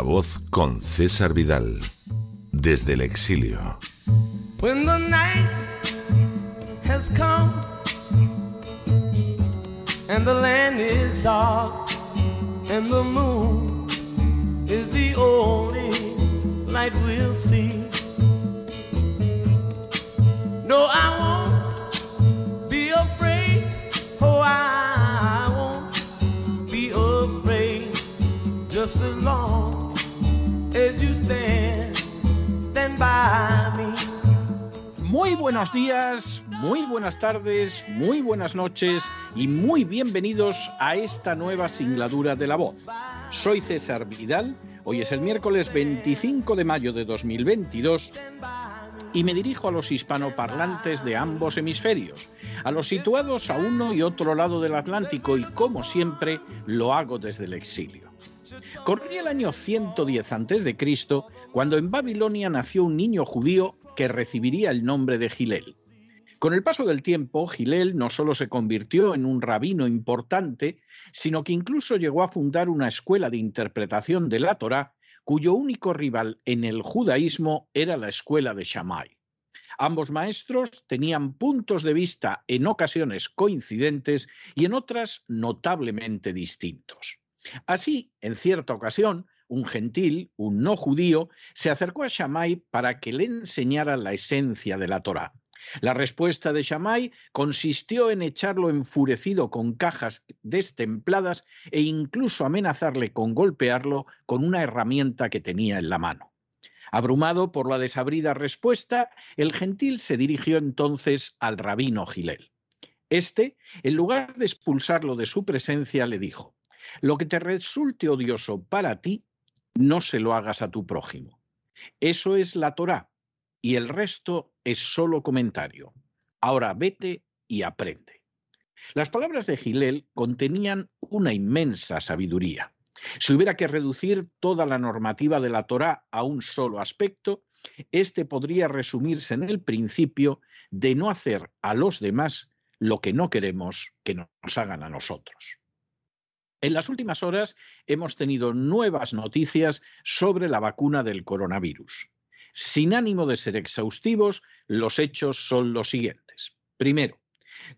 La voz con César Vidal, desde el exilio. When the night has come and the land is dark and the moon is the only light we'll see. No, I won't be afraid. Oh, I won't be afraid just as long muy buenos días, muy buenas tardes, muy buenas noches y muy bienvenidos a esta nueva singladura de la voz. Soy César Vidal, hoy es el miércoles 25 de mayo de 2022 y me dirijo a los hispanoparlantes de ambos hemisferios, a los situados a uno y otro lado del Atlántico y como siempre lo hago desde el exilio. Corría el año 110 a.C. cuando en Babilonia nació un niño judío que recibiría el nombre de Gilel. Con el paso del tiempo, Gilel no solo se convirtió en un rabino importante, sino que incluso llegó a fundar una escuela de interpretación de la Torá, cuyo único rival en el judaísmo era la escuela de Shammai. Ambos maestros tenían puntos de vista en ocasiones coincidentes y en otras notablemente distintos. Así, en cierta ocasión, un gentil, un no judío, se acercó a Shammai para que le enseñara la esencia de la Torá. La respuesta de Shammai consistió en echarlo enfurecido con cajas destempladas e incluso amenazarle con golpearlo con una herramienta que tenía en la mano. Abrumado por la desabrida respuesta, el gentil se dirigió entonces al rabino Gilel. Este, en lugar de expulsarlo de su presencia, le dijo: lo que te resulte odioso para ti, no se lo hagas a tu prójimo. Eso es la Torá y el resto es solo comentario. Ahora vete y aprende. Las palabras de Gilel contenían una inmensa sabiduría. Si hubiera que reducir toda la normativa de la Torá a un solo aspecto, este podría resumirse en el principio de no hacer a los demás lo que no queremos que nos hagan a nosotros. En las últimas horas hemos tenido nuevas noticias sobre la vacuna del coronavirus. Sin ánimo de ser exhaustivos, los hechos son los siguientes. Primero,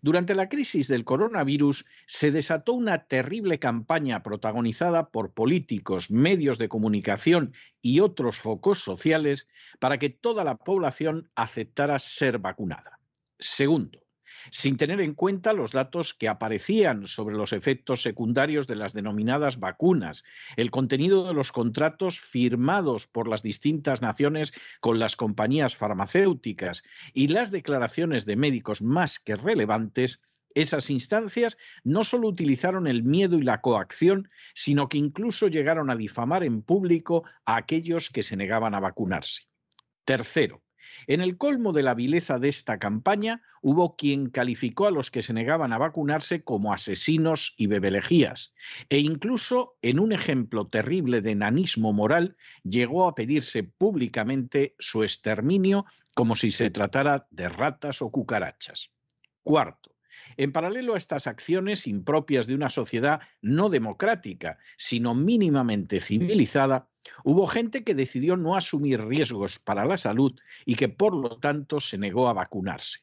durante la crisis del coronavirus se desató una terrible campaña protagonizada por políticos, medios de comunicación y otros focos sociales para que toda la población aceptara ser vacunada. Segundo, sin tener en cuenta los datos que aparecían sobre los efectos secundarios de las denominadas vacunas, el contenido de los contratos firmados por las distintas naciones con las compañías farmacéuticas y las declaraciones de médicos más que relevantes, esas instancias no solo utilizaron el miedo y la coacción, sino que incluso llegaron a difamar en público a aquellos que se negaban a vacunarse. Tercero, en el colmo de la vileza de esta campaña, hubo quien calificó a los que se negaban a vacunarse como asesinos y bebelejías, e incluso, en un ejemplo terrible de enanismo moral, llegó a pedirse públicamente su exterminio como si se tratara de ratas o cucarachas. Cuarto, en paralelo a estas acciones impropias de una sociedad no democrática, sino mínimamente civilizada, hubo gente que decidió no asumir riesgos para la salud y que por lo tanto se negó a vacunarse.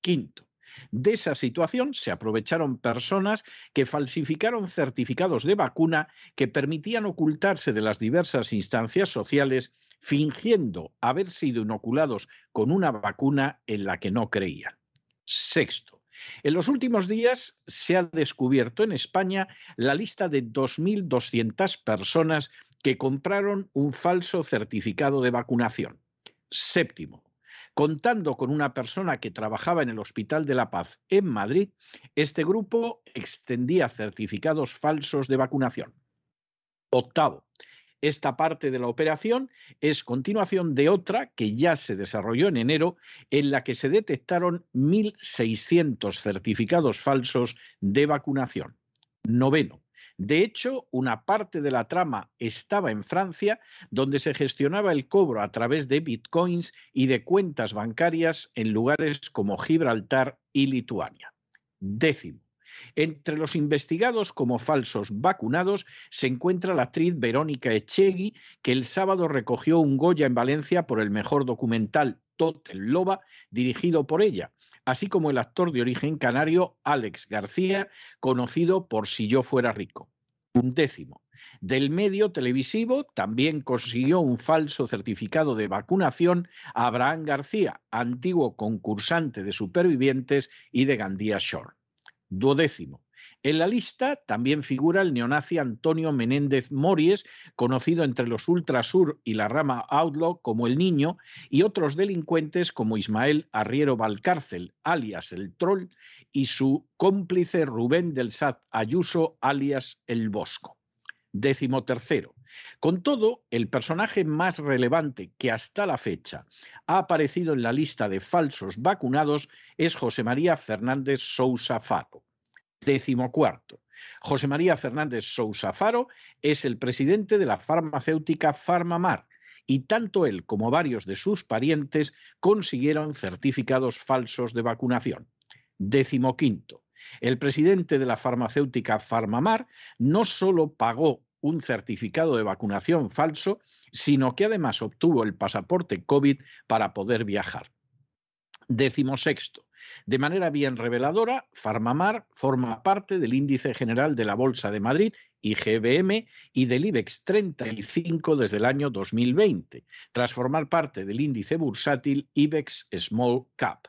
Quinto, de esa situación se aprovecharon personas que falsificaron certificados de vacuna que permitían ocultarse de las diversas instancias sociales fingiendo haber sido inoculados con una vacuna en la que no creían. Sexto, en los últimos días se ha descubierto en España la lista de 2.200 personas que compraron un falso certificado de vacunación. Séptimo, contando con una persona que trabajaba en el Hospital de la Paz en Madrid, este grupo extendía certificados falsos de vacunación. Octavo, esta parte de la operación es continuación de otra que ya se desarrolló en enero, en la que se detectaron 1.600 certificados falsos de vacunación. Noveno. De hecho, una parte de la trama estaba en Francia, donde se gestionaba el cobro a través de bitcoins y de cuentas bancarias en lugares como Gibraltar y Lituania. Décimo. Entre los investigados como falsos vacunados se encuentra la actriz Verónica Echegui, que el sábado recogió un Goya en Valencia por el mejor documental Totel Loba, dirigido por ella, así como el actor de origen canario Alex García, conocido por Si yo fuera rico. Un décimo. Del medio televisivo también consiguió un falso certificado de vacunación a Abraham García, antiguo concursante de Supervivientes y de Gandía Shore. Duodécimo. En la lista también figura el neonazi Antonio Menéndez Mories, conocido entre los Ultrasur y la rama Outlaw como el Niño, y otros delincuentes como Ismael Arriero Valcárcel, alias el Troll, y su cómplice Rubén del Sat Ayuso, alias el Bosco. Décimo tercero. Con todo, el personaje más relevante que hasta la fecha ha aparecido en la lista de falsos vacunados es José María Fernández Sousa Faro. Décimo cuarto. José María Fernández Sousa Faro es el presidente de la farmacéutica Farmamar y tanto él como varios de sus parientes consiguieron certificados falsos de vacunación. Décimo quinto. El presidente de la farmacéutica Farmamar no solo pagó un certificado de vacunación falso, sino que además obtuvo el pasaporte COVID para poder viajar. Décimo sexto. De manera bien reveladora, Farmamar forma parte del índice general de la Bolsa de Madrid, IGBM, y del IBEX 35 desde el año 2020, tras formar parte del índice bursátil IBEX Small Cap.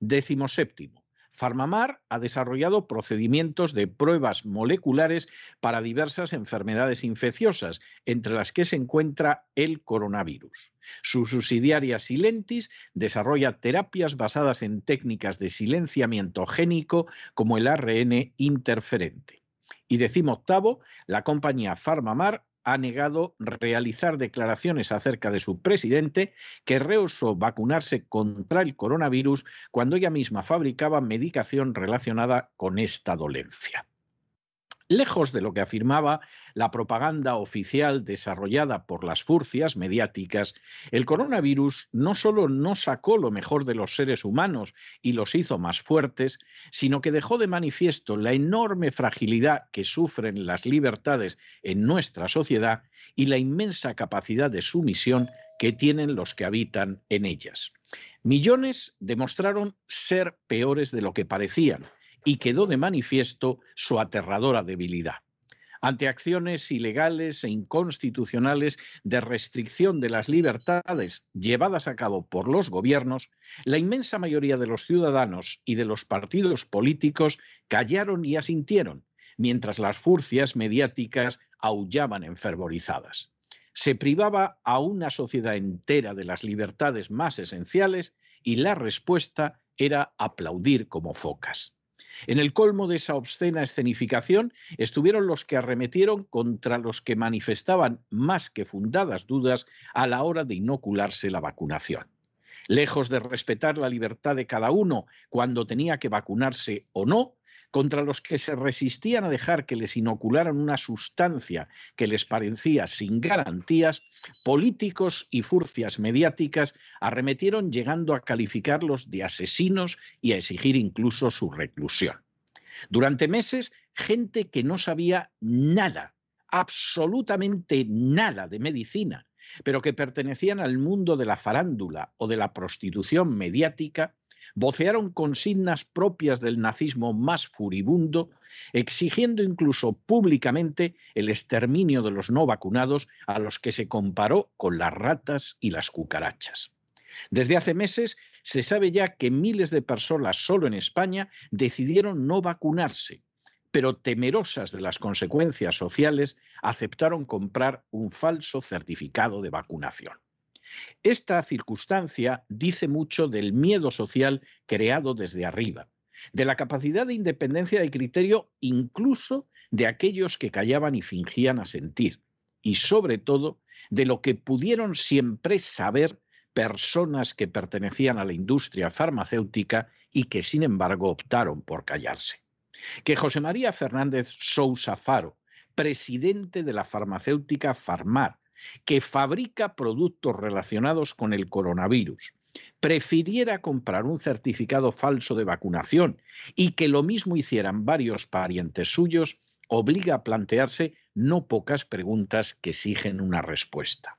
Décimo séptimo. Farmamar ha desarrollado procedimientos de pruebas moleculares para diversas enfermedades infecciosas, entre las que se encuentra el coronavirus. Su subsidiaria Silentis desarrolla terapias basadas en técnicas de silenciamiento génico como el ARN interferente. Y octavo, la compañía Farmamar ha negado realizar declaraciones acerca de su presidente, que rehusó vacunarse contra el coronavirus cuando ella misma fabricaba medicación relacionada con esta dolencia. Lejos de lo que afirmaba la propaganda oficial desarrollada por las furcias mediáticas, el coronavirus no solo no sacó lo mejor de los seres humanos y los hizo más fuertes, sino que dejó de manifiesto la enorme fragilidad que sufren las libertades en nuestra sociedad y la inmensa capacidad de sumisión que tienen los que habitan en ellas. Millones demostraron ser peores de lo que parecían y quedó de manifiesto su aterradora debilidad. Ante acciones ilegales e inconstitucionales de restricción de las libertades llevadas a cabo por los gobiernos, la inmensa mayoría de los ciudadanos y de los partidos políticos callaron y asintieron, mientras las furcias mediáticas aullaban enfervorizadas. Se privaba a una sociedad entera de las libertades más esenciales y la respuesta era aplaudir como focas. En el colmo de esa obscena escenificación estuvieron los que arremetieron contra los que manifestaban más que fundadas dudas a la hora de inocularse la vacunación. Lejos de respetar la libertad de cada uno cuando tenía que vacunarse o no, contra los que se resistían a dejar que les inocularan una sustancia que les parecía sin garantías, políticos y furcias mediáticas arremetieron llegando a calificarlos de asesinos y a exigir incluso su reclusión. Durante meses, gente que no sabía nada, absolutamente nada de medicina, pero que pertenecían al mundo de la farándula o de la prostitución mediática, vocearon consignas propias del nazismo más furibundo, exigiendo incluso públicamente el exterminio de los no vacunados a los que se comparó con las ratas y las cucarachas. Desde hace meses se sabe ya que miles de personas solo en España decidieron no vacunarse, pero temerosas de las consecuencias sociales aceptaron comprar un falso certificado de vacunación. Esta circunstancia dice mucho del miedo social creado desde arriba, de la capacidad de independencia de criterio incluso de aquellos que callaban y fingían asentir, y sobre todo de lo que pudieron siempre saber personas que pertenecían a la industria farmacéutica y que sin embargo optaron por callarse. Que José María Fernández Sousa Faro, presidente de la farmacéutica Farmar, que fabrica productos relacionados con el coronavirus, prefiriera comprar un certificado falso de vacunación y que lo mismo hicieran varios parientes suyos, obliga a plantearse no pocas preguntas que exigen una respuesta.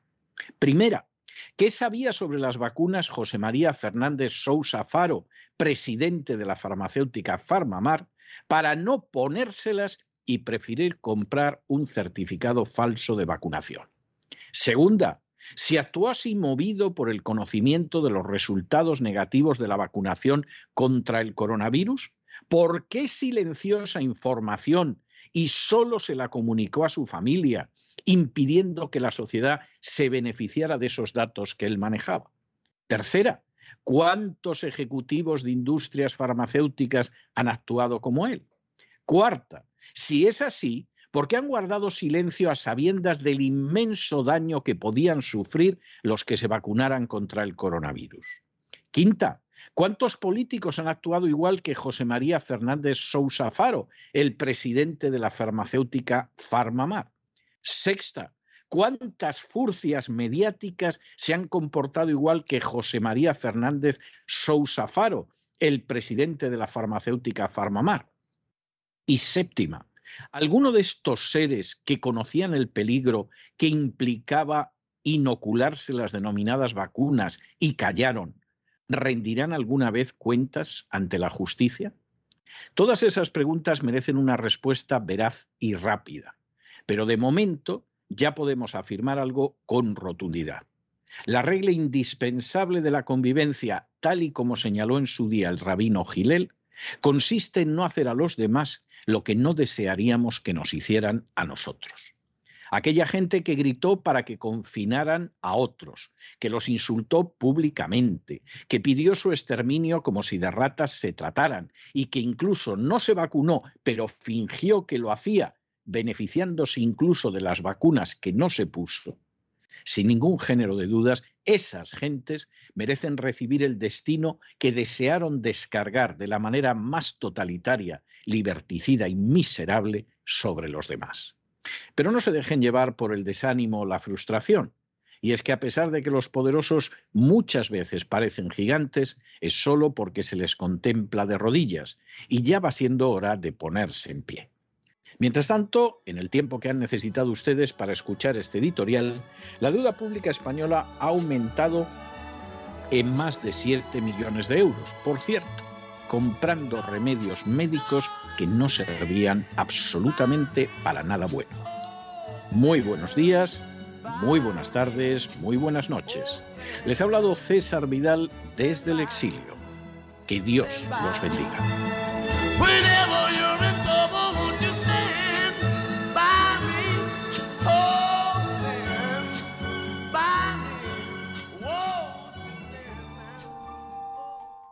Primera, ¿qué sabía sobre las vacunas José María Fernández Sousa Faro, presidente de la farmacéutica Farmamar, para no ponérselas y preferir comprar un certificado falso de vacunación? Segunda, si actuó así movido por el conocimiento de los resultados negativos de la vacunación contra el coronavirus, ¿por qué silenció esa información y solo se la comunicó a su familia, impidiendo que la sociedad se beneficiara de esos datos que él manejaba? Tercera, ¿cuántos ejecutivos de industrias farmacéuticas han actuado como él? Cuarta, si es así, porque han guardado silencio a sabiendas del inmenso daño que podían sufrir los que se vacunaran contra el coronavirus. Quinta, ¿cuántos políticos han actuado igual que José María Fernández Sousa Faro, el presidente de la farmacéutica Farmamar? Sexta, ¿Cuántas furcias mediáticas se han comportado igual que José María Fernández Sousa Faro, el presidente de la farmacéutica Farmamar? Y séptima, ¿Alguno de estos seres que conocían el peligro que implicaba inocularse las denominadas vacunas y callaron, rendirán alguna vez cuentas ante la justicia? Todas esas preguntas merecen una respuesta veraz y rápida, pero de momento ya podemos afirmar algo con rotundidad. La regla indispensable de la convivencia, tal y como señaló en su día el rabino Gilel, consiste en no hacer a los demás lo que no desearíamos que nos hicieran a nosotros. Aquella gente que gritó para que confinaran a otros, que los insultó públicamente, que pidió su exterminio como si de ratas se trataran y que incluso no se vacunó, pero fingió que lo hacía, beneficiándose incluso de las vacunas que no se puso, sin ningún género de dudas, esas gentes merecen recibir el destino que desearon descargar de la manera más totalitaria, liberticida y miserable sobre los demás. Pero no se dejen llevar por el desánimo o la frustración. Y es que a pesar de que los poderosos muchas veces parecen gigantes, es solo porque se les contempla de rodillas, y ya va siendo hora de ponerse en pie. Mientras tanto, en el tiempo que han necesitado ustedes para escuchar este editorial, la deuda pública española ha aumentado en más de 7 millones de euros, por cierto, comprando remedios médicos que no servían absolutamente para nada bueno. Muy buenos días, muy buenas tardes, muy buenas noches. Les ha hablado César Vidal desde el exilio. Que Dios los bendiga.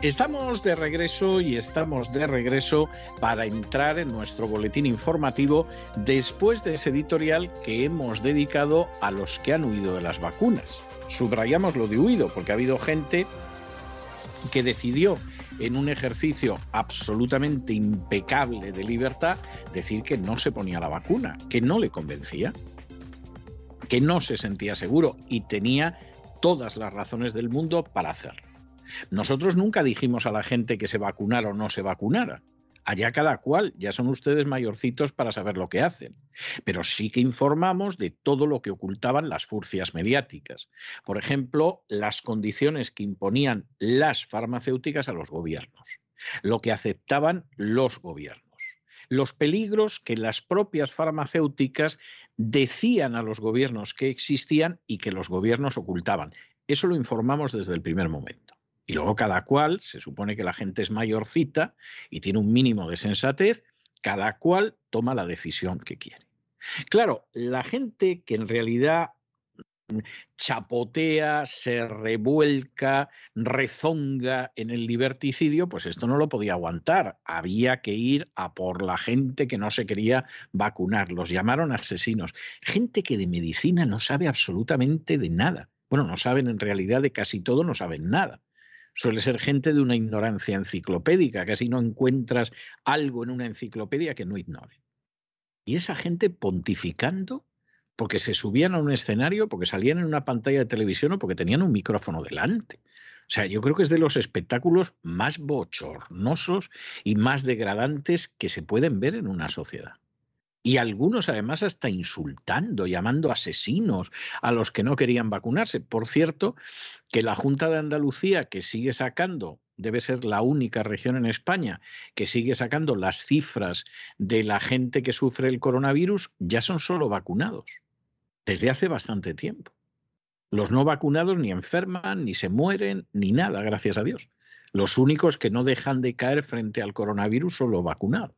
Estamos de regreso y estamos de regreso para entrar en nuestro boletín informativo después de ese editorial que hemos dedicado a los que han huido de las vacunas. Subrayamos lo de huido porque ha habido gente que decidió en un ejercicio absolutamente impecable de libertad decir que no se ponía la vacuna, que no le convencía, que no se sentía seguro y tenía todas las razones del mundo para hacerlo. Nosotros nunca dijimos a la gente que se vacunara o no se vacunara. Allá cada cual, ya son ustedes mayorcitos para saber lo que hacen. Pero sí que informamos de todo lo que ocultaban las furcias mediáticas. Por ejemplo, las condiciones que imponían las farmacéuticas a los gobiernos, lo que aceptaban los gobiernos los peligros que las propias farmacéuticas decían a los gobiernos que existían y que los gobiernos ocultaban. Eso lo informamos desde el primer momento. Y luego cada cual, se supone que la gente es mayorcita y tiene un mínimo de sensatez, cada cual toma la decisión que quiere. Claro, la gente que en realidad chapotea, se revuelca, rezonga en el liberticidio, pues esto no lo podía aguantar. Había que ir a por la gente que no se quería vacunar. Los llamaron asesinos. Gente que de medicina no sabe absolutamente de nada. Bueno, no saben en realidad de casi todo, no saben nada suele ser gente de una ignorancia enciclopédica, casi no encuentras algo en una enciclopedia que no ignore. Y esa gente pontificando porque se subían a un escenario, porque salían en una pantalla de televisión o porque tenían un micrófono delante. O sea, yo creo que es de los espectáculos más bochornosos y más degradantes que se pueden ver en una sociedad y algunos además hasta insultando, llamando asesinos a los que no querían vacunarse. Por cierto, que la Junta de Andalucía, que sigue sacando, debe ser la única región en España que sigue sacando las cifras de la gente que sufre el coronavirus, ya son solo vacunados, desde hace bastante tiempo. Los no vacunados ni enferman, ni se mueren, ni nada, gracias a Dios. Los únicos que no dejan de caer frente al coronavirus son los vacunados.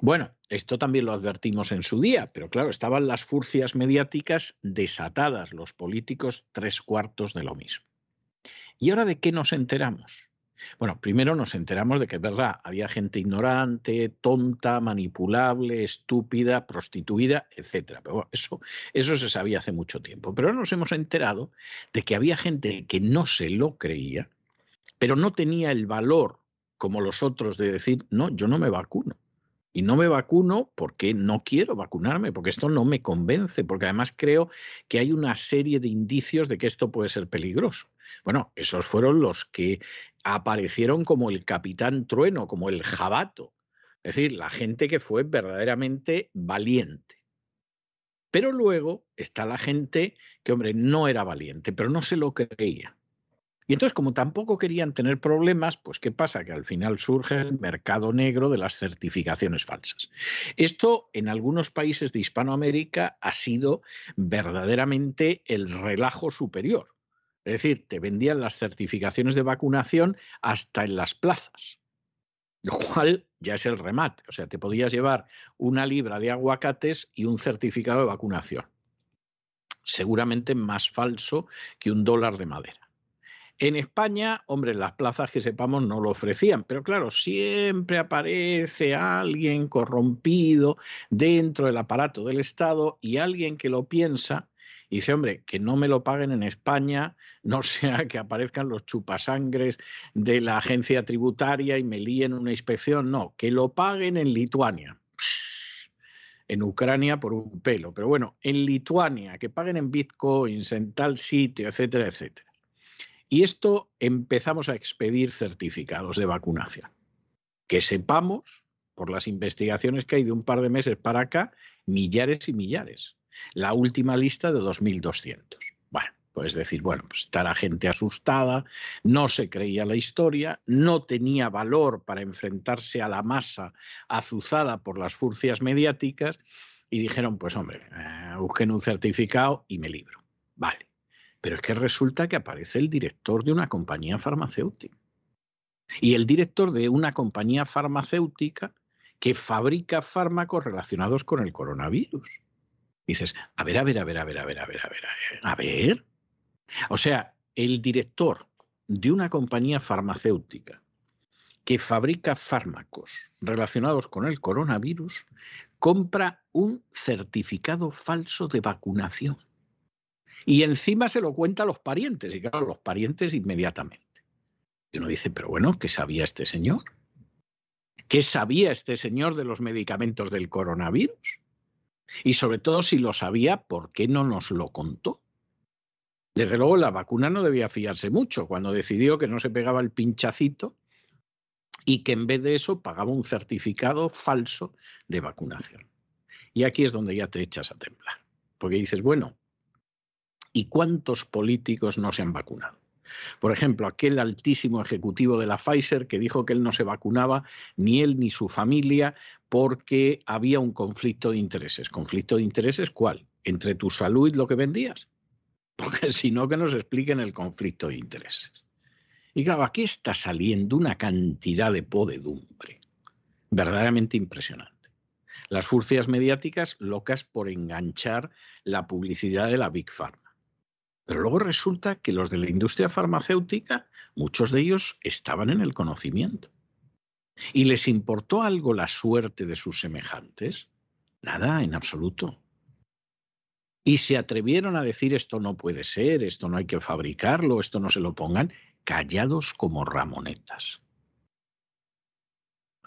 Bueno, esto también lo advertimos en su día, pero claro, estaban las furcias mediáticas desatadas, los políticos tres cuartos de lo mismo. ¿Y ahora de qué nos enteramos? Bueno, primero nos enteramos de que es verdad, había gente ignorante, tonta, manipulable, estúpida, prostituida, etc. Pero eso, eso se sabía hace mucho tiempo. Pero ahora nos hemos enterado de que había gente que no se lo creía, pero no tenía el valor como los otros de decir, no, yo no me vacuno y no me vacuno porque no quiero vacunarme, porque esto no me convence, porque además creo que hay una serie de indicios de que esto puede ser peligroso. Bueno, esos fueron los que aparecieron como el capitán trueno, como el jabato, es decir, la gente que fue verdaderamente valiente. Pero luego está la gente que, hombre, no era valiente, pero no se lo creía. Y entonces, como tampoco querían tener problemas, pues ¿qué pasa? Que al final surge el mercado negro de las certificaciones falsas. Esto en algunos países de Hispanoamérica ha sido verdaderamente el relajo superior. Es decir, te vendían las certificaciones de vacunación hasta en las plazas, lo cual ya es el remate. O sea, te podías llevar una libra de aguacates y un certificado de vacunación. Seguramente más falso que un dólar de madera. En España, hombre, las plazas que sepamos no lo ofrecían, pero claro, siempre aparece alguien corrompido dentro del aparato del Estado y alguien que lo piensa dice, hombre, que no me lo paguen en España, no sea que aparezcan los chupasangres de la agencia tributaria y me líen una inspección, no, que lo paguen en Lituania. En Ucrania por un pelo, pero bueno, en Lituania, que paguen en bitcoins, en tal sitio, etcétera, etcétera. Y esto empezamos a expedir certificados de vacunación. Que sepamos, por las investigaciones que hay de un par de meses para acá, millares y millares. La última lista de 2.200. Bueno, puedes decir, bueno, pues estará gente asustada, no se creía la historia, no tenía valor para enfrentarse a la masa azuzada por las furcias mediáticas y dijeron, pues hombre, eh, busquen un certificado y me libro. Vale. Pero es que resulta que aparece el director de una compañía farmacéutica. Y el director de una compañía farmacéutica que fabrica fármacos relacionados con el coronavirus. dices, a ver, a ver, a ver, a ver, a ver, a ver, a ver, a ver. O sea, el director de una compañía farmacéutica que fabrica fármacos relacionados con el coronavirus compra un certificado falso de vacunación. Y encima se lo cuenta a los parientes, y claro, los parientes inmediatamente. Y uno dice, pero bueno, ¿qué sabía este señor? ¿Qué sabía este señor de los medicamentos del coronavirus? Y sobre todo, si lo sabía, ¿por qué no nos lo contó? Desde luego, la vacuna no debía fiarse mucho cuando decidió que no se pegaba el pinchacito y que en vez de eso pagaba un certificado falso de vacunación. Y aquí es donde ya te echas a temblar. Porque dices, bueno, ¿Y cuántos políticos no se han vacunado? Por ejemplo, aquel altísimo ejecutivo de la Pfizer que dijo que él no se vacunaba, ni él ni su familia, porque había un conflicto de intereses. ¿Conflicto de intereses cuál? ¿Entre tu salud y lo que vendías? Porque si no, que nos expliquen el conflicto de intereses. Y claro, aquí está saliendo una cantidad de podedumbre verdaderamente impresionante. Las furcias mediáticas locas por enganchar la publicidad de la Big Pharma. Pero luego resulta que los de la industria farmacéutica, muchos de ellos estaban en el conocimiento. ¿Y les importó algo la suerte de sus semejantes? Nada, en absoluto. Y se atrevieron a decir esto no puede ser, esto no hay que fabricarlo, esto no se lo pongan, callados como ramonetas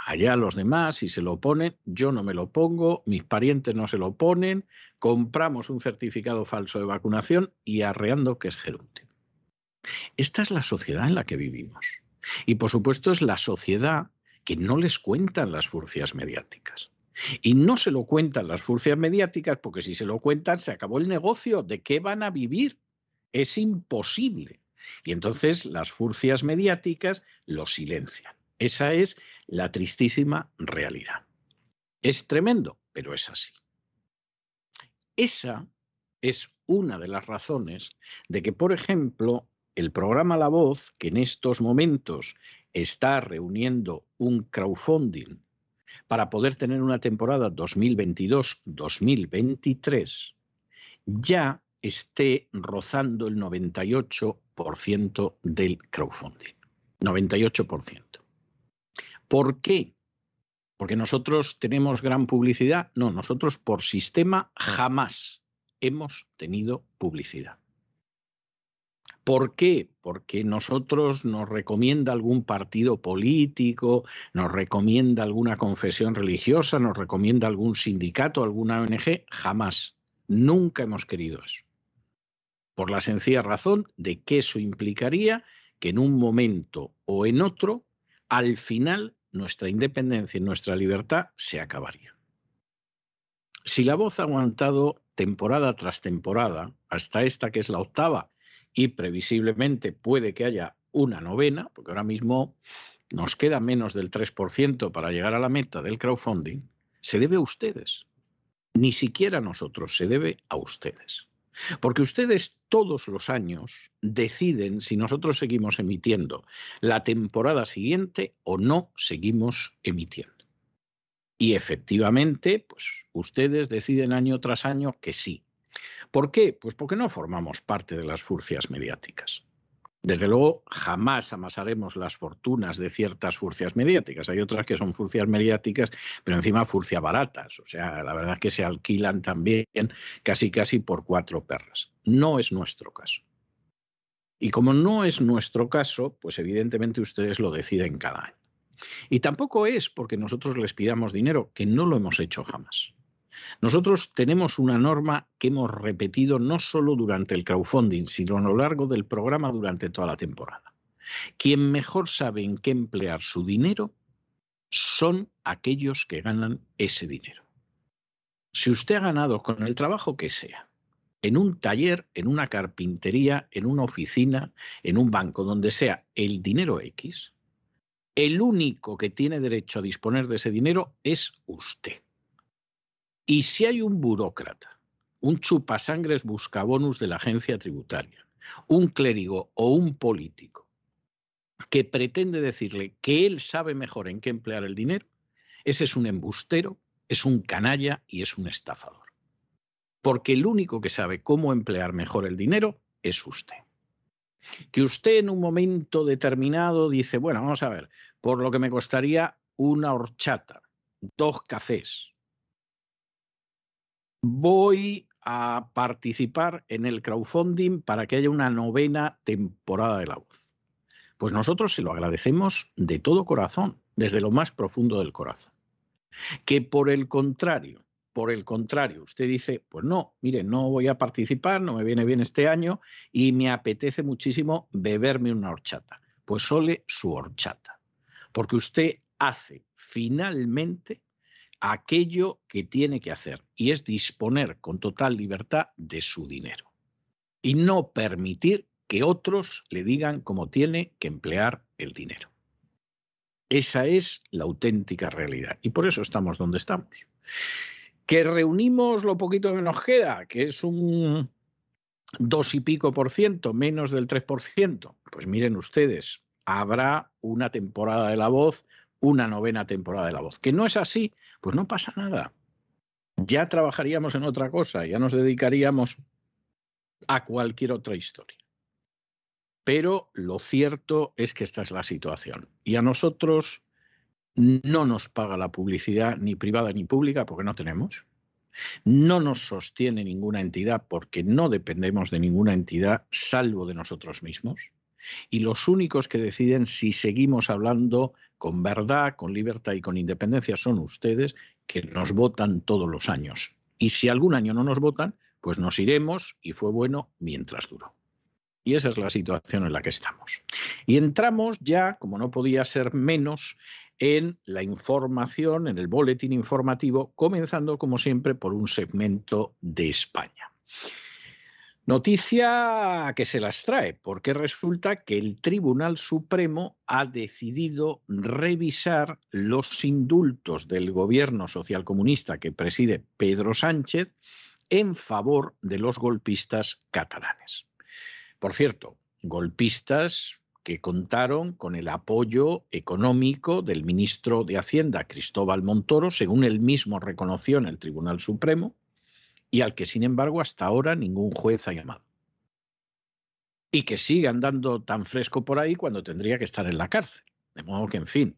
allá los demás, si se lo ponen, yo no me lo pongo, mis parientes no se lo ponen, compramos un certificado falso de vacunación y arreando que es gerundio. Esta es la sociedad en la que vivimos. Y por supuesto es la sociedad que no les cuentan las furcias mediáticas. Y no se lo cuentan las furcias mediáticas porque si se lo cuentan se acabó el negocio. ¿De qué van a vivir? Es imposible. Y entonces las furcias mediáticas lo silencian. Esa es la tristísima realidad. Es tremendo, pero es así. Esa es una de las razones de que, por ejemplo, el programa La Voz, que en estos momentos está reuniendo un crowdfunding para poder tener una temporada 2022-2023, ya esté rozando el 98% del crowdfunding. 98%. ¿Por qué? Porque nosotros tenemos gran publicidad. No, nosotros por sistema jamás hemos tenido publicidad. ¿Por qué? Porque nosotros nos recomienda algún partido político, nos recomienda alguna confesión religiosa, nos recomienda algún sindicato, alguna ONG. Jamás. Nunca hemos querido eso. Por la sencilla razón de que eso implicaría que en un momento o en otro, al final nuestra independencia y nuestra libertad se acabaría. Si la voz ha aguantado temporada tras temporada, hasta esta que es la octava, y previsiblemente puede que haya una novena, porque ahora mismo nos queda menos del 3% para llegar a la meta del crowdfunding, se debe a ustedes. Ni siquiera a nosotros, se debe a ustedes. Porque ustedes todos los años deciden si nosotros seguimos emitiendo la temporada siguiente o no seguimos emitiendo. Y efectivamente, pues ustedes deciden año tras año que sí. ¿Por qué? Pues porque no formamos parte de las furcias mediáticas. Desde luego, jamás amasaremos las fortunas de ciertas furcias mediáticas. Hay otras que son furcias mediáticas, pero encima furcias baratas. O sea, la verdad es que se alquilan también casi casi por cuatro perras. No es nuestro caso. Y como no es nuestro caso, pues evidentemente ustedes lo deciden cada año. Y tampoco es porque nosotros les pidamos dinero, que no lo hemos hecho jamás. Nosotros tenemos una norma que hemos repetido no solo durante el crowdfunding, sino a lo largo del programa durante toda la temporada. Quien mejor sabe en qué emplear su dinero son aquellos que ganan ese dinero. Si usted ha ganado con el trabajo que sea, en un taller, en una carpintería, en una oficina, en un banco, donde sea el dinero X, el único que tiene derecho a disponer de ese dinero es usted. Y si hay un burócrata, un chupasangres buscabonus de la agencia tributaria, un clérigo o un político que pretende decirle que él sabe mejor en qué emplear el dinero, ese es un embustero, es un canalla y es un estafador. Porque el único que sabe cómo emplear mejor el dinero es usted. Que usted en un momento determinado dice, bueno, vamos a ver, por lo que me costaría una horchata, dos cafés, voy a participar en el crowdfunding para que haya una novena temporada de La Voz. Pues nosotros se lo agradecemos de todo corazón, desde lo más profundo del corazón. Que por el contrario, por el contrario, usted dice, pues no, mire, no voy a participar, no me viene bien este año y me apetece muchísimo beberme una horchata. Pues sole su horchata, porque usted hace finalmente aquello que tiene que hacer y es disponer con total libertad de su dinero y no permitir que otros le digan cómo tiene que emplear el dinero. Esa es la auténtica realidad y por eso estamos donde estamos. Que reunimos lo poquito que nos queda, que es un dos y pico por ciento, menos del tres por ciento. Pues miren ustedes, habrá una temporada de la voz una novena temporada de La Voz. Que no es así, pues no pasa nada. Ya trabajaríamos en otra cosa, ya nos dedicaríamos a cualquier otra historia. Pero lo cierto es que esta es la situación. Y a nosotros no nos paga la publicidad ni privada ni pública porque no tenemos. No nos sostiene ninguna entidad porque no dependemos de ninguna entidad salvo de nosotros mismos. Y los únicos que deciden si seguimos hablando con verdad, con libertad y con independencia son ustedes que nos votan todos los años. Y si algún año no nos votan, pues nos iremos y fue bueno mientras duró. Y esa es la situación en la que estamos. Y entramos ya, como no podía ser menos, en la información, en el boletín informativo, comenzando como siempre por un segmento de España. Noticia que se las trae, porque resulta que el Tribunal Supremo ha decidido revisar los indultos del gobierno socialcomunista que preside Pedro Sánchez en favor de los golpistas catalanes. Por cierto, golpistas que contaron con el apoyo económico del ministro de Hacienda, Cristóbal Montoro, según él mismo reconoció en el Tribunal Supremo, y al que, sin embargo, hasta ahora ningún juez ha llamado. Y que sigue andando tan fresco por ahí cuando tendría que estar en la cárcel. De modo que, en fin,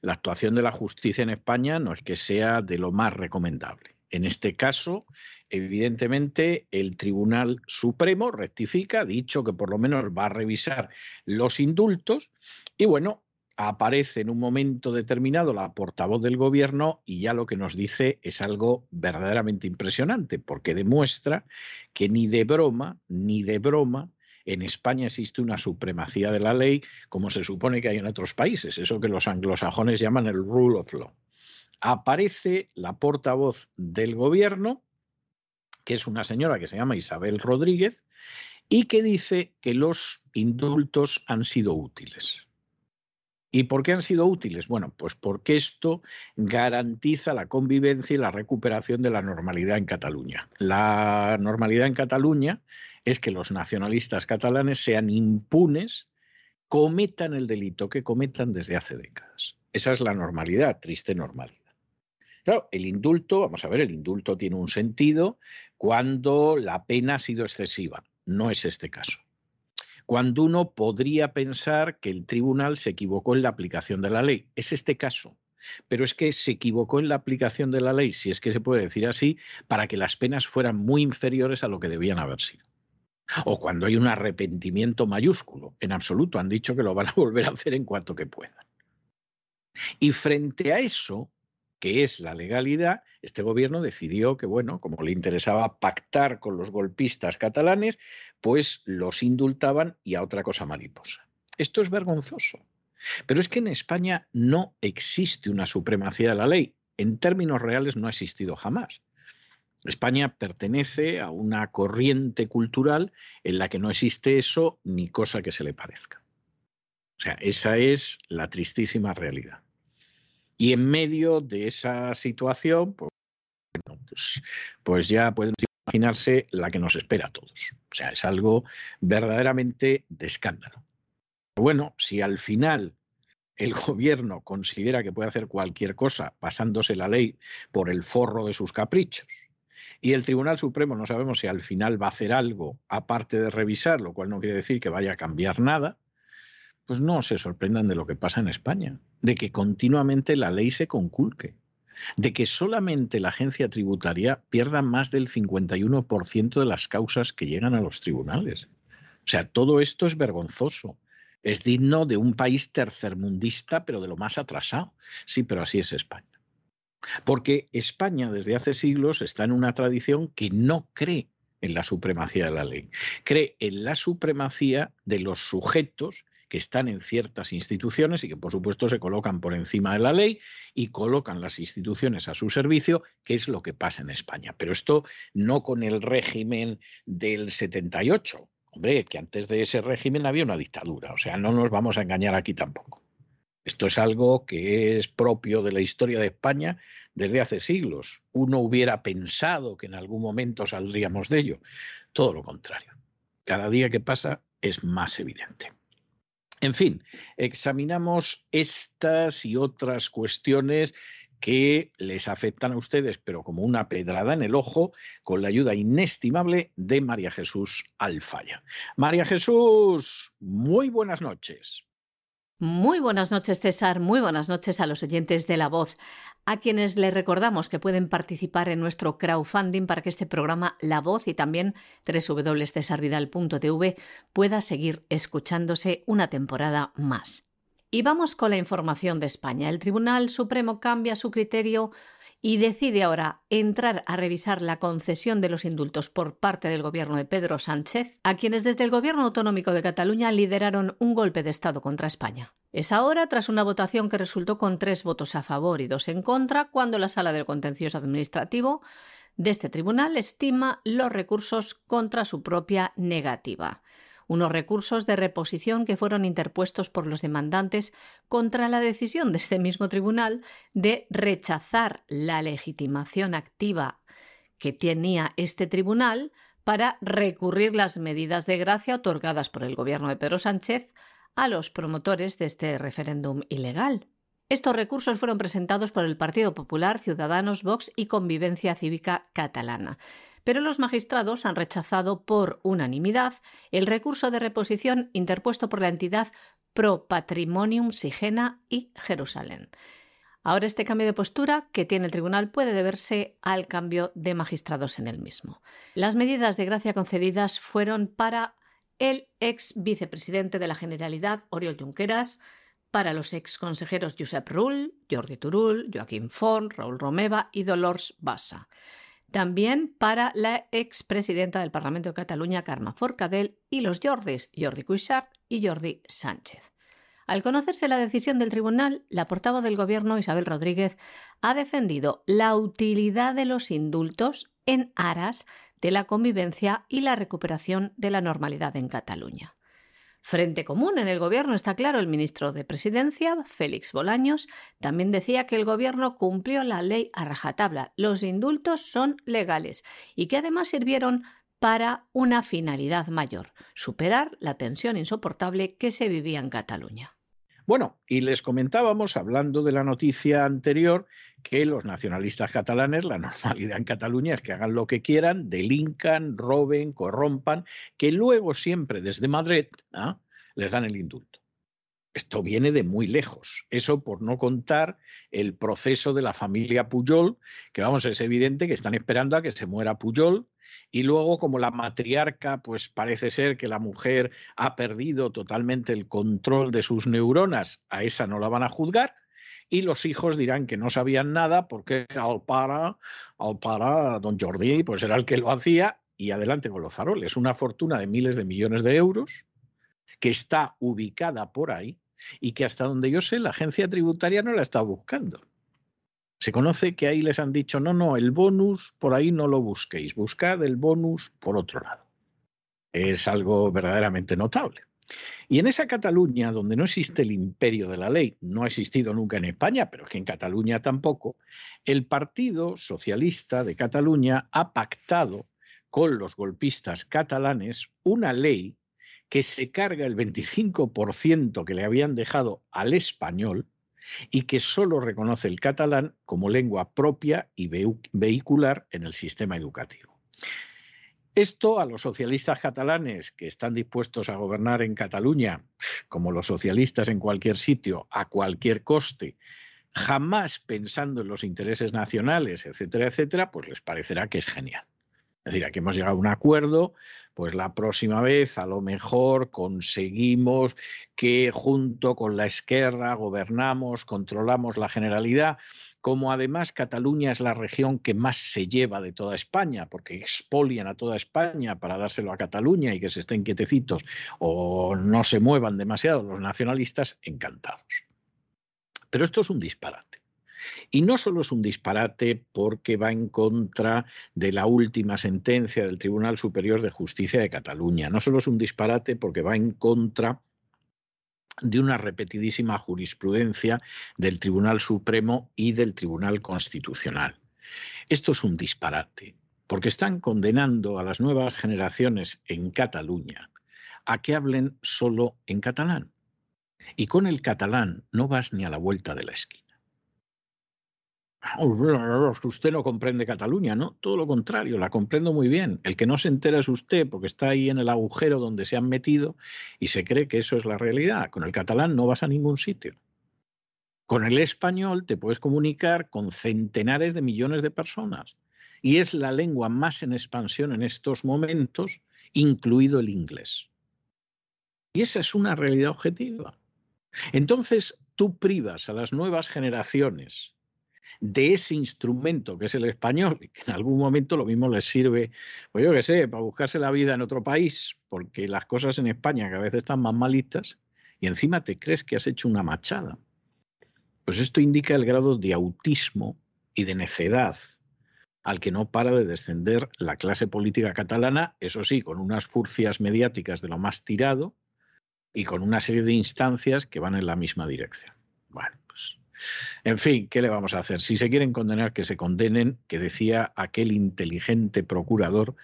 la actuación de la justicia en España no es que sea de lo más recomendable. En este caso, evidentemente, el Tribunal Supremo rectifica, ha dicho que por lo menos va a revisar los indultos y bueno, aparece en un momento determinado la portavoz del gobierno y ya lo que nos dice es algo verdaderamente impresionante, porque demuestra que ni de broma, ni de broma, en España existe una supremacía de la ley como se supone que hay en otros países, eso que los anglosajones llaman el rule of law. Aparece la portavoz del gobierno, que es una señora que se llama Isabel Rodríguez, y que dice que los indultos han sido útiles. ¿Y por qué han sido útiles? Bueno, pues porque esto garantiza la convivencia y la recuperación de la normalidad en Cataluña. La normalidad en Cataluña es que los nacionalistas catalanes sean impunes, cometan el delito que cometan desde hace décadas. Esa es la normalidad, triste normalidad. Claro, el indulto, vamos a ver, el indulto tiene un sentido cuando la pena ha sido excesiva. No es este caso cuando uno podría pensar que el tribunal se equivocó en la aplicación de la ley. Es este caso. Pero es que se equivocó en la aplicación de la ley, si es que se puede decir así, para que las penas fueran muy inferiores a lo que debían haber sido. O cuando hay un arrepentimiento mayúsculo, en absoluto, han dicho que lo van a volver a hacer en cuanto que puedan. Y frente a eso, que es la legalidad, este gobierno decidió que, bueno, como le interesaba pactar con los golpistas catalanes, pues los indultaban y a otra cosa mariposa. Esto es vergonzoso. Pero es que en España no existe una supremacía de la ley. En términos reales no ha existido jamás. España pertenece a una corriente cultural en la que no existe eso ni cosa que se le parezca. O sea, esa es la tristísima realidad. Y en medio de esa situación, pues, pues, ya pueden imaginarse la que nos espera a todos. O sea, es algo verdaderamente de escándalo. Bueno, si al final el gobierno considera que puede hacer cualquier cosa pasándose la ley por el forro de sus caprichos, y el Tribunal Supremo no sabemos si al final va a hacer algo aparte de revisar, lo cual no quiere decir que vaya a cambiar nada, pues no se sorprendan de lo que pasa en España, de que continuamente la ley se conculque de que solamente la agencia tributaria pierda más del 51% de las causas que llegan a los tribunales. O sea, todo esto es vergonzoso. Es digno de un país tercermundista, pero de lo más atrasado. Sí, pero así es España. Porque España desde hace siglos está en una tradición que no cree en la supremacía de la ley, cree en la supremacía de los sujetos que están en ciertas instituciones y que por supuesto se colocan por encima de la ley y colocan las instituciones a su servicio, que es lo que pasa en España. Pero esto no con el régimen del 78. Hombre, que antes de ese régimen había una dictadura, o sea, no nos vamos a engañar aquí tampoco. Esto es algo que es propio de la historia de España desde hace siglos. Uno hubiera pensado que en algún momento saldríamos de ello. Todo lo contrario. Cada día que pasa es más evidente. En fin, examinamos estas y otras cuestiones que les afectan a ustedes, pero como una pedrada en el ojo, con la ayuda inestimable de María Jesús Alfaya. María Jesús, muy buenas noches. Muy buenas noches, César. Muy buenas noches a los oyentes de La Voz, a quienes les recordamos que pueden participar en nuestro crowdfunding para que este programa La Voz y también www.cesarvidal.tv pueda seguir escuchándose una temporada más. Y vamos con la información de España. El Tribunal Supremo cambia su criterio y decide ahora entrar a revisar la concesión de los indultos por parte del gobierno de Pedro Sánchez a quienes desde el gobierno autonómico de Cataluña lideraron un golpe de Estado contra España. Es ahora tras una votación que resultó con tres votos a favor y dos en contra cuando la Sala del Contencioso Administrativo de este tribunal estima los recursos contra su propia negativa unos recursos de reposición que fueron interpuestos por los demandantes contra la decisión de este mismo tribunal de rechazar la legitimación activa que tenía este tribunal para recurrir las medidas de gracia otorgadas por el gobierno de Pedro Sánchez a los promotores de este referéndum ilegal. Estos recursos fueron presentados por el Partido Popular, Ciudadanos, Vox y Convivencia Cívica Catalana pero los magistrados han rechazado por unanimidad el recurso de reposición interpuesto por la entidad Pro Patrimonium Sigena y Jerusalén. Ahora este cambio de postura que tiene el tribunal puede deberse al cambio de magistrados en el mismo. Las medidas de gracia concedidas fueron para el ex vicepresidente de la Generalidad, Oriol Junqueras, para los ex consejeros Josep Rull, Jordi Turull, Joaquín Font, Raúl Romeva y Dolors Bassa. También para la expresidenta del Parlamento de Cataluña, Carme Forcadell, y los Jordis, Jordi Cuixart y Jordi Sánchez. Al conocerse la decisión del tribunal, la portavoz del Gobierno, Isabel Rodríguez, ha defendido la utilidad de los indultos en aras de la convivencia y la recuperación de la normalidad en Cataluña. Frente común en el gobierno está claro, el ministro de Presidencia, Félix Bolaños, también decía que el gobierno cumplió la ley a rajatabla. Los indultos son legales y que además sirvieron para una finalidad mayor, superar la tensión insoportable que se vivía en Cataluña. Bueno, y les comentábamos, hablando de la noticia anterior, que los nacionalistas catalanes, la normalidad en Cataluña es que hagan lo que quieran, delincan, roben, corrompan, que luego siempre desde Madrid ¿ah? les dan el indulto. Esto viene de muy lejos. Eso por no contar el proceso de la familia Pujol, que vamos, es evidente que están esperando a que se muera Pujol y luego como la matriarca, pues parece ser que la mujer ha perdido totalmente el control de sus neuronas, a esa no la van a juzgar, y los hijos dirán que no sabían nada porque al para, al para, don Jordi, pues era el que lo hacía y adelante con los faroles. Una fortuna de miles de millones de euros que está ubicada por ahí y que hasta donde yo sé la agencia tributaria no la está buscando. Se conoce que ahí les han dicho, no, no, el bonus por ahí no lo busquéis, buscad el bonus por otro lado. Es algo verdaderamente notable. Y en esa Cataluña, donde no existe el imperio de la ley, no ha existido nunca en España, pero que en Cataluña tampoco, el Partido Socialista de Cataluña ha pactado con los golpistas catalanes una ley que se carga el 25% que le habían dejado al español y que solo reconoce el catalán como lengua propia y vehicular en el sistema educativo. Esto a los socialistas catalanes que están dispuestos a gobernar en Cataluña, como los socialistas en cualquier sitio, a cualquier coste, jamás pensando en los intereses nacionales, etcétera, etcétera, pues les parecerá que es genial. Es decir, aquí hemos llegado a un acuerdo, pues la próxima vez a lo mejor conseguimos que junto con la Esquerra gobernamos, controlamos la generalidad, como además Cataluña es la región que más se lleva de toda España, porque expolian a toda España para dárselo a Cataluña y que se estén quietecitos o no se muevan demasiado los nacionalistas, encantados. Pero esto es un disparate. Y no solo es un disparate porque va en contra de la última sentencia del Tribunal Superior de Justicia de Cataluña, no solo es un disparate porque va en contra de una repetidísima jurisprudencia del Tribunal Supremo y del Tribunal Constitucional. Esto es un disparate, porque están condenando a las nuevas generaciones en Cataluña a que hablen solo en catalán. Y con el catalán no vas ni a la vuelta de la esquina. Usted no comprende Cataluña, ¿no? Todo lo contrario, la comprendo muy bien. El que no se entera es usted porque está ahí en el agujero donde se han metido y se cree que eso es la realidad. Con el catalán no vas a ningún sitio. Con el español te puedes comunicar con centenares de millones de personas y es la lengua más en expansión en estos momentos, incluido el inglés. Y esa es una realidad objetiva. Entonces tú privas a las nuevas generaciones de ese instrumento que es el español, que en algún momento lo mismo les sirve, pues yo qué sé, para buscarse la vida en otro país, porque las cosas en España a veces están más malitas, y encima te crees que has hecho una machada. Pues esto indica el grado de autismo y de necedad al que no para de descender la clase política catalana, eso sí, con unas furcias mediáticas de lo más tirado y con una serie de instancias que van en la misma dirección. Bueno, pues en fin, ¿qué le vamos a hacer? Si se quieren condenar, que se condenen, que decía aquel inteligente procurador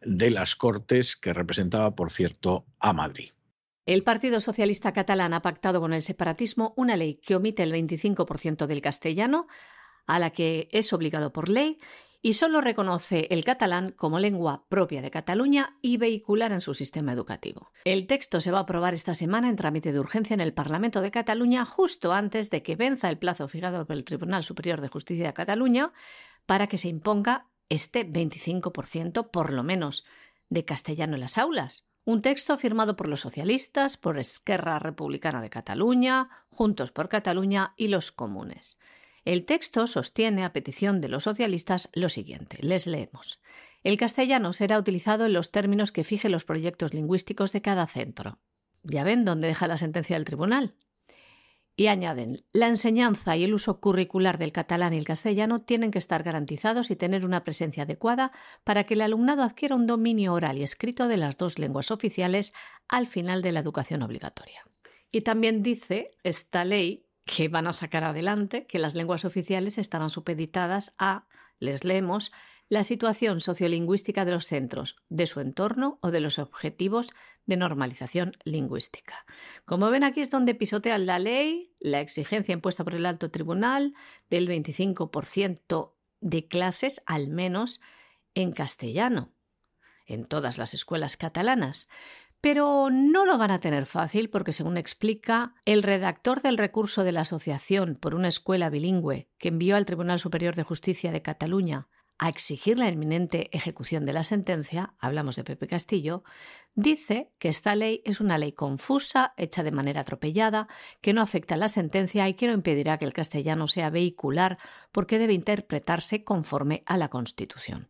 de las Cortes que representaba, por cierto, a Madrid. El Partido Socialista Catalán ha pactado con el separatismo una ley que omite el 25% del castellano, a la que es obligado por ley, y solo reconoce el catalán como lengua propia de Cataluña y vehicular en su sistema educativo. El texto se va a aprobar esta semana en trámite de urgencia en el Parlamento de Cataluña justo antes de que venza el plazo fijado por el Tribunal Superior de Justicia de Cataluña para que se imponga este 25% por lo menos de castellano en las aulas. Un texto firmado por los socialistas, por Esquerra Republicana de Cataluña, Juntos por Cataluña y los comunes. El texto sostiene, a petición de los socialistas, lo siguiente. Les leemos. El castellano será utilizado en los términos que fije los proyectos lingüísticos de cada centro. Ya ven dónde deja la sentencia del tribunal. Y añaden, la enseñanza y el uso curricular del catalán y el castellano tienen que estar garantizados y tener una presencia adecuada para que el alumnado adquiera un dominio oral y escrito de las dos lenguas oficiales al final de la educación obligatoria. Y también dice esta ley que van a sacar adelante que las lenguas oficiales estarán supeditadas a, les leemos, la situación sociolingüística de los centros, de su entorno o de los objetivos de normalización lingüística. Como ven aquí es donde pisotean la ley, la exigencia impuesta por el alto tribunal del 25% de clases al menos en castellano en todas las escuelas catalanas. Pero no lo van a tener fácil porque, según explica el redactor del recurso de la Asociación por una escuela bilingüe que envió al Tribunal Superior de Justicia de Cataluña a exigir la inminente ejecución de la sentencia, hablamos de Pepe Castillo, dice que esta ley es una ley confusa, hecha de manera atropellada, que no afecta a la sentencia y que no impedirá que el castellano sea vehicular porque debe interpretarse conforme a la Constitución.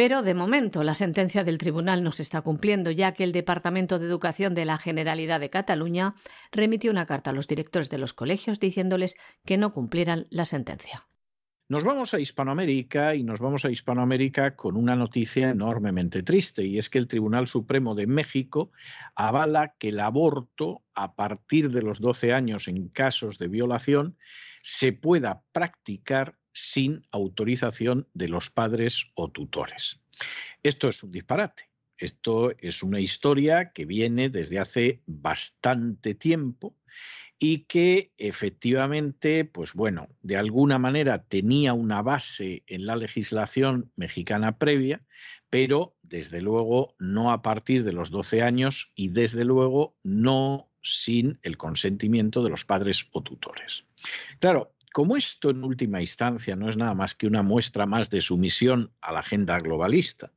Pero de momento la sentencia del tribunal no se está cumpliendo, ya que el Departamento de Educación de la Generalidad de Cataluña remitió una carta a los directores de los colegios diciéndoles que no cumplieran la sentencia. Nos vamos a Hispanoamérica y nos vamos a Hispanoamérica con una noticia enormemente triste y es que el Tribunal Supremo de México avala que el aborto a partir de los 12 años en casos de violación se pueda practicar sin autorización de los padres o tutores. Esto es un disparate. Esto es una historia que viene desde hace bastante tiempo y que efectivamente, pues bueno, de alguna manera tenía una base en la legislación mexicana previa, pero desde luego no a partir de los 12 años y desde luego no sin el consentimiento de los padres o tutores. Claro, como esto en última instancia no es nada más que una muestra más de sumisión a la agenda globalista,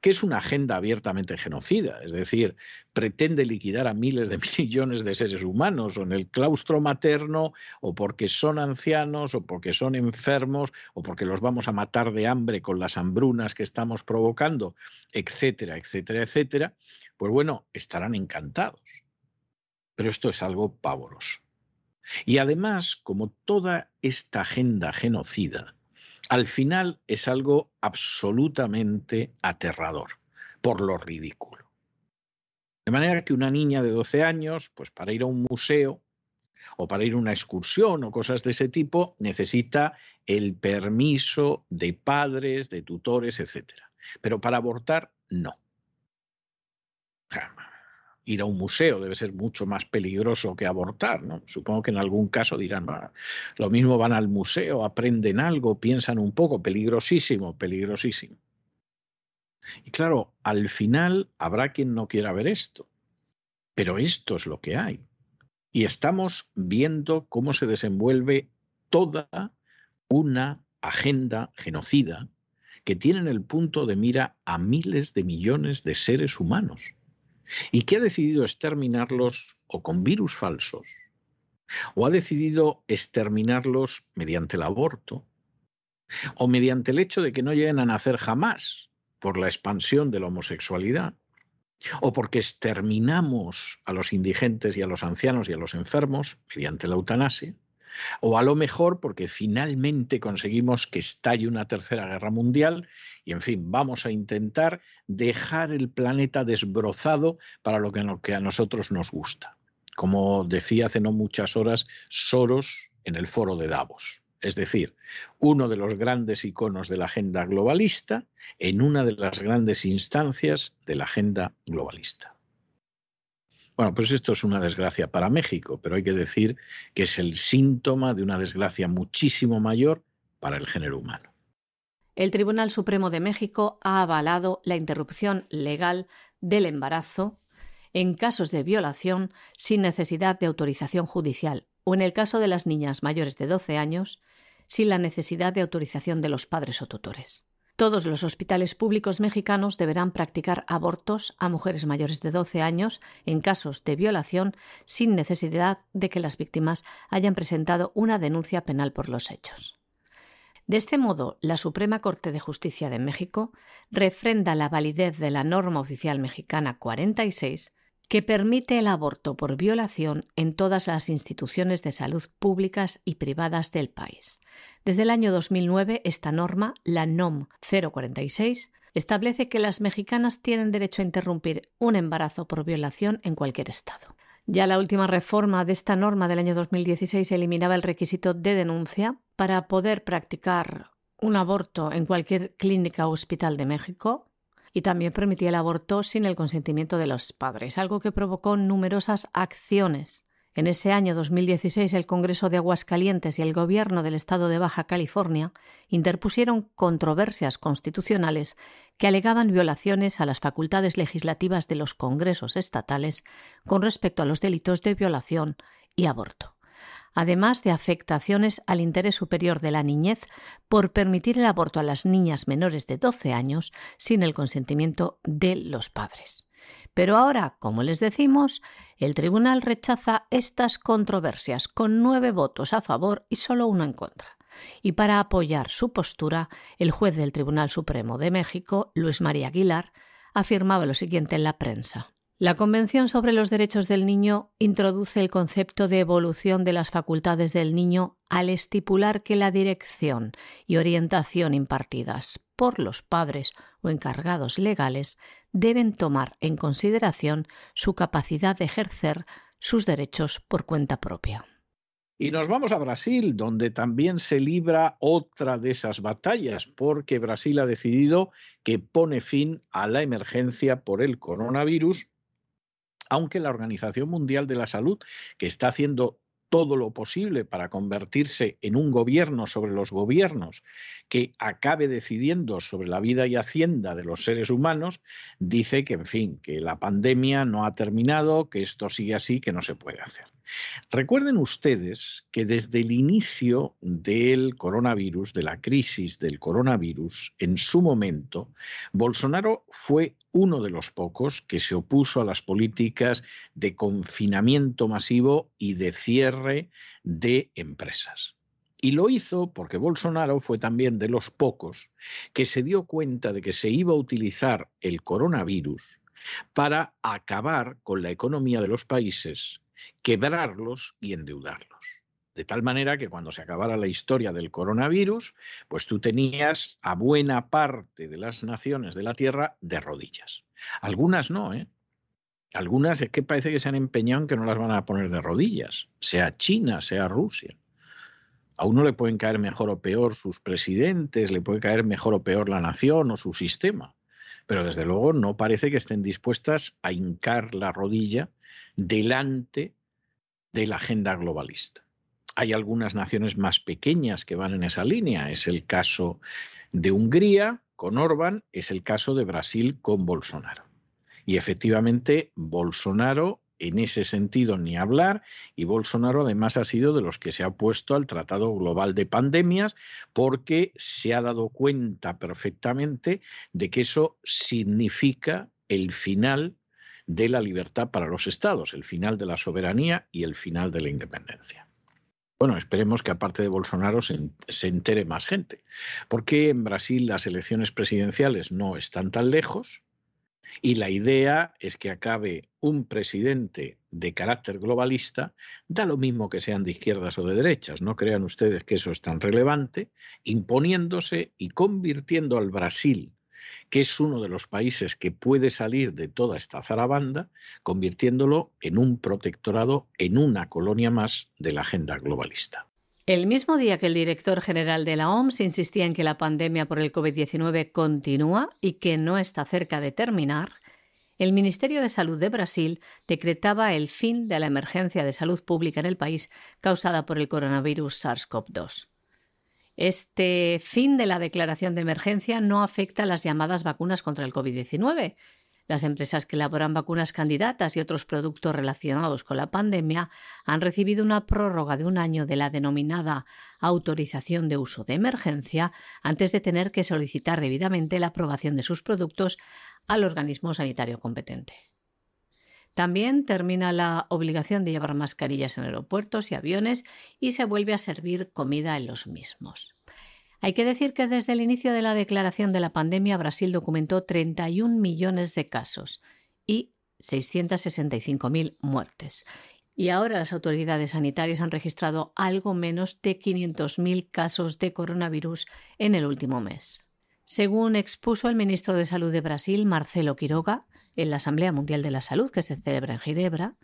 que es una agenda abiertamente genocida, es decir, pretende liquidar a miles de millones de seres humanos o en el claustro materno o porque son ancianos o porque son enfermos o porque los vamos a matar de hambre con las hambrunas que estamos provocando, etcétera, etcétera, etcétera, pues bueno, estarán encantados. Pero esto es algo pavoroso. Y además, como toda esta agenda genocida, al final es algo absolutamente aterrador, por lo ridículo. De manera que una niña de 12 años, pues para ir a un museo o para ir a una excursión o cosas de ese tipo, necesita el permiso de padres, de tutores, etc. Pero para abortar, no ir a un museo debe ser mucho más peligroso que abortar, ¿no? Supongo que en algún caso dirán, lo mismo van al museo, aprenden algo, piensan un poco, peligrosísimo, peligrosísimo. Y claro, al final habrá quien no quiera ver esto, pero esto es lo que hay. Y estamos viendo cómo se desenvuelve toda una agenda genocida que tiene en el punto de mira a miles de millones de seres humanos y que ha decidido exterminarlos o con virus falsos, o ha decidido exterminarlos mediante el aborto, o mediante el hecho de que no lleguen a nacer jamás por la expansión de la homosexualidad, o porque exterminamos a los indigentes y a los ancianos y a los enfermos mediante la eutanasia, o a lo mejor porque finalmente conseguimos que estalle una tercera guerra mundial y, en fin, vamos a intentar dejar el planeta desbrozado para lo que, a nosotros nos gusta. Como decía hace no muchas horas Soros en el foro de Davos. Es decir, uno de los grandes iconos de la agenda globalista en una de las grandes instancias de la agenda globalista. Bueno, pues esto es una desgracia para México, pero hay que decir que es el síntoma de una desgracia muchísimo mayor para el género humano. El Tribunal Supremo de México ha avalado la interrupción legal del embarazo en casos de violación sin necesidad de autorización judicial o en el caso de las niñas mayores de 12 años sin la necesidad de autorización de los padres o tutores. Todos los hospitales públicos mexicanos deberán practicar abortos a mujeres mayores de 12 años en casos de violación sin necesidad de que las víctimas hayan presentado una denuncia penal por los hechos. De este modo, la Suprema Corte de Justicia de México refrenda la validez de la norma oficial mexicana 46 que permite el aborto por violación en todas las instituciones de salud públicas y privadas del país. Desde el año 2009, esta norma, la NOM 046, establece que las mexicanas tienen derecho a interrumpir un embarazo por violación en cualquier estado. Ya la última reforma de esta norma del año 2016 eliminaba el requisito de denuncia para poder practicar un aborto en cualquier clínica o hospital de México y también permitía el aborto sin el consentimiento de los padres, algo que provocó numerosas acciones. En ese año 2016 el Congreso de Aguascalientes y el Gobierno del Estado de Baja California interpusieron controversias constitucionales que alegaban violaciones a las facultades legislativas de los congresos estatales con respecto a los delitos de violación y aborto además de afectaciones al interés superior de la niñez por permitir el aborto a las niñas menores de 12 años sin el consentimiento de los padres. Pero ahora, como les decimos, el tribunal rechaza estas controversias con nueve votos a favor y solo uno en contra. Y para apoyar su postura, el juez del Tribunal Supremo de México, Luis María Aguilar, afirmaba lo siguiente en la prensa. La Convención sobre los Derechos del Niño introduce el concepto de evolución de las facultades del niño al estipular que la dirección y orientación impartidas por los padres o encargados legales deben tomar en consideración su capacidad de ejercer sus derechos por cuenta propia. Y nos vamos a Brasil, donde también se libra otra de esas batallas, porque Brasil ha decidido que pone fin a la emergencia por el coronavirus aunque la Organización Mundial de la Salud, que está haciendo todo lo posible para convertirse en un gobierno sobre los gobiernos que acabe decidiendo sobre la vida y hacienda de los seres humanos, dice que, en fin, que la pandemia no ha terminado, que esto sigue así, que no se puede hacer. Recuerden ustedes que desde el inicio del coronavirus, de la crisis del coronavirus, en su momento, Bolsonaro fue uno de los pocos que se opuso a las políticas de confinamiento masivo y de cierre de empresas. Y lo hizo porque Bolsonaro fue también de los pocos que se dio cuenta de que se iba a utilizar el coronavirus para acabar con la economía de los países quebrarlos y endeudarlos. De tal manera que cuando se acabara la historia del coronavirus, pues tú tenías a buena parte de las naciones de la Tierra de rodillas. Algunas no, ¿eh? Algunas es que parece que se han empeñado en que no las van a poner de rodillas, sea China, sea Rusia. A uno le pueden caer mejor o peor sus presidentes, le puede caer mejor o peor la nación o su sistema, pero desde luego no parece que estén dispuestas a hincar la rodilla delante de la agenda globalista. Hay algunas naciones más pequeñas que van en esa línea. Es el caso de Hungría con Orbán, es el caso de Brasil con Bolsonaro. Y efectivamente, Bolsonaro en ese sentido ni hablar y Bolsonaro además ha sido de los que se ha opuesto al Tratado Global de Pandemias porque se ha dado cuenta perfectamente de que eso significa el final de la libertad para los estados, el final de la soberanía y el final de la independencia. Bueno, esperemos que aparte de Bolsonaro se, entere más gente, porque en Brasil las elecciones presidenciales no están tan lejos y la idea es que acabe un presidente de carácter globalista, da lo mismo que sean de izquierdas o de derechas, no crean ustedes que eso es tan relevante, imponiéndose y convirtiendo al Brasil que es uno de los países que puede salir de toda esta zarabanda, convirtiéndolo en un protectorado, en una colonia más de la agenda globalista. El mismo día que el director general de la OMS insistía en que la pandemia por el COVID-19 continúa y que no está cerca de terminar, el Ministerio de Salud de Brasil decretaba el fin de la emergencia de salud pública en el país causada por el coronavirus SARS-CoV-2. Este fin de la declaración de emergencia no afecta a las llamadas vacunas contra el COVID-19. Las empresas que elaboran vacunas candidatas y otros productos relacionados con la pandemia han recibido una prórroga de un año de la denominada autorización de uso de emergencia antes de tener que solicitar debidamente la aprobación de sus productos al organismo sanitario competente. También termina la obligación de llevar mascarillas en aeropuertos y aviones y se vuelve a servir comida en los mismos. Hay que decir que desde el inicio de la declaración de la pandemia Brasil documentó 31 millones de casos y 665.000 muertes. Y ahora las autoridades sanitarias han registrado algo menos de 500.000 casos de coronavirus en el último mes. Según expuso el ministro de Salud de Brasil, Marcelo Quiroga, en la Asamblea Mundial de la Salud que se celebra en Ginebra,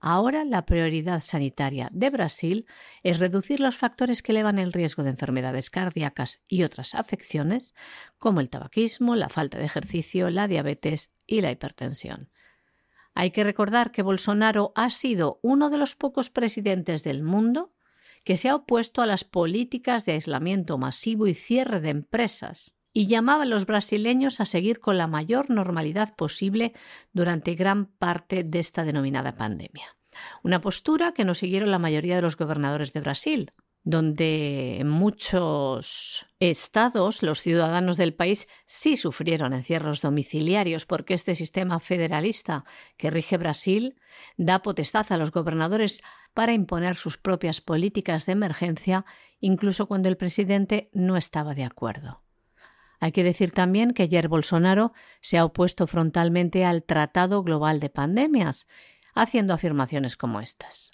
ahora la prioridad sanitaria de Brasil es reducir los factores que elevan el riesgo de enfermedades cardíacas y otras afecciones, como el tabaquismo, la falta de ejercicio, la diabetes y la hipertensión. Hay que recordar que Bolsonaro ha sido uno de los pocos presidentes del mundo que se ha opuesto a las políticas de aislamiento masivo y cierre de empresas y llamaba a los brasileños a seguir con la mayor normalidad posible durante gran parte de esta denominada pandemia. Una postura que no siguieron la mayoría de los gobernadores de Brasil, donde en muchos estados los ciudadanos del país sí sufrieron encierros domiciliarios porque este sistema federalista que rige Brasil da potestad a los gobernadores para imponer sus propias políticas de emergencia incluso cuando el presidente no estaba de acuerdo. Hay que decir también que ayer Bolsonaro se ha opuesto frontalmente al Tratado Global de Pandemias, haciendo afirmaciones como estas.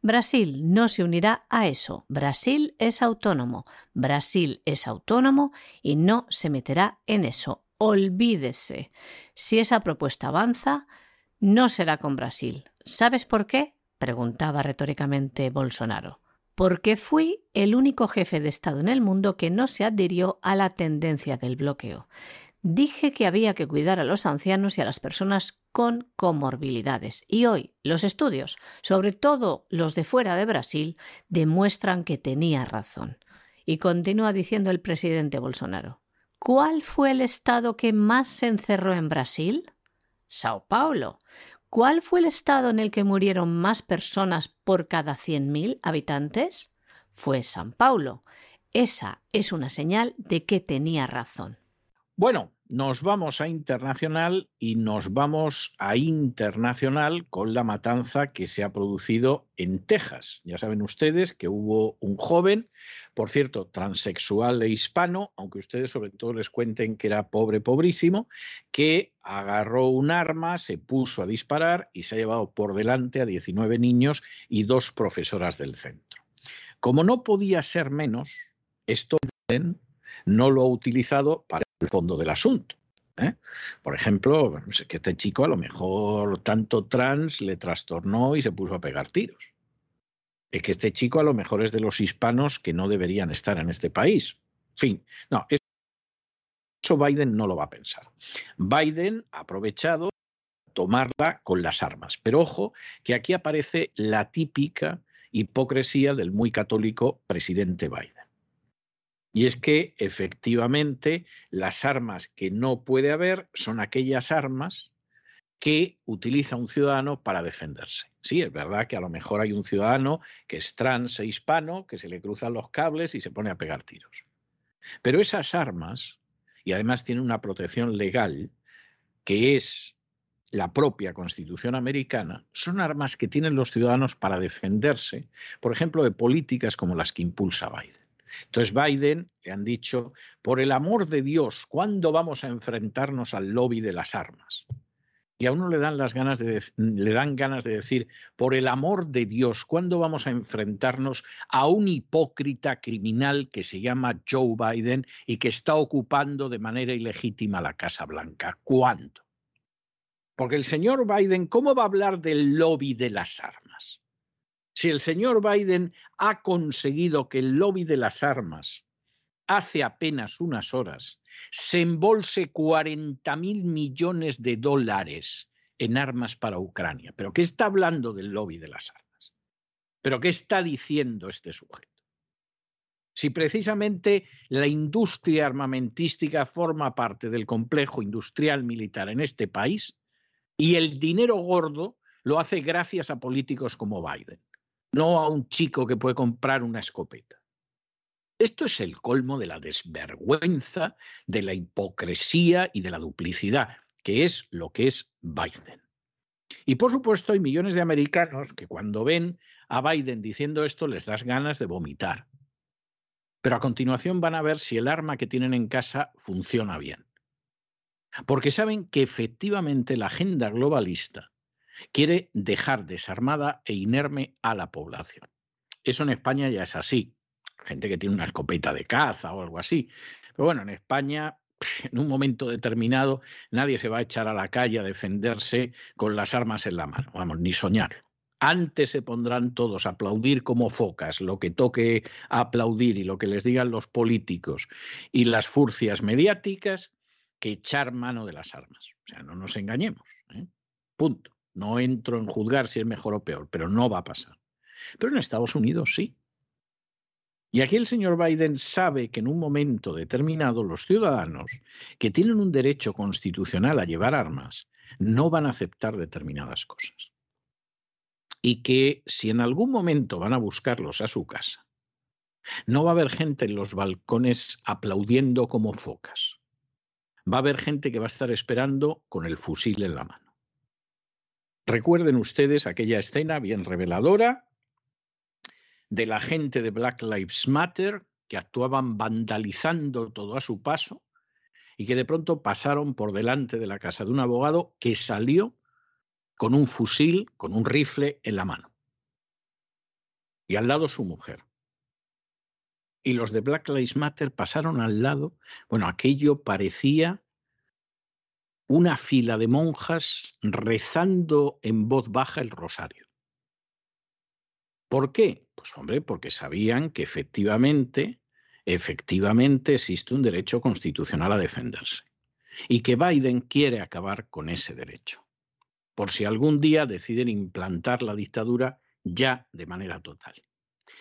Brasil no se unirá a eso. Brasil es autónomo. Brasil es autónomo y no se meterá en eso. Olvídese. Si esa propuesta avanza, no será con Brasil. ¿Sabes por qué? preguntaba retóricamente Bolsonaro. Porque fui el único jefe de Estado en el mundo que no se adhirió a la tendencia del bloqueo. Dije que había que cuidar a los ancianos y a las personas con comorbilidades. Y hoy los estudios, sobre todo los de fuera de Brasil, demuestran que tenía razón. Y continúa diciendo el presidente Bolsonaro. ¿Cuál fue el estado que más se encerró en Brasil? Sao Paulo. ¿Cuál fue el estado en el que murieron más personas por cada 100.000 habitantes? Fue San Paulo. Esa es una señal de que tenía razón. Bueno, nos vamos a internacional y nos vamos a internacional con la matanza que se ha producido en Texas. Ya saben ustedes que hubo un joven, por cierto, transexual e hispano, aunque ustedes sobre todo les cuenten que era pobre, pobrísimo, que agarró un arma, se puso a disparar y se ha llevado por delante a 19 niños y dos profesoras del centro. Como no podía ser menos, esto no lo ha utilizado para el fondo del asunto. ¿eh? Por ejemplo, que este chico a lo mejor tanto trans le trastornó y se puso a pegar tiros. Es que este chico a lo mejor es de los hispanos que no deberían estar en este país. Fin, no, eso Biden no lo va a pensar. Biden ha aprovechado tomarla con las armas. Pero ojo, que aquí aparece la típica hipocresía del muy católico presidente Biden. Y es que efectivamente las armas que no puede haber son aquellas armas que utiliza un ciudadano para defenderse. Sí, es verdad que a lo mejor hay un ciudadano que es trans e hispano, que se le cruzan los cables y se pone a pegar tiros. Pero esas armas, y además tienen una protección legal, que es la propia Constitución americana, son armas que tienen los ciudadanos para defenderse, por ejemplo, de políticas como las que impulsa Biden. Entonces Biden le han dicho, por el amor de Dios, ¿cuándo vamos a enfrentarnos al lobby de las armas? Y a uno le dan, las ganas de, le dan ganas de decir, por el amor de Dios, ¿cuándo vamos a enfrentarnos a un hipócrita criminal que se llama Joe Biden y que está ocupando de manera ilegítima la Casa Blanca? ¿Cuándo? Porque el señor Biden, ¿cómo va a hablar del lobby de las armas? Si el señor Biden ha conseguido que el lobby de las armas hace apenas unas horas se embolse 40 mil millones de dólares en armas para Ucrania. ¿Pero qué está hablando del lobby de las armas? ¿Pero qué está diciendo este sujeto? Si precisamente la industria armamentística forma parte del complejo industrial militar en este país y el dinero gordo lo hace gracias a políticos como Biden no a un chico que puede comprar una escopeta. Esto es el colmo de la desvergüenza, de la hipocresía y de la duplicidad, que es lo que es Biden. Y por supuesto hay millones de americanos que cuando ven a Biden diciendo esto les das ganas de vomitar. Pero a continuación van a ver si el arma que tienen en casa funciona bien. Porque saben que efectivamente la agenda globalista quiere dejar desarmada e inerme a la población. Eso en España ya es así. Gente que tiene una escopeta de caza o algo así. Pero bueno, en España, en un momento determinado, nadie se va a echar a la calle a defenderse con las armas en la mano. Vamos, ni soñarlo. Antes se pondrán todos a aplaudir como focas lo que toque aplaudir y lo que les digan los políticos y las furcias mediáticas que echar mano de las armas. O sea, no nos engañemos. ¿eh? Punto. No entro en juzgar si es mejor o peor, pero no va a pasar. Pero en Estados Unidos sí. Y aquí el señor Biden sabe que en un momento determinado los ciudadanos que tienen un derecho constitucional a llevar armas no van a aceptar determinadas cosas. Y que si en algún momento van a buscarlos a su casa, no va a haber gente en los balcones aplaudiendo como focas. Va a haber gente que va a estar esperando con el fusil en la mano. Recuerden ustedes aquella escena bien reveladora de la gente de Black Lives Matter que actuaban vandalizando todo a su paso y que de pronto pasaron por delante de la casa de un abogado que salió con un fusil, con un rifle en la mano. Y al lado su mujer. Y los de Black Lives Matter pasaron al lado. Bueno, aquello parecía una fila de monjas rezando en voz baja el rosario. ¿Por qué? Pues hombre, porque sabían que efectivamente, efectivamente existe un derecho constitucional a defenderse y que Biden quiere acabar con ese derecho, por si algún día deciden implantar la dictadura ya de manera total.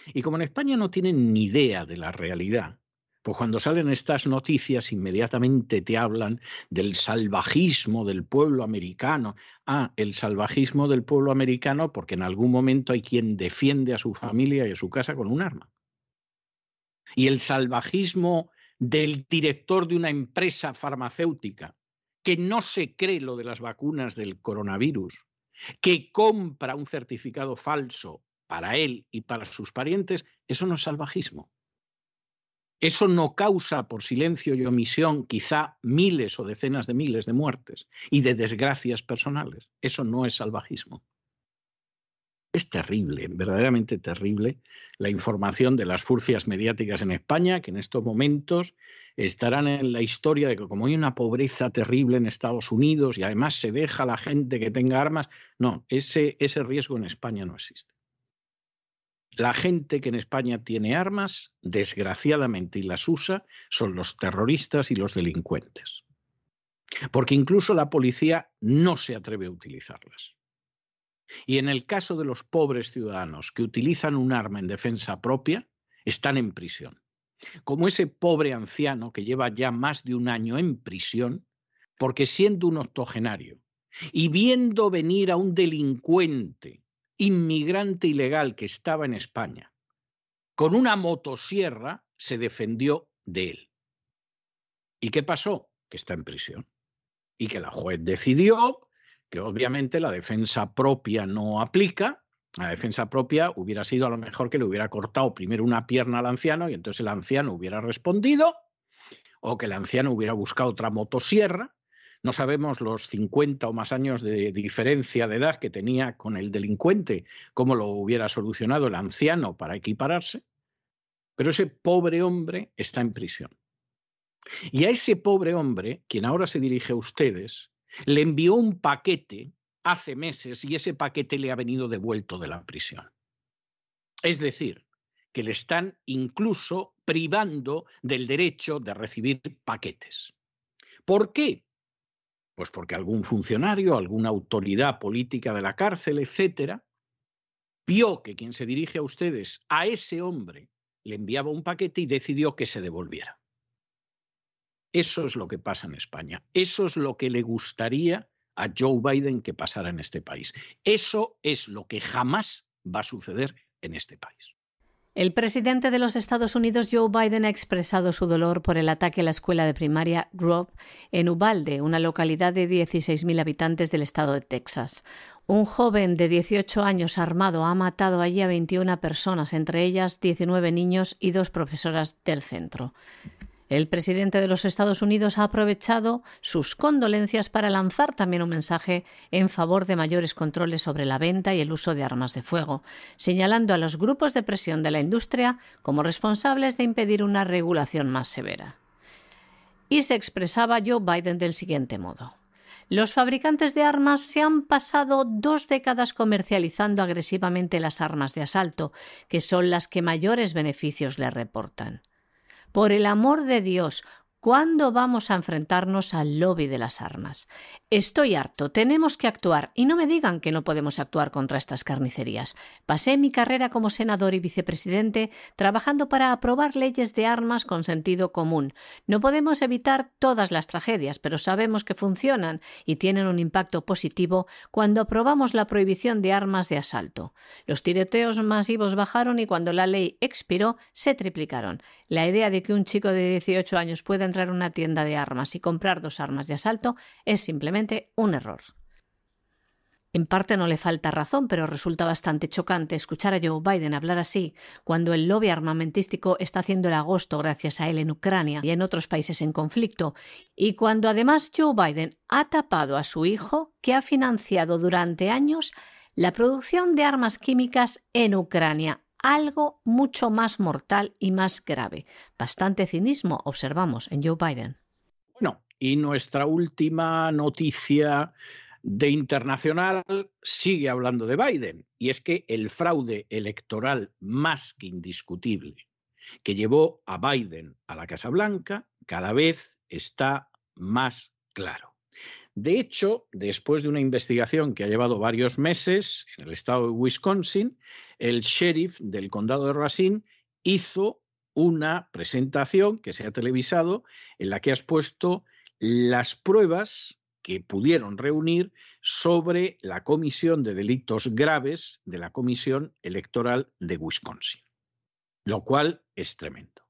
Y como en España no tienen ni idea de la realidad, pues cuando salen estas noticias inmediatamente te hablan del salvajismo del pueblo americano. Ah, el salvajismo del pueblo americano porque en algún momento hay quien defiende a su familia y a su casa con un arma. Y el salvajismo del director de una empresa farmacéutica que no se cree lo de las vacunas del coronavirus, que compra un certificado falso para él y para sus parientes, eso no es salvajismo. Eso no causa por silencio y omisión quizá miles o decenas de miles de muertes y de desgracias personales. Eso no es salvajismo. Es terrible, verdaderamente terrible, la información de las furcias mediáticas en España, que en estos momentos estarán en la historia de que como hay una pobreza terrible en Estados Unidos y además se deja a la gente que tenga armas, no, ese, ese riesgo en España no existe. La gente que en España tiene armas, desgraciadamente, y las usa, son los terroristas y los delincuentes. Porque incluso la policía no se atreve a utilizarlas. Y en el caso de los pobres ciudadanos que utilizan un arma en defensa propia, están en prisión. Como ese pobre anciano que lleva ya más de un año en prisión, porque siendo un octogenario y viendo venir a un delincuente inmigrante ilegal que estaba en España, con una motosierra, se defendió de él. ¿Y qué pasó? Que está en prisión. Y que la juez decidió que obviamente la defensa propia no aplica. La defensa propia hubiera sido a lo mejor que le hubiera cortado primero una pierna al anciano y entonces el anciano hubiera respondido, o que el anciano hubiera buscado otra motosierra, no sabemos los 50 o más años de diferencia de edad que tenía con el delincuente, cómo lo hubiera solucionado el anciano para equipararse, pero ese pobre hombre está en prisión. Y a ese pobre hombre, quien ahora se dirige a ustedes, le envió un paquete hace meses y ese paquete le ha venido devuelto de la prisión. Es decir, que le están incluso privando del derecho de recibir paquetes. ¿Por qué? Pues porque algún funcionario, alguna autoridad política de la cárcel, etcétera, vio que quien se dirige a ustedes, a ese hombre, le enviaba un paquete y decidió que se devolviera. Eso es lo que pasa en España. Eso es lo que le gustaría a Joe Biden que pasara en este país. Eso es lo que jamás va a suceder en este país. El presidente de los Estados Unidos, Joe Biden, ha expresado su dolor por el ataque a la escuela de primaria Grove en Ubalde, una localidad de 16.000 habitantes del estado de Texas. Un joven de 18 años armado ha matado allí a 21 personas, entre ellas 19 niños y dos profesoras del centro. El presidente de los Estados Unidos ha aprovechado sus condolencias para lanzar también un mensaje en favor de mayores controles sobre la venta y el uso de armas de fuego, señalando a los grupos de presión de la industria como responsables de impedir una regulación más severa. Y se expresaba Joe Biden del siguiente modo. Los fabricantes de armas se han pasado dos décadas comercializando agresivamente las armas de asalto, que son las que mayores beneficios le reportan. Por el amor de Dios, ¿Cuándo vamos a enfrentarnos al lobby de las armas? Estoy harto, tenemos que actuar y no me digan que no podemos actuar contra estas carnicerías. Pasé mi carrera como senador y vicepresidente trabajando para aprobar leyes de armas con sentido común. No podemos evitar todas las tragedias, pero sabemos que funcionan y tienen un impacto positivo cuando aprobamos la prohibición de armas de asalto. Los tiroteos masivos bajaron y cuando la ley expiró se triplicaron. La idea de que un chico de 18 años pueda entrar a una tienda de armas y comprar dos armas de asalto es simplemente un error. En parte no le falta razón, pero resulta bastante chocante escuchar a Joe Biden hablar así cuando el lobby armamentístico está haciendo el agosto gracias a él en Ucrania y en otros países en conflicto, y cuando además Joe Biden ha tapado a su hijo, que ha financiado durante años la producción de armas químicas en Ucrania, algo mucho más mortal y más grave. Bastante cinismo observamos en Joe Biden. Bueno, y nuestra última noticia de internacional sigue hablando de Biden, y es que el fraude electoral más que indiscutible que llevó a Biden a la Casa Blanca cada vez está más claro. De hecho, después de una investigación que ha llevado varios meses en el estado de Wisconsin, el sheriff del condado de Racine hizo una presentación que se ha televisado en la que has puesto las pruebas que pudieron reunir sobre la comisión de delitos graves de la Comisión Electoral de Wisconsin, lo cual es tremendo.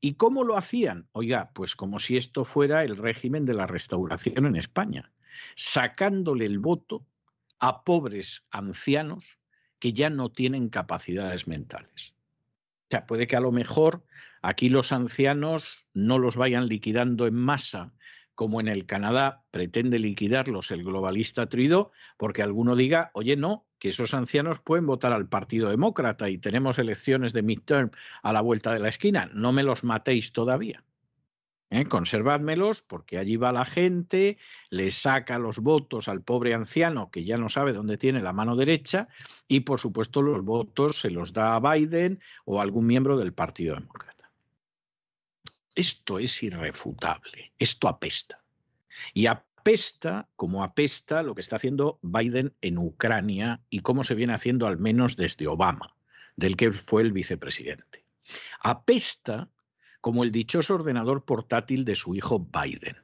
¿Y cómo lo hacían? Oiga, pues como si esto fuera el régimen de la restauración en España, sacándole el voto a pobres ancianos que ya no tienen capacidades mentales. O sea, puede que a lo mejor aquí los ancianos no los vayan liquidando en masa como en el Canadá pretende liquidarlos el globalista Trudeau, porque alguno diga, oye, no, que esos ancianos pueden votar al Partido Demócrata y tenemos elecciones de midterm a la vuelta de la esquina. No me los matéis todavía. ¿Eh? Conservádmelos porque allí va la gente, le saca los votos al pobre anciano que ya no sabe dónde tiene la mano derecha y por supuesto los votos se los da a Biden o a algún miembro del Partido Demócrata. Esto es irrefutable, esto apesta. Y apesta como apesta lo que está haciendo Biden en Ucrania y cómo se viene haciendo al menos desde Obama, del que fue el vicepresidente. Apesta como el dichoso ordenador portátil de su hijo Biden.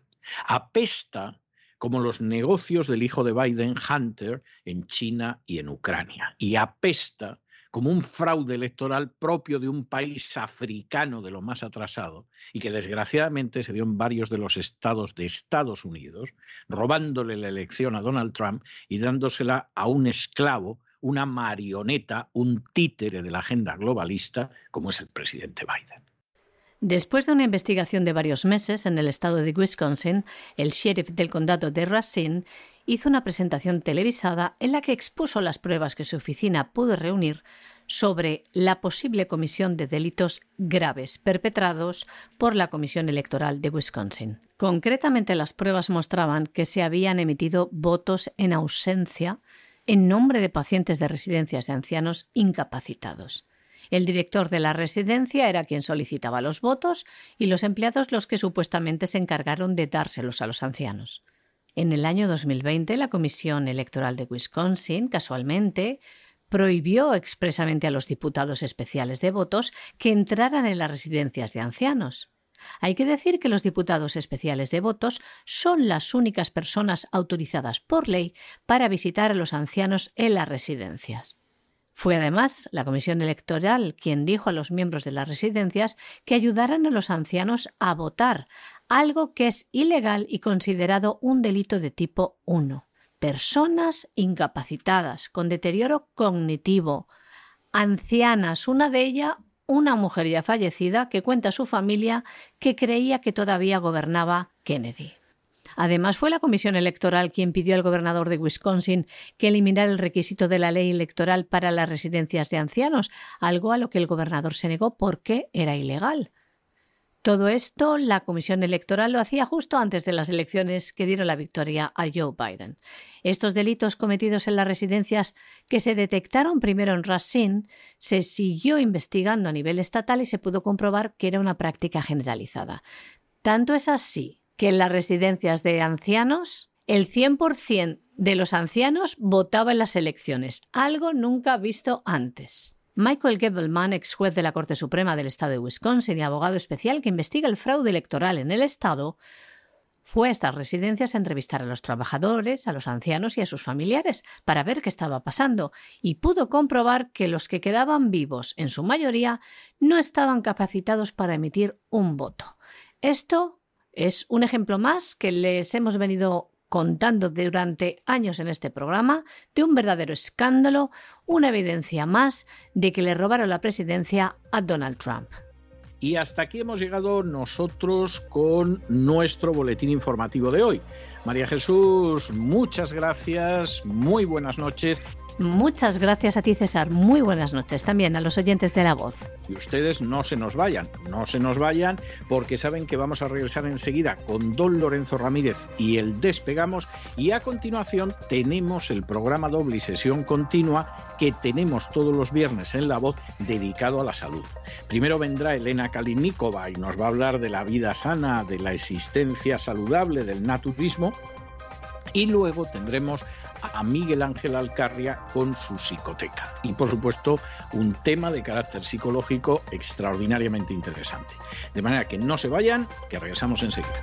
Apesta como los negocios del hijo de Biden, Hunter, en China y en Ucrania. Y apesta como un fraude electoral propio de un país africano de lo más atrasado y que desgraciadamente se dio en varios de los estados de Estados Unidos, robándole la elección a Donald Trump y dándosela a un esclavo, una marioneta, un títere de la agenda globalista como es el presidente Biden. Después de una investigación de varios meses en el estado de Wisconsin, el sheriff del condado de Racine hizo una presentación televisada en la que expuso las pruebas que su oficina pudo reunir sobre la posible comisión de delitos graves perpetrados por la Comisión Electoral de Wisconsin. Concretamente, las pruebas mostraban que se habían emitido votos en ausencia en nombre de pacientes de residencias de ancianos incapacitados. El director de la residencia era quien solicitaba los votos y los empleados los que supuestamente se encargaron de dárselos a los ancianos. En el año 2020, la Comisión Electoral de Wisconsin, casualmente, prohibió expresamente a los diputados especiales de votos que entraran en las residencias de ancianos. Hay que decir que los diputados especiales de votos son las únicas personas autorizadas por ley para visitar a los ancianos en las residencias. Fue además la Comisión Electoral quien dijo a los miembros de las residencias que ayudaran a los ancianos a votar, algo que es ilegal y considerado un delito de tipo 1. Personas incapacitadas, con deterioro cognitivo, ancianas, una de ellas una mujer ya fallecida que cuenta a su familia que creía que todavía gobernaba Kennedy. Además, fue la Comisión Electoral quien pidió al gobernador de Wisconsin que eliminara el requisito de la ley electoral para las residencias de ancianos, algo a lo que el gobernador se negó porque era ilegal. Todo esto la Comisión Electoral lo hacía justo antes de las elecciones que dieron la victoria a Joe Biden. Estos delitos cometidos en las residencias que se detectaron primero en Racine se siguió investigando a nivel estatal y se pudo comprobar que era una práctica generalizada. Tanto es así que en las residencias de ancianos el 100% de los ancianos votaba en las elecciones, algo nunca visto antes. Michael Gebelman, ex juez de la Corte Suprema del Estado de Wisconsin y abogado especial que investiga el fraude electoral en el Estado, fue a estas residencias a entrevistar a los trabajadores, a los ancianos y a sus familiares para ver qué estaba pasando y pudo comprobar que los que quedaban vivos, en su mayoría, no estaban capacitados para emitir un voto. Esto es un ejemplo más que les hemos venido contando durante años en este programa de un verdadero escándalo, una evidencia más de que le robaron la presidencia a Donald Trump. Y hasta aquí hemos llegado nosotros con nuestro boletín informativo de hoy. María Jesús, muchas gracias, muy buenas noches Muchas gracias a ti, César. Muy buenas noches también a los oyentes de La Voz. Y ustedes no se nos vayan, no se nos vayan, porque saben que vamos a regresar enseguida con Don Lorenzo Ramírez y el Despegamos. Y a continuación tenemos el programa doble y sesión continua que tenemos todos los viernes en La Voz dedicado a la salud. Primero vendrá Elena Kalinikova y nos va a hablar de la vida sana, de la existencia saludable, del naturismo. Y luego tendremos a Miguel Ángel Alcarria con su psicoteca. Y por supuesto, un tema de carácter psicológico extraordinariamente interesante. De manera que no se vayan, que regresamos enseguida.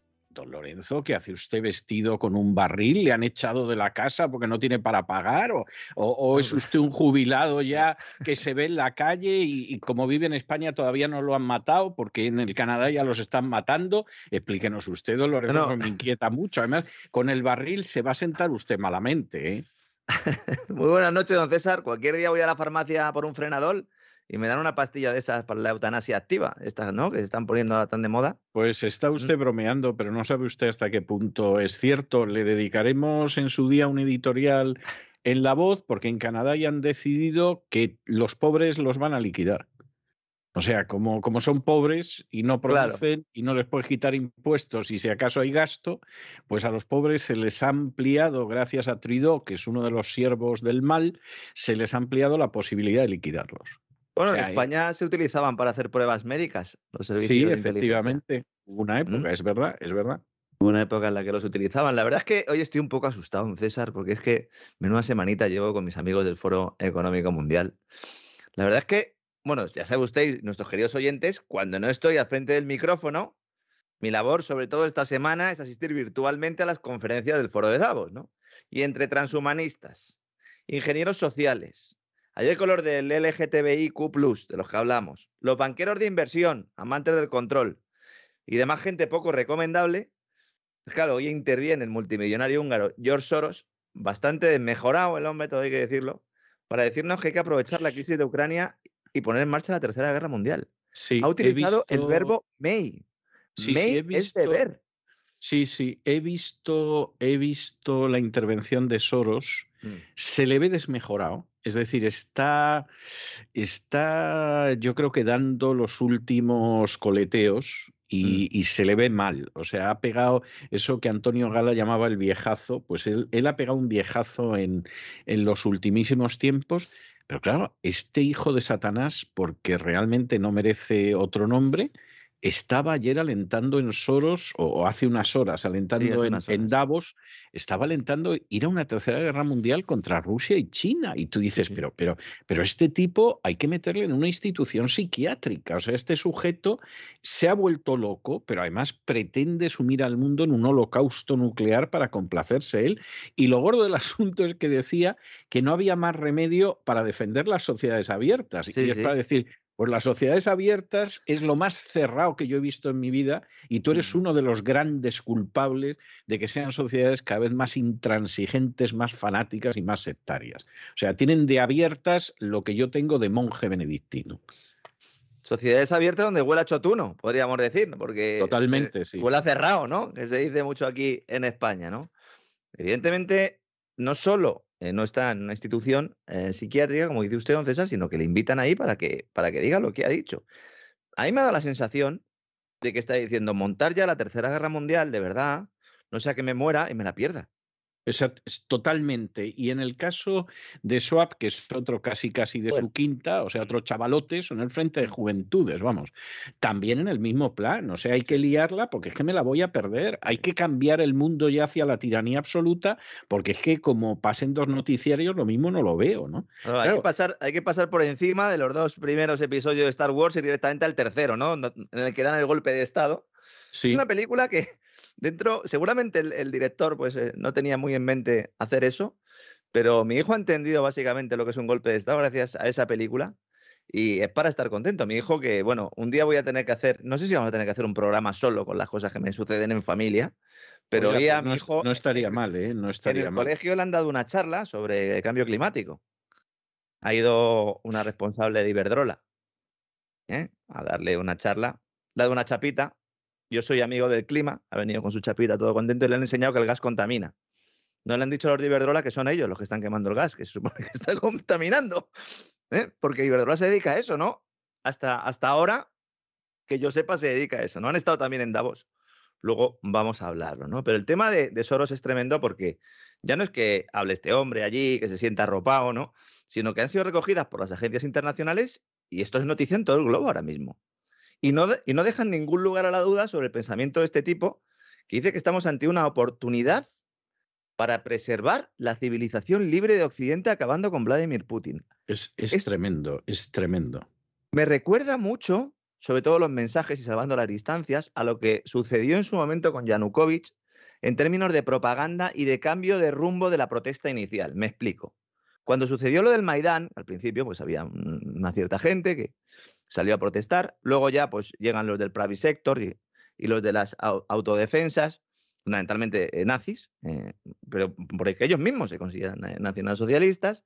Lorenzo, ¿qué hace usted vestido con un barril? ¿Le han echado de la casa porque no tiene para pagar? ¿O, es usted un jubilado ya que se ve en la calle y, como vive en España todavía no lo han matado porque en el Canadá ya los están matando? Explíquenos usted, don Lorenzo, me inquieta mucho. Además, con el barril se va a sentar usted malamente. ¿eh? Muy buenas noches, don César. Cualquier día voy a la farmacia por un frenador y me dan una pastilla de esas para la eutanasia activa, estas, ¿no? Que se están poniendo ahora tan de moda. Pues está usted bromeando, pero no sabe usted hasta qué punto es cierto. Le dedicaremos en su día un editorial en La Voz, porque en Canadá ya han decidido que los pobres los van a liquidar. O sea, como, como son pobres y no producen y no les puedes quitar impuestos y si acaso hay gasto, pues a los pobres se les ha ampliado, gracias a Trudeau, que es uno de los siervos del mal, se les ha ampliado la posibilidad de liquidarlos. Bueno, en España se utilizaban para hacer pruebas médicas los servicios Sí, efectivamente. Hubo una época, es verdad, es verdad. Hubo una época en la que los utilizaban. La verdad es que hoy estoy un poco asustado, César, porque es que menuda semanita llevo con mis amigos del Foro Económico Mundial. La verdad es que, bueno, ya sabe usted, nuestros queridos oyentes, cuando no estoy al frente del micrófono, mi labor, sobre todo esta semana, es asistir virtualmente a las conferencias del Foro de Davos, ¿no? Y entre transhumanistas, ingenieros sociales, hay el color del LGTBIQ, de los que hablamos. Los banqueros de inversión, amantes del control y demás gente poco recomendable. Pues claro, hoy interviene el multimillonario húngaro George Soros, bastante mejorado el hombre, todo hay que decirlo, para decirnos que hay que aprovechar la crisis de Ucrania y poner en marcha la Tercera Guerra Mundial. ha utilizado el verbo may. may es deber. Sí, sí, he visto, he visto la intervención de Soros. Mm. Se le ve desmejorado. Es decir, está, está, yo creo que dando los últimos coleteos y, Mm. y se le ve mal. O sea, ha pegado eso que Antonio Gala llamaba el viejazo, pues él, él ha pegado un viejazo en, en los ultimísimos tiempos. Pero claro, este hijo de Satanás, porque realmente no merece otro nombre, estaba ayer alentando en Soros, o, hace unas horas, alentando en. Davos, estaba alentando ir a una tercera guerra mundial contra Rusia y China. Y tú dices, sí. pero, pero, pero este tipo hay que meterle en una institución psiquiátrica. O sea, este sujeto se ha vuelto loco, pero además pretende sumir al mundo en un holocausto nuclear para complacerse él. Y lo gordo del asunto es que decía que no había más remedio para defender las sociedades abiertas. Sí, y es para decir, pues las sociedades abiertas es lo más cerrado que yo he visto en mi vida y tú eres Ujú. uno de los grandes culpables de que sean sociedades cada vez más intransigentes, más fanáticas y más sectarias. O sea, tienen de abiertas lo que yo tengo de monje benedictino. Sociedades abiertas donde huele a chotuno, podríamos decir, porque eh, Totalmente, sí. huele a cerrado, ¿no? Que se dice mucho aquí en España, ¿no? Evidentemente, no solo eh, no está en una institución eh, psiquiátrica, como dice usted, don César, sino que le invitan ahí para que, para que diga lo que ha dicho. A mí me ha dado la sensación de que está diciendo montar ya la Tercera Guerra Mundial, de verdad, no sea que me muera y me la pierda. Es totalmente. Y en el caso de Swap, que es otro casi casi de Bueno. su quinta, o sea, otro chavalote, son el Frente de Juventudes, vamos. También en el mismo plan. O sea, hay que liarla porque es que me la voy a perder. Hay que cambiar el mundo ya hacia la tiranía absoluta, porque es que como pasen dos noticiarios, lo mismo no lo veo, ¿no? Hay, que pasar, hay que pasar por encima de los dos primeros episodios de Star Wars y directamente al tercero, ¿no? No- En el que dan el golpe de Estado. Sí. Es una película que dentro, seguramente el, el director pues eh, no tenía muy en mente hacer eso, pero mi hijo ha entendido básicamente lo que es un golpe de Estado gracias a esa película y es para estar contento. Mi hijo que, bueno, un día voy a tener que hacer, no sé si vamos a tener que hacer un programa solo con las cosas que me suceden en familia, pero Oiga, hoy a pues mi hijo no estaría mal, ¿eh? No en estaría el mal. colegio le han dado una charla sobre el cambio climático. Ha ido una responsable de Iberdrola ¿eh? a darle una charla, le ha dado una chapita. Yo soy amigo del clima, ha venido con su chapita todo contento y le han enseñado que el gas contamina. No le han dicho a los de Iberdrola que son ellos los que están quemando el gas, que se supone que está contaminando. ¿eh? Porque Iberdrola se dedica a eso, ¿no? Hasta, hasta ahora, que yo sepa, se dedica a eso. No han estado también en Davos. Luego vamos a hablarlo, ¿no? Pero el tema de, de Soros es tremendo porque ya no es que hable este hombre allí, que se sienta arropado, ¿no? Sino que han sido recogidas por las agencias internacionales y esto es noticia en todo el globo ahora mismo. Y no, de- y no dejan ningún lugar a la duda sobre el pensamiento de este tipo que dice que estamos ante una oportunidad para preservar la civilización libre de Occidente acabando con Vladimir Putin. Es, es Es- tremendo, es tremendo. Me recuerda mucho, sobre todo los mensajes y salvando las distancias, a lo que sucedió en su momento con Yanukovych en términos de propaganda y de cambio de rumbo de la protesta inicial. Me explico. Cuando sucedió lo del Maidán, al principio pues había un- una cierta gente que salió a protestar, luego ya pues llegan los del private sector y, y los de las au- autodefensas, fundamentalmente eh, nazis, eh, pero porque ellos mismos se consideran eh, nacionalsocialistas,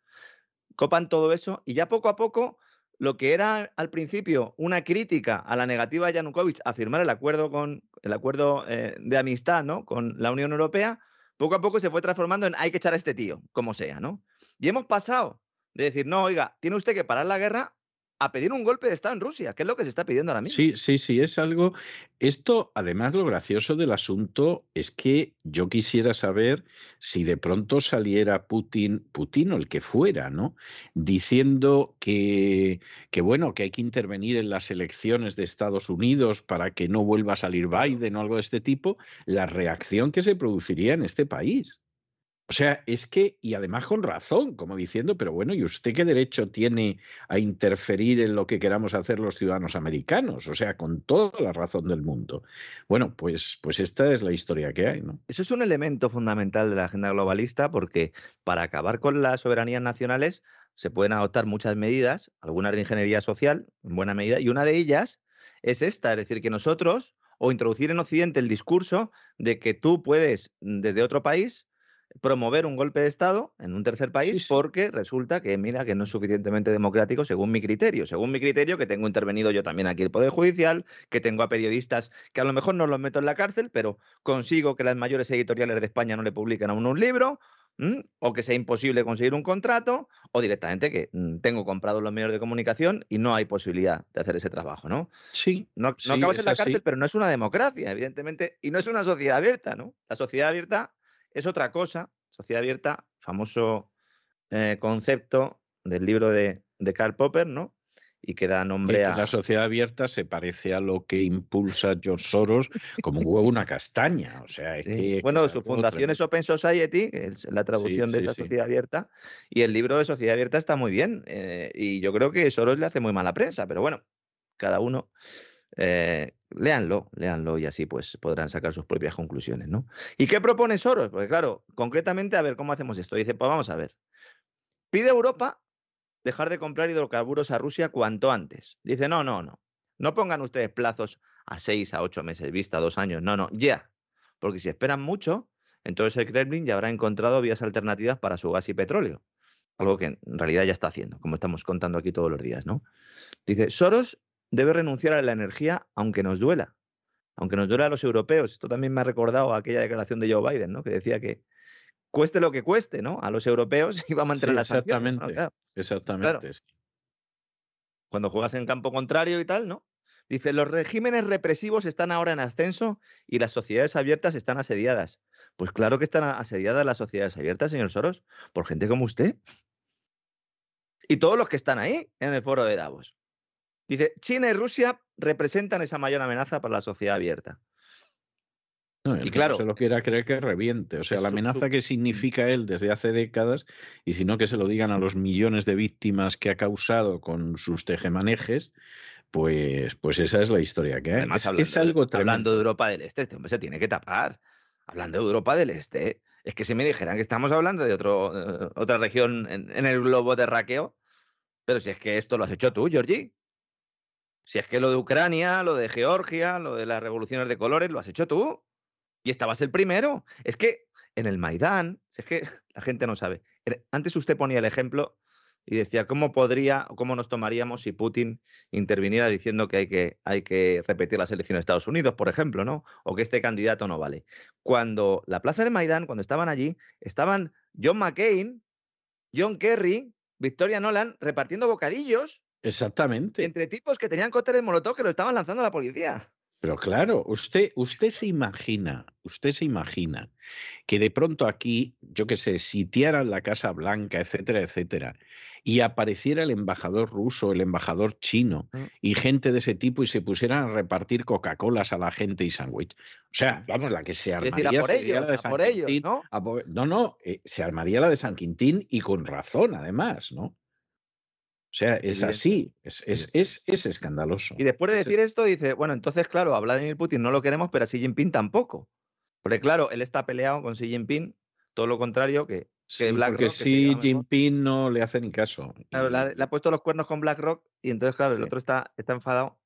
copan todo eso y ya poco a poco lo que era al principio una crítica a la negativa de Yanukovych a firmar el acuerdo con el acuerdo eh, de amistad ¿no? con la Unión Europea, poco a poco se fue transformando en hay que echar a este tío, como sea, ¿no? Y hemos pasado de decir, no, oiga, tiene usted que parar la guerra a pedir un golpe de Estado en Rusia, que es lo que se está pidiendo ahora mismo. Sí, sí, sí, es algo. Esto, además, lo gracioso del asunto es que yo quisiera saber si de pronto saliera Putin, Putin o el que fuera, ¿no? Diciendo que, que, bueno, que hay que intervenir en las elecciones de Estados Unidos para que no vuelva a salir Biden o algo de este tipo, la reacción que se produciría en este país. O sea, es que, y además con razón, como diciendo, pero bueno, ¿y usted qué derecho tiene a interferir en lo que queramos hacer los ciudadanos americanos? O sea, con toda la razón del mundo. Bueno, pues, pues esta es la historia que hay, ¿no? Eso es un elemento fundamental de la agenda globalista porque para acabar con las soberanías nacionales se pueden adoptar muchas medidas, algunas de ingeniería social, en buena medida, y una de ellas es esta, es decir, que nosotros, o introducir en Occidente el discurso de que tú puedes, desde otro país, promover un golpe de Estado en un tercer país porque resulta que, mira, que no es suficientemente democrático según mi criterio. Según mi criterio, que tengo intervenido yo también aquí el Poder Judicial, que tengo a periodistas que a lo mejor no los meto en la cárcel, pero consigo que las mayores editoriales de España no le publiquen a uno un libro, o que sea imposible conseguir un contrato, o directamente que mm, tengo comprado los medios de comunicación y no hay posibilidad de hacer ese trabajo, ¿no? Sí. No, no acabas en la cárcel, pero no es una democracia, evidentemente, y no es una sociedad abierta, ¿no? La sociedad abierta es otra cosa. Sociedad abierta, famoso eh, concepto del libro de, de Karl Popper, ¿no? y que da nombre a... La sociedad abierta se parece a lo que impulsa George Soros como un huevo una castaña. O sea, bueno, su fundación es Open Society, que es la traducción de esa sociedad abierta, y el libro de sociedad abierta está muy bien. Eh, y yo creo que Soros le hace muy mala prensa, pero bueno, cada uno... Eh, léanlo, léanlo y así pues podrán sacar sus propias conclusiones, ¿no? ¿Y qué propone Soros? Porque claro, concretamente, a ver, ¿cómo hacemos esto? Dice, pues vamos a ver. Pide a Europa dejar de comprar hidrocarburos a Rusia cuanto antes. Dice, no, no, no. No pongan ustedes plazos a seis, a ocho meses vista, dos años. No, no, ya. Porque si esperan mucho, entonces el Kremlin ya habrá encontrado vías alternativas para su gas y petróleo. Algo que en realidad ya está haciendo, como estamos contando aquí todos los días, ¿no? Dice, Soros debe renunciar a la energía aunque nos duela. Aunque nos duela a los europeos. Esto también me ha recordado aquella declaración de Joe Biden, ¿no? Que decía que cueste lo que cueste, ¿no? A los europeos iba a mantener la las Exactamente, exactamente. Cuando juegas en campo contrario y tal, ¿no? Dice, los regímenes represivos están ahora en ascenso y las sociedades abiertas están asediadas. Pues claro que están asediadas las sociedades abiertas, señor Soros, por gente como usted. Y todos los que están ahí en el foro de Davos. Dice, China y Rusia representan esa mayor amenaza para la sociedad abierta y claro, se lo quiera creer que reviente. O sea, la amenaza que significa él desde hace décadas, y si no que se lo digan a los millones de víctimas que ha causado con sus tejemanejes, pues, pues esa es la historia que hay. es, hablando, algo Hablando de Europa del Este, este hombre se tiene que tapar. Hablando de Europa del Este, es que si me dijeran que estamos hablando de otro, eh, otra región en, en el globo terráqueo, pero si es que esto lo has hecho tú, Georgie. Si es que lo de Ucrania, lo de Georgia, lo de las revoluciones de colores, lo has hecho tú. Y estabas el primero. Es que en el Maidán, es que la gente no sabe. Antes usted ponía el ejemplo y decía, ¿cómo podría o cómo nos tomaríamos si Putin interviniera diciendo que hay, que hay que repetir las elecciones de Estados Unidos, por ejemplo, ¿no? O que este candidato no vale. Cuando la plaza del Maidán, cuando estaban allí, estaban John McCain, John Kerry, Victoria Nolan repartiendo bocadillos. Exactamente. Entre tipos que tenían cócteles molotov que lo estaban lanzando a la policía. Pero claro, usted, usted se imagina, usted se imagina que de pronto aquí, yo qué sé, sitiaran la Casa Blanca, etcétera, etcétera, y apareciera el embajador ruso, el embajador chino mm. y gente de ese tipo y se pusieran a repartir Coca-Colas a la gente y sándwich. O sea, vamos, la que se armaría por ellos, de San Quintín, ¿no? no, no, eh, se armaría la de San Quintín y con razón, además, ¿no? O sea, es así, es, es, es, escandaloso. Y después de decir esto, dice, bueno, entonces, claro, a Vladimir Putin no lo queremos, pero a Xi Jinping tampoco. Porque, claro, él está peleado con Xi Jinping, todo lo contrario que, que BlackRock. Porque Xi Jinping no le hace ni caso. Claro, le, ha, puesto los cuernos con BlackRock y entonces, claro, el otro está, está enfadado.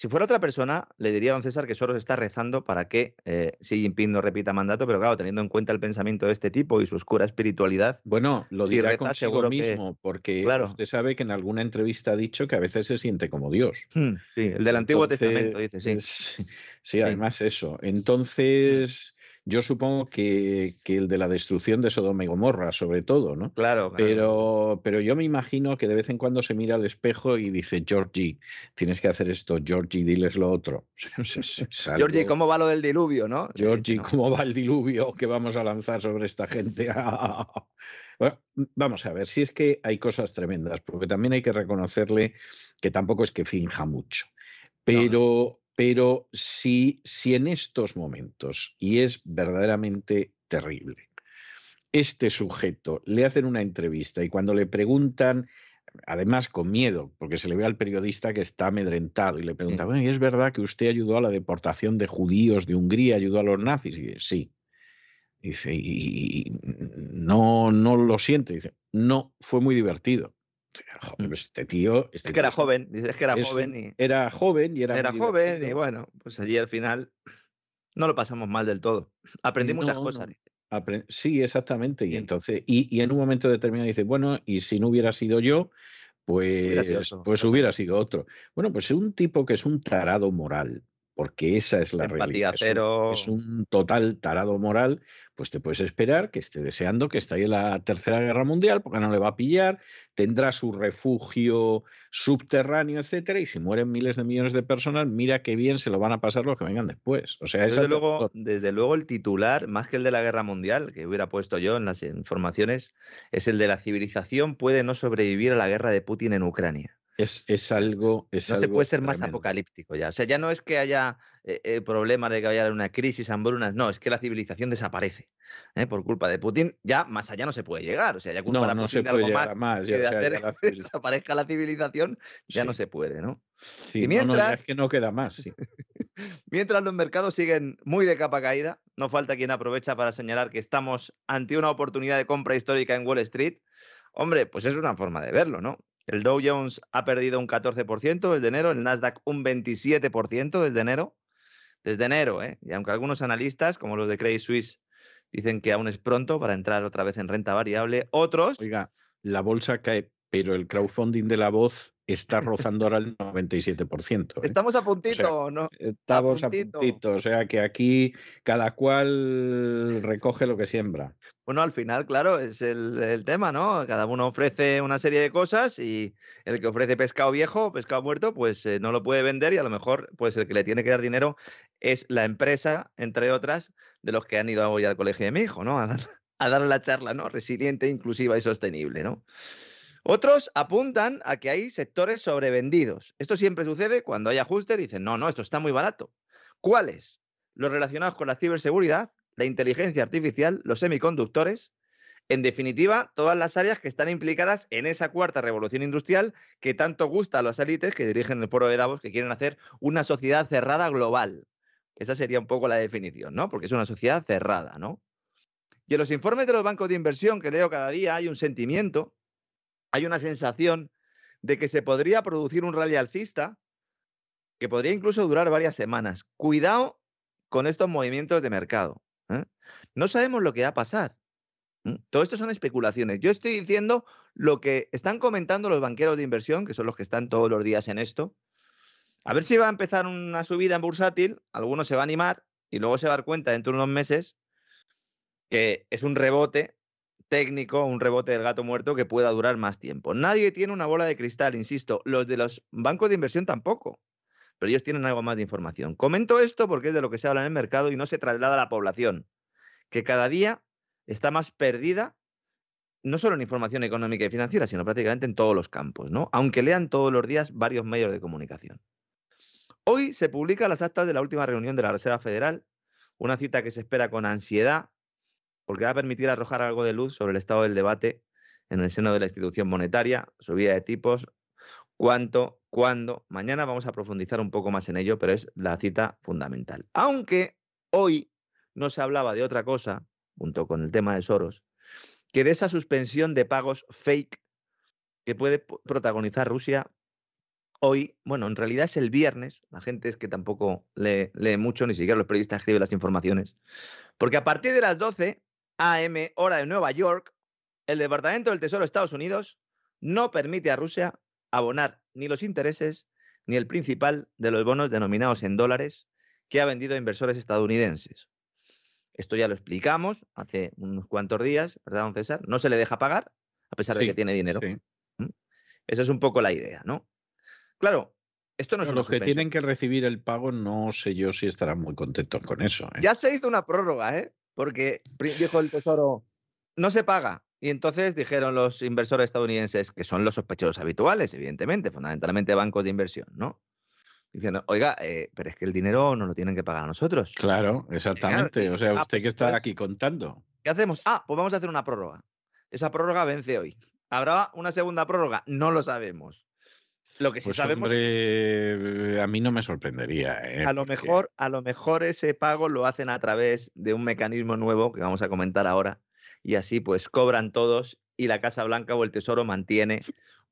Si fuera otra persona, le diría a don César que Soros está rezando para que eh, Xi Jinping no repita mandato, pero claro, teniendo en cuenta el pensamiento de este tipo y su oscura espiritualidad. Bueno, lo dirá consigo mismo, porque claro. usted sabe que en alguna entrevista ha dicho que a veces se siente como Dios. Hmm, sí, el del Antiguo Testamento, dice, sí. sí. sí. además eso. Entonces. Yo supongo que, el de la destrucción de Sodoma y Gomorra, sobre todo, ¿no? Claro, Pero, pero yo me imagino que de vez en cuando se mira al espejo y dice, Georgie, tienes que hacer esto, Georgie, diles lo otro. Georgie, ¿cómo va lo del diluvio, no? Georgie, ¿cómo va el diluvio que vamos a lanzar sobre esta gente? vamos a ver, si es que hay cosas tremendas, porque también hay que reconocerle que tampoco es que finja mucho. Pero, pero si, si en estos momentos, y es verdaderamente terrible, este sujeto le hacen una entrevista y cuando le preguntan, además con miedo, porque se le ve al periodista que está amedrentado y le pregunta, bueno, ¿y es verdad que usted ayudó a la deportación de judíos de Hungría, ayudó a los nazis? Y dice, sí. Dice, y no, no lo siente. Dice, no, fue muy divertido. Pues este tío. Este es que era joven, dices que era joven. Y... Era joven y era. Era joven y bueno, pues allí al final no lo pasamos mal del todo. Aprendí muchas cosas. sí, exactamente. Y entonces, y, y, en un momento determinado dice, bueno, y si no hubiera sido yo, pues, pues hubiera sido otro. Bueno, pues es un tipo que es un tarado moral, porque esa es la realidad. Es un, total tarado moral, pues te puedes esperar que esté deseando que esté en la Tercera Guerra Mundial, porque no le va a pillar, tendrá su refugio subterráneo, etcétera, y si mueren miles de millones de personas, mira qué bien se lo van a pasar los que vengan después. O sea, desde luego, desde luego el titular, más que el de la Guerra Mundial, que hubiera puesto yo en las informaciones, es el de la civilización puede no sobrevivir a la guerra de Putin en Ucrania. Es, algo. no se puede ser más apocalíptico ya. O sea, ya no es que haya eh, eh, problemas de que haya una crisis, hambrunas. No, es que la civilización desaparece ¿eh? por culpa de Putin. Ya más allá no se puede llegar. O sea, ya culpa no, se puede algo más, de hacer que desaparezca la civilización, ya no se puede, ¿no? y mientras, es que no queda más. mientras los mercados siguen muy de capa caída, no falta quien aprovecha para señalar que estamos ante una oportunidad de compra histórica en Wall Street. Hombre, pues es una forma de verlo, ¿no? El Dow Jones ha perdido un 14% desde enero, el Nasdaq un 27% desde enero. Desde enero, ¿eh? Y aunque algunos analistas, como los de Credit Suisse, dicen que aún es pronto para entrar otra vez en renta variable, otros... Oiga, la bolsa cae, pero el crowdfunding de la voz está rozando ahora el 97%. ¿eh? Estamos a puntito, ¿no? Estamos a puntito. O sea que aquí cada cual recoge lo que siembra. Bueno, al final, claro, es el, tema, ¿no? Cada uno ofrece una serie de cosas y el que ofrece pescado viejo, pescado muerto, pues eh, no lo puede vender y a lo mejor, pues el que le tiene que dar dinero es la empresa, entre otras, de los que han ido hoy al colegio de mi hijo, ¿no? A dar, a dar la charla, ¿no? Resiliente, inclusiva y sostenible, ¿no? Otros apuntan a que hay sectores sobrevendidos. Esto siempre sucede cuando hay ajuste, dicen, no, no, esto está muy barato. ¿Cuáles? Los relacionados con la ciberseguridad, la inteligencia artificial, los semiconductores, en definitiva, todas las áreas que están implicadas en esa cuarta revolución industrial que tanto gusta a las élites que dirigen el foro de Davos, que quieren hacer una sociedad cerrada global. Esa sería un poco la definición, ¿no? Porque es una sociedad cerrada, ¿no? Y en los informes de los bancos de inversión que leo cada día hay un sentimiento hay una sensación de que se podría producir un rally alcista que podría incluso durar varias semanas. Cuidado con estos movimientos de mercado. ¿eh? No sabemos lo que va a pasar. Todo esto son especulaciones. Yo estoy diciendo lo que están comentando los banqueros de inversión, que son los que están todos los días en esto. A ver si va a empezar una subida en bursátil, algunos se va a animar y luego se va a dar cuenta dentro de unos meses que es un rebote técnico, un rebote del gato muerto que pueda durar más tiempo. Nadie tiene una bola de cristal, insisto, los de los bancos de inversión tampoco, pero ellos tienen algo más de información. Comento esto porque es de lo que se habla en el mercado y no se traslada a la población, que cada día está más perdida, no solo en información económica y financiera, sino prácticamente en todos los campos, ¿no? Aunque lean todos los días varios medios de comunicación. Hoy se publica las actas de la última reunión de la Reserva Federal, una cita que se espera con ansiedad porque va a permitir arrojar algo de luz sobre el estado del debate en el seno de la institución monetaria, subida de tipos, cuánto, cuándo. Mañana vamos a profundizar un poco más en ello, pero es la cita fundamental. Aunque hoy no se hablaba de otra cosa, junto con el tema de Soros, que de esa suspensión de pagos fake que puede protagonizar Rusia hoy, bueno, en realidad es el viernes, la gente es que tampoco lee, mucho, ni siquiera los periodistas escriben las informaciones, porque a partir de las 12 AM, hora de Nueva York, el Departamento del Tesoro de Estados Unidos no permite a Rusia abonar ni los intereses ni el principal de los bonos denominados en dólares que ha vendido a inversores estadounidenses. Esto ya lo explicamos hace unos cuantos días, ¿verdad, don César? No se le deja pagar a pesar de que tiene dinero. ¿Mm? Esa es un poco la idea, ¿no? Claro, esto no es Los que tienen que recibir el pago, no sé yo si estarán muy contentos con eso. ¿eh? Ya se hizo una prórroga, ¿eh? Porque dijo el Tesoro, no se paga. Y entonces dijeron los inversores estadounidenses, que son los sospechosos habituales, evidentemente, fundamentalmente bancos de inversión, ¿no? Diciendo, oiga, eh, pero es que el dinero no lo tienen que pagar a nosotros. Claro, exactamente. o sea, usted que está aquí contando. ¿Qué hacemos? Ah, pues vamos a hacer una prórroga. Esa prórroga vence hoy. ¿Habrá una segunda prórroga? No lo sabemos. Lo que sí pues sabemos. a mí no me sorprendería. ¿eh? A lo mejor, a lo mejor ese pago lo hacen a través de un mecanismo nuevo que vamos a comentar ahora. Y así, pues, cobran todos y la Casa Blanca o el Tesoro mantiene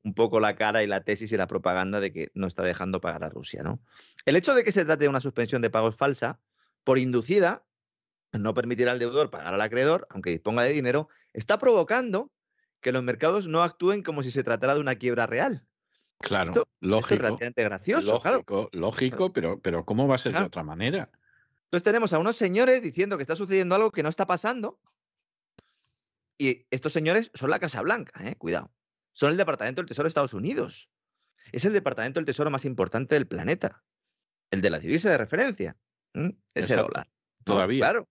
un poco la cara y la tesis y la propaganda de que no está dejando pagar a Rusia, ¿no? El hecho de que se trate de una suspensión de pagos falsa, por inducida, no permitir al deudor pagar al acreedor, aunque disponga de dinero, está provocando que los mercados no actúen como si se tratara de una quiebra real. Claro, Esto- lógico. Esto es relativamente gracioso, claro. lógico, lógico, pero, pero ¿cómo va a ser Claro. de otra manera? Entonces tenemos a unos señores diciendo que está sucediendo algo que no está pasando. Y estos señores son la Casa Blanca, ¿eh? cuidado. Son el Departamento del Tesoro de Estados Unidos. Es el Departamento del Tesoro más importante del planeta. El de la divisa de referencia. ¿m? Ese Exacto. dólar. Todavía. Claro,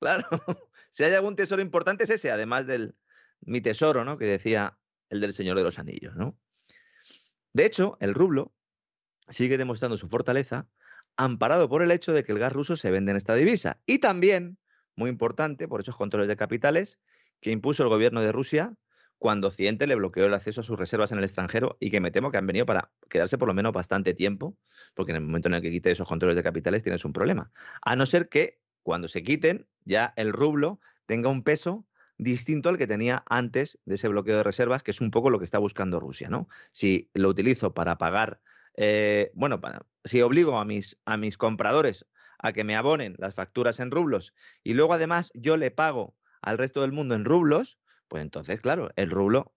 claro. si hay algún tesoro importante es ese, además del mi tesoro, ¿no? Que decía el del Señor de los Anillos, ¿no? De hecho, el rublo sigue demostrando su fortaleza amparado por el hecho de que el gas ruso se vende en esta divisa. Y también, muy importante, por esos controles de capitales que impuso el gobierno de Rusia cuando Occidente le bloqueó el acceso a sus reservas en el extranjero y que me temo que han venido para quedarse por lo menos bastante tiempo, porque en el momento en el que quite esos controles de capitales tienes un problema. A no ser que cuando se quiten ya el rublo tenga un peso distinto al que tenía antes de ese bloqueo de reservas, que es un poco lo que está buscando Rusia, ¿no? Si lo utilizo para pagar, eh, bueno, para, si obligo a mis, a mis compradores a que me abonen las facturas en rublos y luego además yo le pago al resto del mundo en rublos, pues entonces, claro, el rublo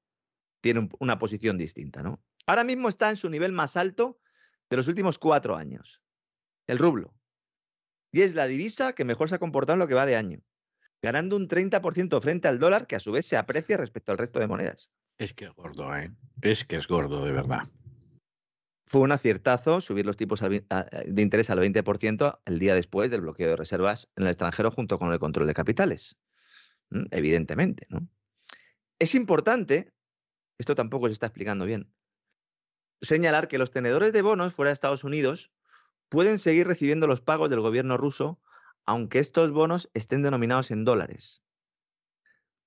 tiene un- una posición distinta, ¿no? Ahora mismo está en su nivel más alto de los últimos cuatro años, el rublo. Y es la divisa que mejor se ha comportado en lo que va de año, ganando un 30% frente al dólar, que a su vez se aprecia respecto al resto de monedas. Es que es gordo, ¿eh? Es que es gordo, de verdad. Fue un aciertazo subir los tipos de interés al 20% el día después del bloqueo de reservas en el extranjero junto con el control de capitales. Evidentemente, ¿no? Es importante, esto tampoco se está explicando bien, señalar que los tenedores de bonos fuera de Estados Unidos pueden seguir recibiendo los pagos del gobierno ruso aunque estos bonos estén denominados en dólares.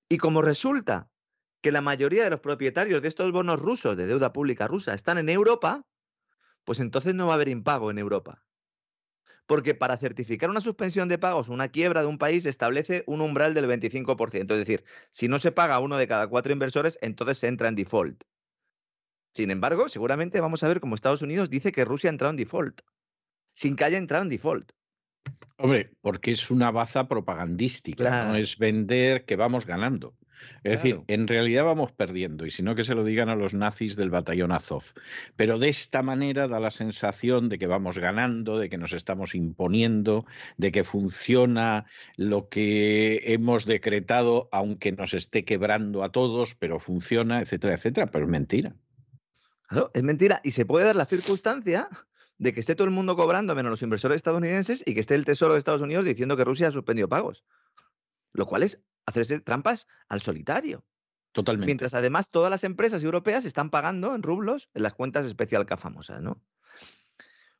Y como resulta que la mayoría de los propietarios de estos bonos rusos de deuda pública rusa están en Europa, pues entonces no va a haber impago en Europa. Porque para certificar una suspensión de pagos o una quiebra de un país establece un umbral del 25%. Es decir, si no se paga uno de cada cuatro inversores, entonces se entra en default. Sin embargo, seguramente vamos a ver cómo Estados Unidos dice que Rusia ha entrado en default, sin que haya entrado en default. Hombre, porque es una baza propagandística, Claro. no es vender que vamos ganando. Es decir, en realidad vamos perdiendo, y si no que se lo digan a los nazis del batallón Azov. Pero de esta manera da la sensación de que vamos ganando, de que nos estamos imponiendo, de que funciona lo que hemos decretado, aunque nos esté quebrando a todos, pero funciona, etcétera, etcétera. Pero es mentira. Claro, es mentira. Y se puede dar la circunstancia de que esté todo el mundo cobrando menos los inversores estadounidenses y que esté el Tesoro de Estados Unidos diciendo que Rusia ha suspendido pagos. Lo cual es hacerse trampas al solitario. Totalmente. Mientras además todas las empresas europeas están pagando en rublos en las cuentas especial K famosas, ¿no?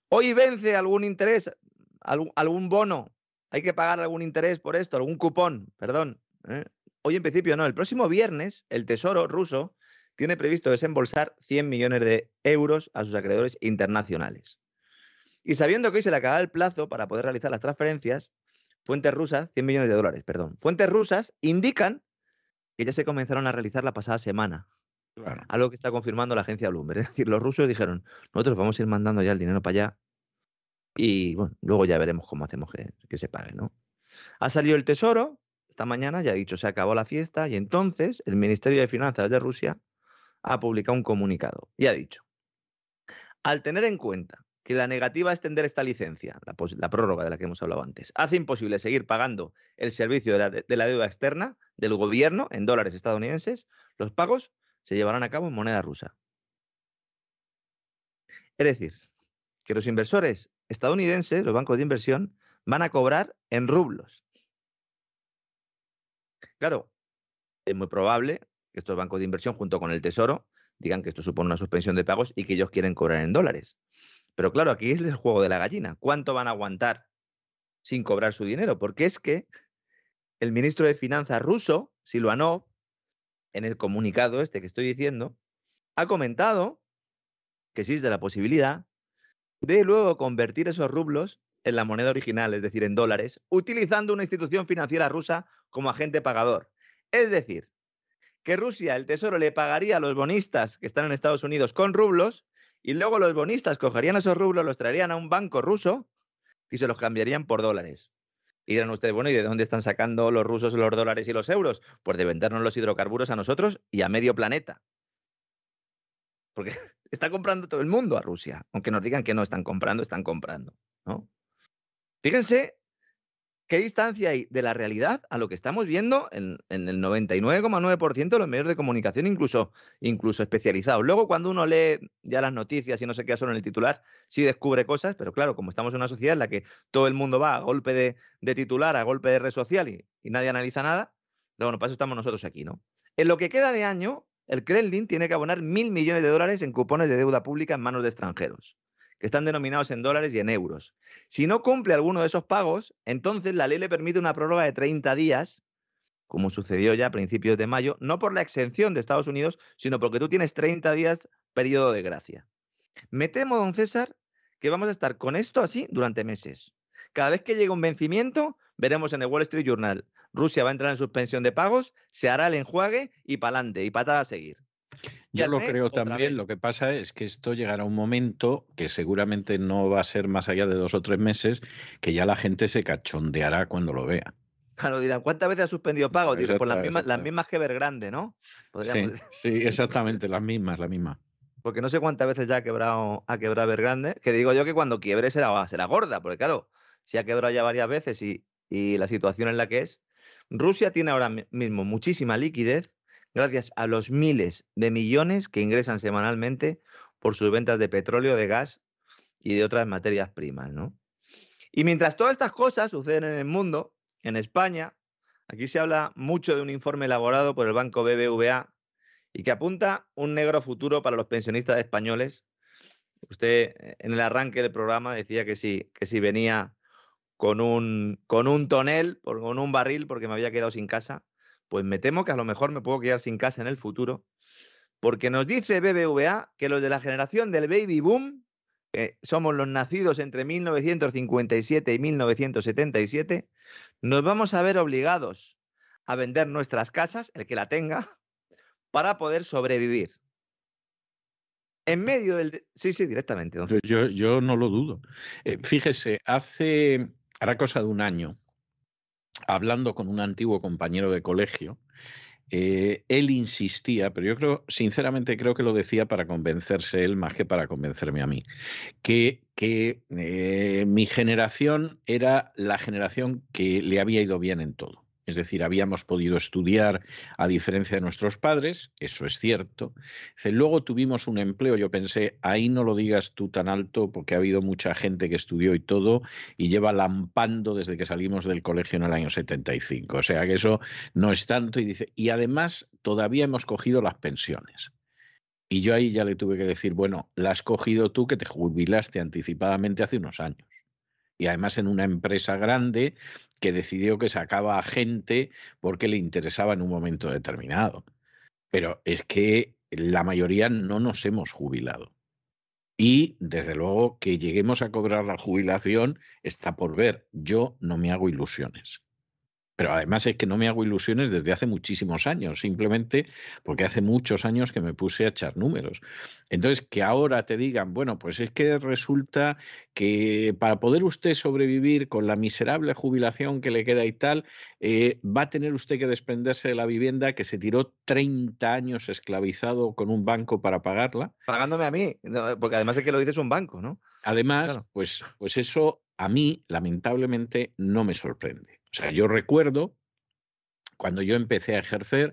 Hoy vence algún interés, algún, algún bono, hay que pagar algún interés por esto, algún cupón, perdón. ¿eh? Hoy en principio no, el próximo viernes el Tesoro ruso tiene previsto desembolsar 100 millones de euros a sus acreedores internacionales. Y sabiendo que hoy se le acaba el plazo para poder realizar las transferencias, fuentes rusas, 100 millones de dólares, perdón, fuentes rusas indican que ya se comenzaron a realizar la pasada semana, Claro. algo que está confirmando la agencia Bloomberg. Es decir, los rusos dijeron, nosotros vamos a ir mandando ya el dinero para allá y bueno, luego ya veremos cómo hacemos que, que se pague, ¿no? Ha salido el Tesoro esta mañana, ya ha dicho, se acabó la fiesta y entonces el Ministerio de Finanzas de Rusia ha publicado un comunicado y ha dicho, al tener en cuenta que la negativa a extender esta licencia, la, prórroga de la que hemos hablado antes, hace imposible seguir pagando el servicio de la, de la deuda externa del gobierno en dólares estadounidenses, los pagos se llevarán a cabo en moneda rusa. Es decir, que los inversores estadounidenses, los bancos de inversión, van a cobrar en rublos. Claro, es muy probable que estos bancos de inversión, junto con el Tesoro, digan que esto supone una suspensión de pagos y que ellos quieren cobrar en dólares. Pero claro, aquí es el juego de la gallina. ¿Cuánto van a aguantar sin cobrar su dinero? Porque es que el ministro de Finanzas ruso, Silvanov, en el comunicado este que estoy diciendo, ha comentado que existe la posibilidad de luego convertir esos rublos en la moneda original, es decir, en dólares, utilizando una institución financiera rusa como agente pagador. Es decir, que Rusia, el Tesoro, le pagaría a los bonistas que están en Estados Unidos con rublos y luego los bonistas cogerían esos rublos, los traerían a un banco ruso y se los cambiarían por dólares. Y dirán ustedes, bueno, ¿y de dónde están sacando los rusos los dólares y los euros? Pues de vendernos los hidrocarburos a nosotros y a medio planeta. Porque está comprando todo el mundo a Rusia. Aunque nos digan que no están comprando, están comprando. ¿no? Fíjense ¿Qué distancia hay de la realidad a lo que estamos viendo en, el 99,9% de los medios de comunicación, incluso, incluso especializados? Luego, cuando uno lee ya las noticias y no se queda solo en el titular, sí descubre cosas, pero claro, como estamos en una sociedad en la que todo el mundo va a golpe de, titular, a golpe de red social y, nadie analiza nada, bueno, para eso estamos nosotros aquí, ¿no? En lo que queda de año, el Kremlin tiene que abonar mil millones de dólares en cupones de deuda pública en manos de extranjeros que están denominados en dólares y en euros. Si no cumple alguno de esos pagos, entonces la ley le permite una prórroga de 30 días, como sucedió ya a principios de mayo, no por la exención de Estados Unidos, sino porque tú tienes 30 días periodo de gracia. Me temo, don César, que vamos a estar con esto así durante meses. Cada vez que llegue un vencimiento, veremos en el Wall Street Journal, Rusia va a entrar en suspensión de pagos, se hará el enjuague y pa'lante, y patada a seguir. Yo lo creo también. Lo que pasa es que esto llegará a un momento que seguramente no va a ser más allá de dos o tres meses, que ya la gente se cachondeará cuando lo vea. Claro, dirán, ¿cuántas veces ha suspendido pagos? Por pues las mismas, las mismas que Vergrande, ¿no? Sí, exactamente, las mismas, las mismas. Porque no sé cuántas veces ya ha quebrado, ha quebrado Vergrande, que digo yo que cuando quiebre será, será gorda, porque claro, si ha quebrado ya varias veces y, y la situación en la que es, Rusia tiene ahora mismo muchísima liquidez gracias a los miles de millones que ingresan semanalmente por sus ventas de petróleo, de gas y de otras materias primas, ¿no? Y mientras todas estas cosas suceden en el mundo, en España, aquí se habla mucho de un informe elaborado por el banco BBVA y que apunta un negro futuro para los pensionistas españoles. Usted eh, en el arranque del programa decía que sí, que si venía con un, con un tonel, con un barril, porque me había quedado sin casa pues me temo que a lo mejor me puedo quedar sin casa en el futuro, porque nos dice BBVA que los de la generación del baby boom, somos los nacidos entre 1957 y 1977, nos vamos a ver obligados a vender nuestras casas, el que la tenga, para poder sobrevivir. En medio del... Sí, sí, directamente. Yo, yo, no lo dudo. Eh, fíjese, hace, hará cosa de un año, hablando con un antiguo compañero de colegio, eh, él insistía, pero yo creo, sinceramente creo que lo decía para convencerse él más que para convencerme a mí, que, que eh, mi generación era la generación que le había ido bien en todo. Es decir, habíamos podido estudiar a diferencia de nuestros padres, eso es cierto. Luego tuvimos un empleo, yo pensé, ahí no lo digas tú tan alto porque ha habido mucha gente que estudió y todo y lleva lampando desde que salimos del colegio en el año 75. O sea que eso no es tanto y dice, y además todavía hemos cogido las pensiones. Y yo ahí ya le tuve que decir, bueno, la has cogido tú que te jubilaste anticipadamente hace unos años y además en una empresa grande que decidió que sacaba a gente porque le interesaba en un momento determinado. Pero es que la mayoría no nos hemos jubilado. Y desde luego que lleguemos a cobrar la jubilación está por ver. Yo no me hago ilusiones. Pero además es que no me hago ilusiones desde hace muchísimos años, simplemente porque hace muchos años que me puse a echar números. Entonces, que ahora te digan, bueno, pues es que resulta que para poder usted sobrevivir con la miserable jubilación que le queda y tal, eh, va a tener usted que desprenderse de la vivienda que se tiró 30 años esclavizado con un banco para pagarla. Pagándome a mí, porque además es que lo dices un banco, ¿no? Además, pues, pues eso a mí, lamentablemente, no me sorprende. O sea, yo recuerdo cuando yo empecé a ejercer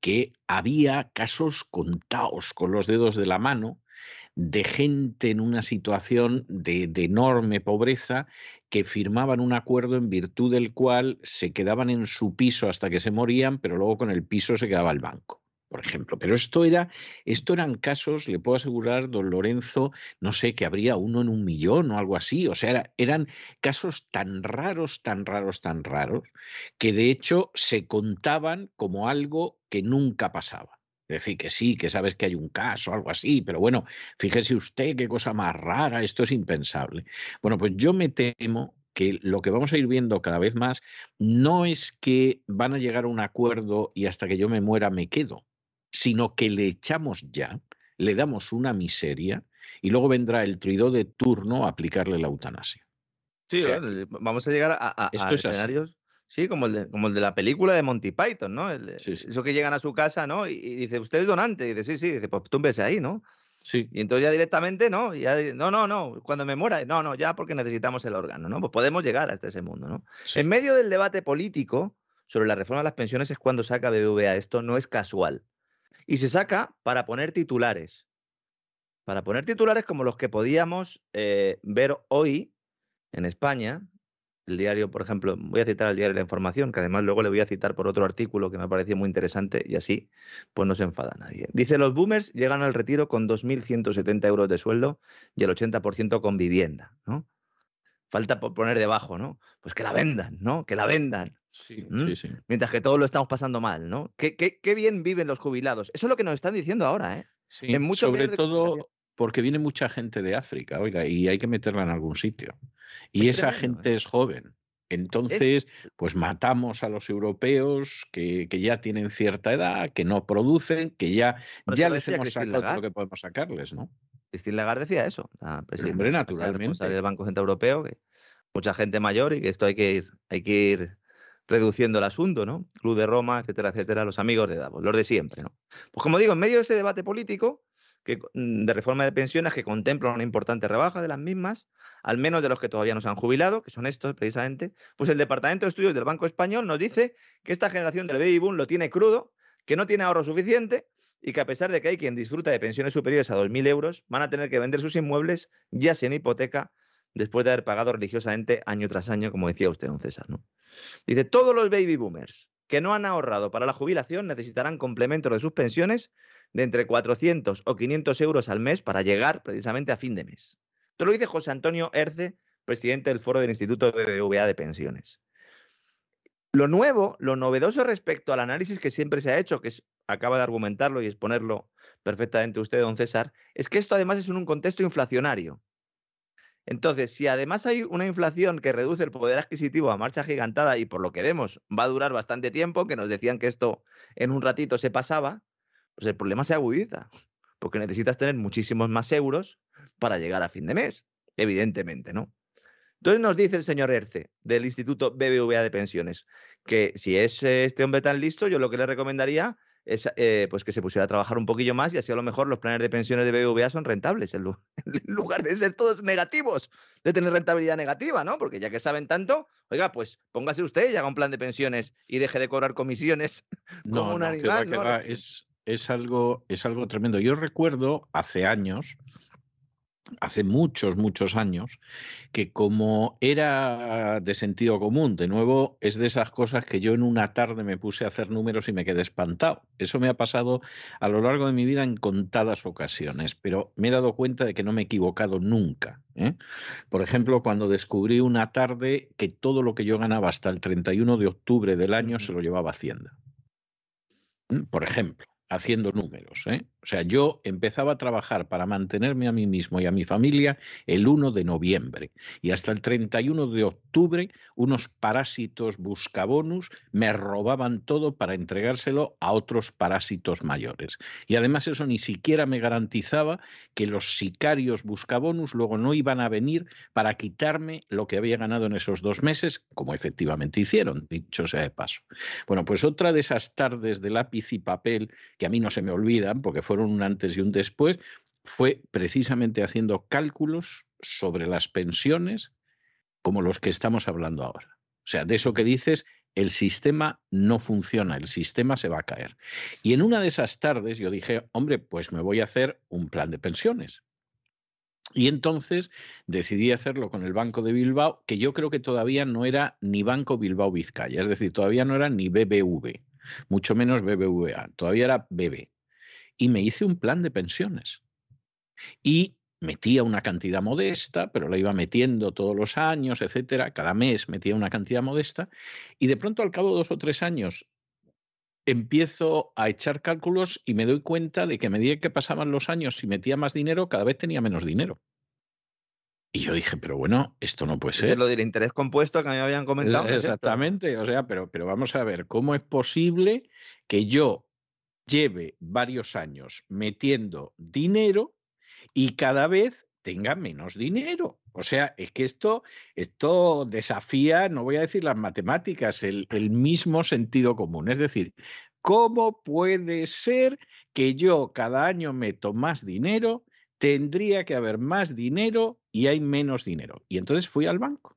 que había casos contados con los dedos de la mano de gente en una situación de, enorme pobreza que firmaban un acuerdo en virtud del cual se quedaban en su piso hasta que se morían, pero luego con el piso se quedaba el banco por ejemplo. Pero esto era, esto eran casos, le puedo asegurar, don Lorenzo, no sé, que habría uno en un millón o algo así. O sea, eran casos tan raros, tan raros, tan raros, que de hecho se contaban como algo que nunca pasaba. Es decir, que sí, que sabes que hay un caso, algo así, pero bueno, fíjese usted qué cosa más rara, esto es impensable. Bueno, pues yo me temo que lo que vamos a ir viendo cada vez más no es que van a llegar a un acuerdo y hasta que yo me muera me quedo sino que le echamos ya, le damos una miseria y luego vendrá el truidor de turno a aplicarle la eutanasia. Sí, vamos a llegar a, escenarios. Sí, como el, de, como el de la película de Monty Python, ¿no? Eso que llegan a su casa, ¿no? Y, dice, ¿usted es donante? Y dice, sí, sí. dice, pues tú ves ahí, ¿no? Sí. Y entonces ya directamente, ¿no? Ya, no, no, no, cuando me muera, no, no, ya porque necesitamos el órgano, ¿no? Pues podemos llegar hasta ese mundo, ¿no? En medio del debate político sobre la reforma de las pensiones es cuando saca BBVA. Esto no es casual. Y se saca para poner titulares. Para poner titulares como los que podíamos eh, ver hoy en España, el diario, por ejemplo, voy a citar al diario La Información, que además luego le voy a citar por otro artículo que me pareció muy interesante y así pues no se enfada nadie. Dice, los boomers llegan al retiro con 2.170 euros de sueldo y el 80% con vivienda, ¿no? Falta por poner debajo, ¿no? Pues que la vendan, ¿no? Que la vendan. Sí, sí, sí. Mientras que todos lo estamos pasando mal, ¿no? Qué, qué, bien viven los jubilados. Eso es lo que nos están diciendo ahora, ¿eh? Sí, sobre todo porque viene mucha gente de África, oiga, y hay que meterla en algún sitio. Y esa gente ¿eh? es joven. Entonces, pues matamos a los europeos que, ya tienen cierta edad, que no producen, que ya, ya les hemos sacado todo lo que podemos sacarles, ¿no? Christine Lagarde decía eso, la Hombre, naturalmente. del Banco Central Europeo, que mucha gente mayor y que esto hay que ir, hay que ir reduciendo el asunto, ¿no? Club de Roma, etcétera, etcétera, los amigos de Davos, los de siempre, ¿no? Pues como digo, en medio de ese debate político que, mm, de reforma de pensiones que contempla una importante rebaja de las mismas, al menos de los que todavía no se han jubilado, que son estos precisamente, pues el Departamento de Estudios del Banco Español nos dice que esta generación del baby boom lo tiene crudo, que no tiene ahorro suficiente y que a pesar de que hay quien disfruta de pensiones superiores a 2.000 euros, van a tener que vender sus inmuebles ya sin hipoteca después de haber pagado religiosamente año tras año, como decía usted, don César. Dice, todos los baby boomers que no han ahorrado para la jubilación necesitarán complementos de sus pensiones de entre 400 o 500 euros al mes para llegar precisamente a fin de mes. Esto lo dice José Antonio Erce, presidente del foro del Instituto BBVA de Pensiones. Lo nuevo, lo novedoso respecto al análisis que siempre se ha hecho, que acaba de argumentarlo y exponerlo perfectamente usted, don César, es que esto además es en un contexto inflacionario. Entonces, si además hay una inflación que reduce el poder adquisitivo a marcha gigantada y por lo que vemos va a durar bastante tiempo, que nos decían que esto en un ratito se pasaba, pues el problema se agudiza, porque necesitas tener muchísimos más euros para llegar a fin de mes, evidentemente, ¿no? Entonces nos dice el señor Erce, del Instituto BBVA de Pensiones, que si es este hombre tan listo, yo lo que le recomendaría es eh, pues que se pusiera a trabajar un poquillo más y así a lo mejor los planes de pensiones de BBVA son rentables, en, lugar de ser todos negativos, de tener rentabilidad negativa, ¿no? Porque ya que saben tanto, oiga, pues póngase usted y haga un plan de pensiones y deje de cobrar comisiones como un animal. ¿no? Es, es algo, es algo tremendo. Yo recuerdo hace años, hace muchos, muchos años, que como era de sentido común, de nuevo, es de esas cosas que yo en una tarde me puse a hacer números y me quedé espantado. Eso me ha pasado a lo largo de mi vida en contadas ocasiones, pero me he dado cuenta de que no me he equivocado nunca. ¿eh? Por ejemplo, cuando descubrí una tarde que todo lo que yo ganaba hasta el 31 de octubre del año se lo llevaba Hacienda. Por ejemplo haciendo números. ¿eh? O sea, yo empezaba a trabajar para mantenerme a mí mismo y a mi familia el 1 de noviembre y hasta el 31 de octubre unos parásitos buscabonus me robaban todo para entregárselo a otros parásitos mayores. Y además eso ni siquiera me garantizaba que los sicarios buscabonus luego no iban a venir para quitarme lo que había ganado en esos dos meses, como efectivamente hicieron, dicho sea de paso. Bueno, pues otra de esas tardes de lápiz y papel que a mí no se me olvidan porque fue fueron un antes y un después, fue precisamente haciendo cálculos sobre las pensiones como los que estamos hablando ahora. O sea, de eso que dices, el sistema no funciona, el sistema se va a caer. Y en una de esas tardes yo dije, hombre, pues me voy a hacer un plan de pensiones. Y entonces decidí hacerlo con el Banco de Bilbao, que yo creo que todavía no era ni Banco Bilbao Vizcaya, es decir, todavía no era ni BBV, mucho menos BBVA, todavía era BB y me hice un plan de pensiones. Y metía una cantidad modesta, pero la iba metiendo todos los años, etcétera. Cada mes metía una cantidad modesta. Y de pronto, al cabo de dos o tres años, empiezo a echar cálculos y me doy cuenta de que a medida que pasaban los años y metía más dinero, cada vez tenía menos dinero. Y yo dije, pero bueno, esto no puede ser. Es lo del interés compuesto que me habían comentado. Exactamente, o sea, pero, pero vamos a ver, ¿cómo es posible que yo lleve varios años metiendo dinero y cada vez tenga menos dinero. O sea, es que esto, esto desafía, no voy a decir las matemáticas, el, el mismo sentido común. Es decir, ¿cómo puede ser que yo cada año meto más dinero? Tendría que haber más dinero y hay menos dinero. Y entonces fui al banco.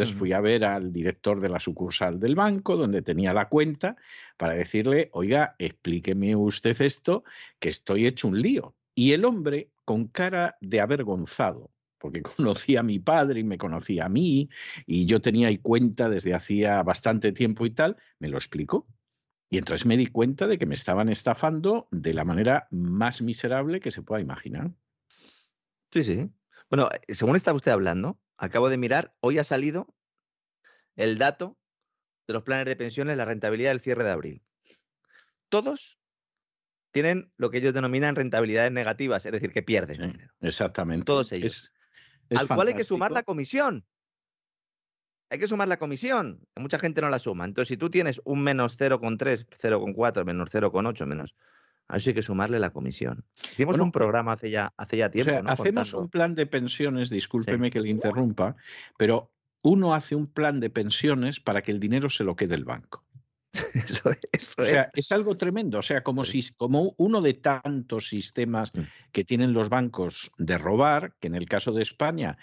Entonces fui a ver al director de la sucursal del banco, donde tenía la cuenta, para decirle, oiga, explíqueme usted esto, que estoy hecho un lío. Y el hombre, con cara de avergonzado, porque conocía a mi padre y me conocía a mí, y yo tenía ahí cuenta desde hacía bastante tiempo y tal, me lo explicó. Y entonces me di cuenta de que me estaban estafando de la manera más miserable que se pueda imaginar. Sí, sí. Bueno, eh, según está usted hablando, acabo de mirar, hoy ha salido el dato de los planes de pensiones, la rentabilidad del cierre de abril. Todos tienen lo que ellos denominan rentabilidades negativas, es decir, que pierden. exactamente. Todos ellos. al cual hay que sumar la comisión. Hay que sumar la comisión. Mucha gente no la suma. Entonces, si tú tienes un menos 0,3, 0,4, menos 0,8, menos a eso hay que sumarle la comisión. Hicimos un programa hace ya, hace ya tiempo. Hacemos un plan de pensiones, discúlpeme que le interrumpa, pero uno hace un plan de pensiones para que el dinero se lo quede el banco. Eso, o sea, es. algo tremendo. O sea, como, si, como uno de tantos sistemas mm. que tienen los bancos de robar, que en el caso de España,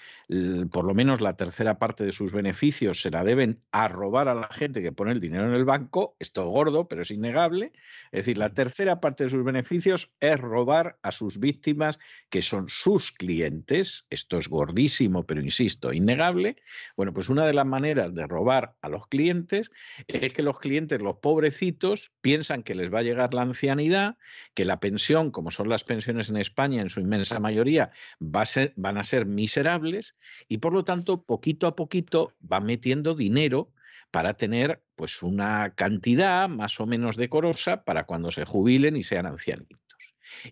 por lo menos la tercera parte de sus beneficios se la deben a robar a la gente que pone el dinero en el banco. Esto gordo, pero es innegable. Es decir, la mm. tercera parte de sus beneficios es robar a sus víctimas, que son sus clientes. Esto es gordísimo, pero insisto, innegable. Bueno, pues una de las maneras de robar a los clientes es que los clientes los pobrecitos piensan que les va a llegar la ancianidad, que la pensión, como son las pensiones en España en su inmensa mayoría, va a ser, van a ser miserables y por lo tanto poquito a poquito van metiendo dinero para tener pues una cantidad más o menos decorosa para cuando se jubilen y sean ancianitos.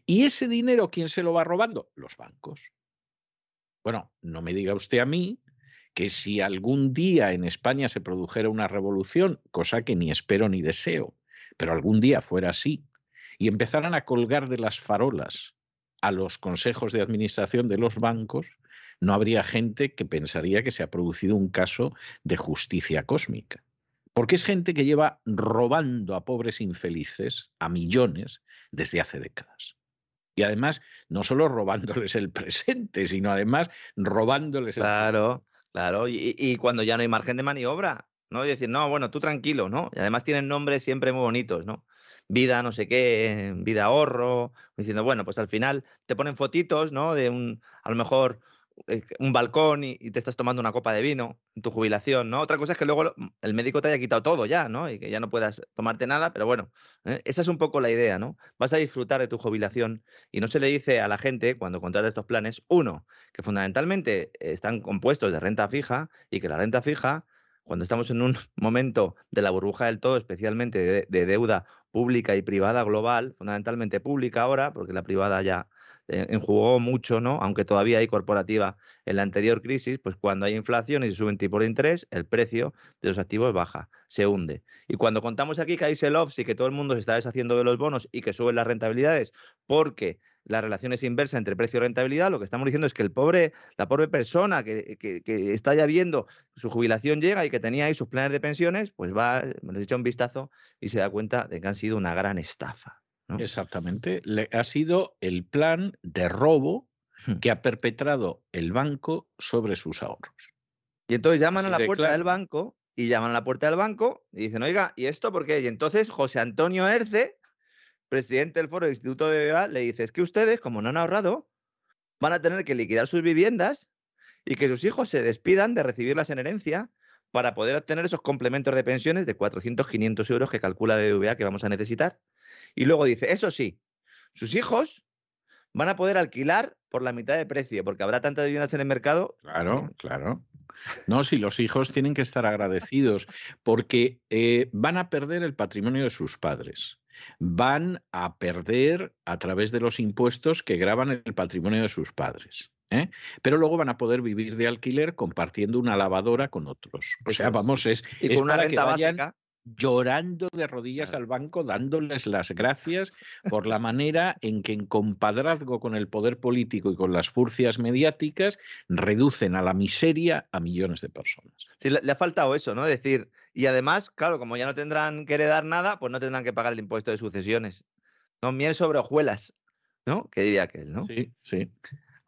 ¿Y ese dinero quién se lo va robando? Los bancos. Bueno, no me diga usted a mí que si algún día en España se produjera una revolución, cosa que ni espero ni deseo, pero algún día fuera así, y empezaran a colgar de las farolas a los consejos de administración de los bancos, no habría gente que pensaría que se ha producido un caso de justicia cósmica. Porque es gente que lleva robando a pobres infelices, a millones, desde hace décadas. Y además, no solo robándoles el presente, sino además robándoles el Claro, Claro, y, cuando ya no hay margen de maniobra, ¿no? Y decir, no, bueno, tú tranquilo, ¿no? Y además tienen nombres siempre muy bonitos, ¿no? Vida no sé qué, vida ahorro, diciendo, bueno, pues al final te ponen fotitos, ¿no? De un, a lo mejor un balcón y, te estás tomando una copa de vino en tu jubilación, ¿no? Otra cosa es que luego mm, el médico te haya quitado todo ya, ¿no? Y que ya no puedas tomarte nada, pero bueno, ¿eh? esa es un poco la idea, ¿no? Vas a disfrutar de tu jubilación y no se le dice a la gente cuando contrata estos planes, uno, que fundamentalmente están compuestos de renta fija y que la renta fija, cuando estamos en un momento de la burbuja del todo, especialmente de deuda pública y privada global, fundamentalmente pública ahora, porque la privada ya enjugó mucho, ¿no? Aunque todavía hay corporativa en la anterior crisis, pues cuando hay inflación y se suben tipos de interés, el precio de los activos baja, se hunde. Y cuando contamos aquí que hay sell-offs y que todo el mundo se está deshaciendo de los bonos y que suben las rentabilidades porque la relación es inversa entre precio y rentabilidad, lo que estamos diciendo es que el pobre, la pobre persona que, está ya viendo su jubilación llega y que tenía ahí sus planes de pensiones, pues va, les echa un vistazo y se da cuenta de que han sido una gran estafa. Exactamente. Le, ha sido el plan de robo hmm. que ha perpetrado el banco sobre sus ahorros. Y entonces llaman a la puerta del banco y llaman a la puerta del banco y dicen, oiga, ¿y esto por qué? Y entonces José Antonio Erce, presidente del Foro del Instituto de BBVA, le dice, es que ustedes, como no han ahorrado, van a tener que liquidar sus viviendas y que sus hijos se despidan de recibirlas en herencia para poder obtener esos complementos de pensiones de 400, 500 euros que calcula BBVA que vamos a necesitar. Y luego dice, eso sí, sus hijos van a poder alquilar por la mitad de precio, porque habrá tantas viviendas en el mercado. Claro, claro. No, si los hijos tienen que estar agradecidos, porque eh, van a perder el patrimonio de sus padres. Van a perder a través de los impuestos que graban el patrimonio de sus padres. ¿eh? Pero luego van a poder vivir de alquiler compartiendo una lavadora con otros. O sea, vamos, es, y con una renta básica llorando de rodillas al banco, dándoles las gracias por la manera en que en compadrazgo con el poder político y con las furcias mediáticas reducen a la miseria a millones de personas. Sí, le, le ha faltado eso, ¿no? Decir, y además, claro, como ya no tendrán que heredar nada, pues no tendrán que pagar el impuesto de sucesiones. No, miel sobre hojuelas, ¿no? ¿Qué diría aquel, no? Sí, sí.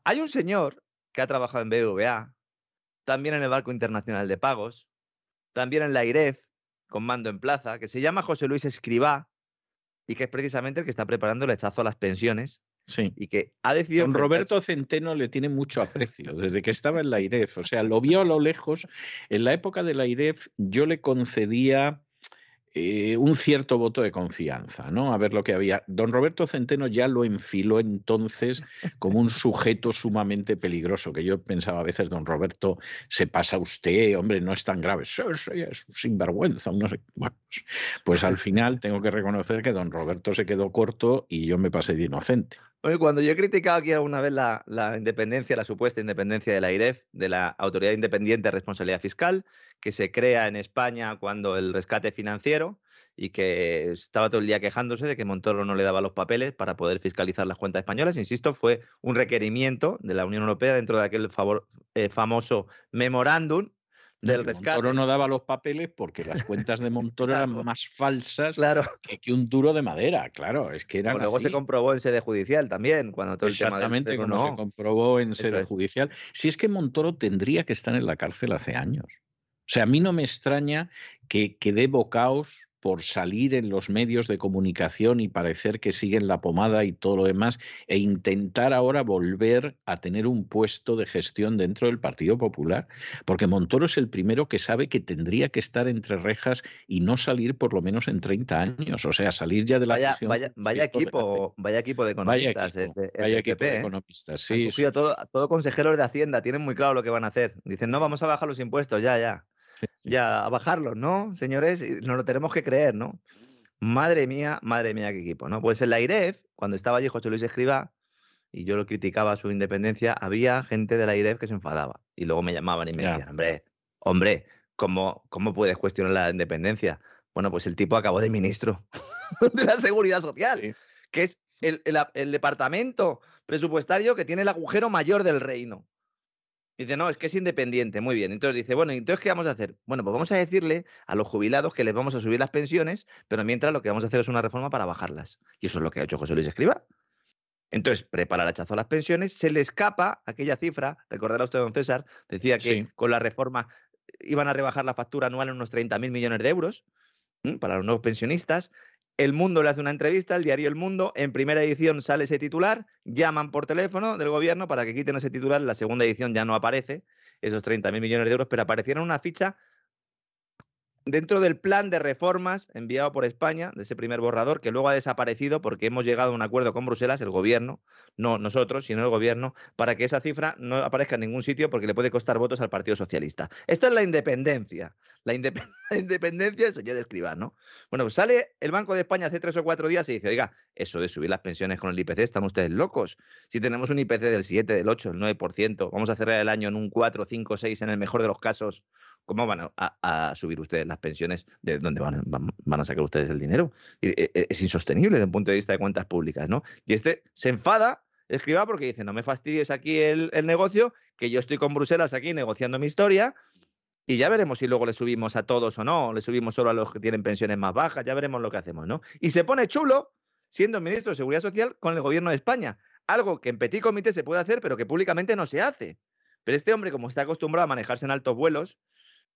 Hay un señor que ha trabajado en BBVA, también en el Banco Internacional de Pagos, también en la IREF, con mando en plaza, que se llama José Luis Escribá y que es precisamente el que está preparando el hechazo a las pensiones Sí. y que ha decidido... Don Roberto Centeno le tiene mucho aprecio desde que estaba en la IREF. O sea, lo vio a lo lejos. En la época de la IREF yo le concedía eh, un cierto voto de confianza, ¿no? A ver lo que había. Don Roberto Centeno ya lo enfiló entonces como un sujeto sumamente peligroso, que yo pensaba a veces, don Roberto, se pasa usted, hombre, no es tan grave. Sí, sí, es sinvergüenza. Bueno, pues, pues al final tengo que reconocer que don Roberto se quedó corto y yo me pasé de inocente. Oye, cuando yo he criticado aquí alguna vez la, la independencia, la supuesta independencia de la IREF, de la Autoridad Independiente de Responsabilidad Fiscal, que se crea en España cuando el rescate financiero y que estaba todo el día quejándose de que Montoro no le daba los papeles para poder fiscalizar las cuentas españolas, insisto, fue un requerimiento de la Unión Europea dentro de aquel favor- eh, famoso memorándum del rescate. Montoro no daba los papeles porque las cuentas de Montoro eran más falsas Claro, que, que un duro de madera, claro, es que eran como luego se comprobó en sede judicial también, cuando todo el tema Exactamente, como se no. comprobó en Eso sede es. judicial. Si es que Montoro tendría que estar en la cárcel hace años. O sea, a mí no me extraña que, que dé bocaos por salir en los medios de comunicación y parecer que siguen la pomada y todo lo demás, e intentar ahora volver a tener un puesto de gestión dentro del Partido Popular, porque Montoro es el primero que sabe que tendría que estar entre rejas y no salir por lo menos en 30 años, o sea, salir ya de la Vaya, vaya, vaya equipo, vaya equipo de Vaya economistas. el equipo, de- vaya equipo PP, de ¿eh? economistas, sí. todo, todo consejeros de Hacienda, tienen muy claro lo que van a hacer. Dicen, no, vamos a bajar los impuestos, ya, ya. Sí, sí. Ya, a bajarlos, ¿no? Señores, y nos lo tenemos que creer, ¿no? Madre mía, madre mía, qué equipo, ¿no? Pues en la IREF, cuando estaba allí José Luis Escriba, y yo lo criticaba su independencia, había gente de la IREF que se enfadaba. Y luego me llamaban y me decían, hombre, hombre, ¿cómo, ¿cómo puedes cuestionar la independencia? Bueno, pues el tipo acabó de ministro de la Seguridad Social, Sí. que es el, el departamento presupuestario que tiene el agujero mayor del reino. Dice, no, es que es independiente, muy bien. Entonces dice, bueno, ¿y entonces qué vamos a hacer? Bueno, pues vamos a decirle a los jubilados que les vamos a subir las pensiones, pero mientras lo que vamos a hacer es una reforma para bajarlas. Y eso es lo que ha hecho José Luis Escriba. Entonces, prepara el hachazo a las pensiones, se le escapa aquella cifra, recordará usted, don César, decía que Sí. con la reforma iban a rebajar la factura anual en unos 30.000 millones de euros ¿m? para los nuevos pensionistas. El Mundo le hace una entrevista, el diario El Mundo, en primera edición sale ese titular, llaman por teléfono del gobierno para que quiten ese titular, la segunda edición ya no aparece esos 30.000 millones de euros, pero aparecieron una ficha dentro del plan de reformas enviado por España, de ese primer borrador, que luego ha desaparecido porque hemos llegado a un acuerdo con Bruselas, el gobierno, no nosotros, sino el gobierno, para que esa cifra no aparezca en ningún sitio porque le puede costar votos al Partido Socialista. Esta es la independencia, la, indep- la independencia del señor Escribá, ¿no? Bueno, pues sale el Banco de España hace tres o cuatro días y dice, oiga, eso de subir las pensiones con el IPC, están ustedes locos. Si tenemos un IPC del 7, del 8, del 9%, vamos a cerrar el año en un 4, 5, 6 en el mejor de los casos, ¿cómo van a, subir ustedes las pensiones? ¿De dónde van, van- van a sacar ustedes el dinero? Y, e- e- Es insostenible desde un punto de vista de cuentas públicas, ¿no? Y este se enfada, escriba, porque dice, no me fastidies aquí el, el negocio, que yo estoy con Bruselas aquí negociando mi historia, y ya veremos si luego le subimos a todos o no, le subimos solo a los que tienen pensiones más bajas, ya veremos lo que hacemos, ¿no? Y se pone chulo siendo ministro de Seguridad Social con el gobierno de España, algo que en petit comité se puede hacer, pero que públicamente no se hace. Pero este hombre, como está acostumbrado a manejarse en altos vuelos,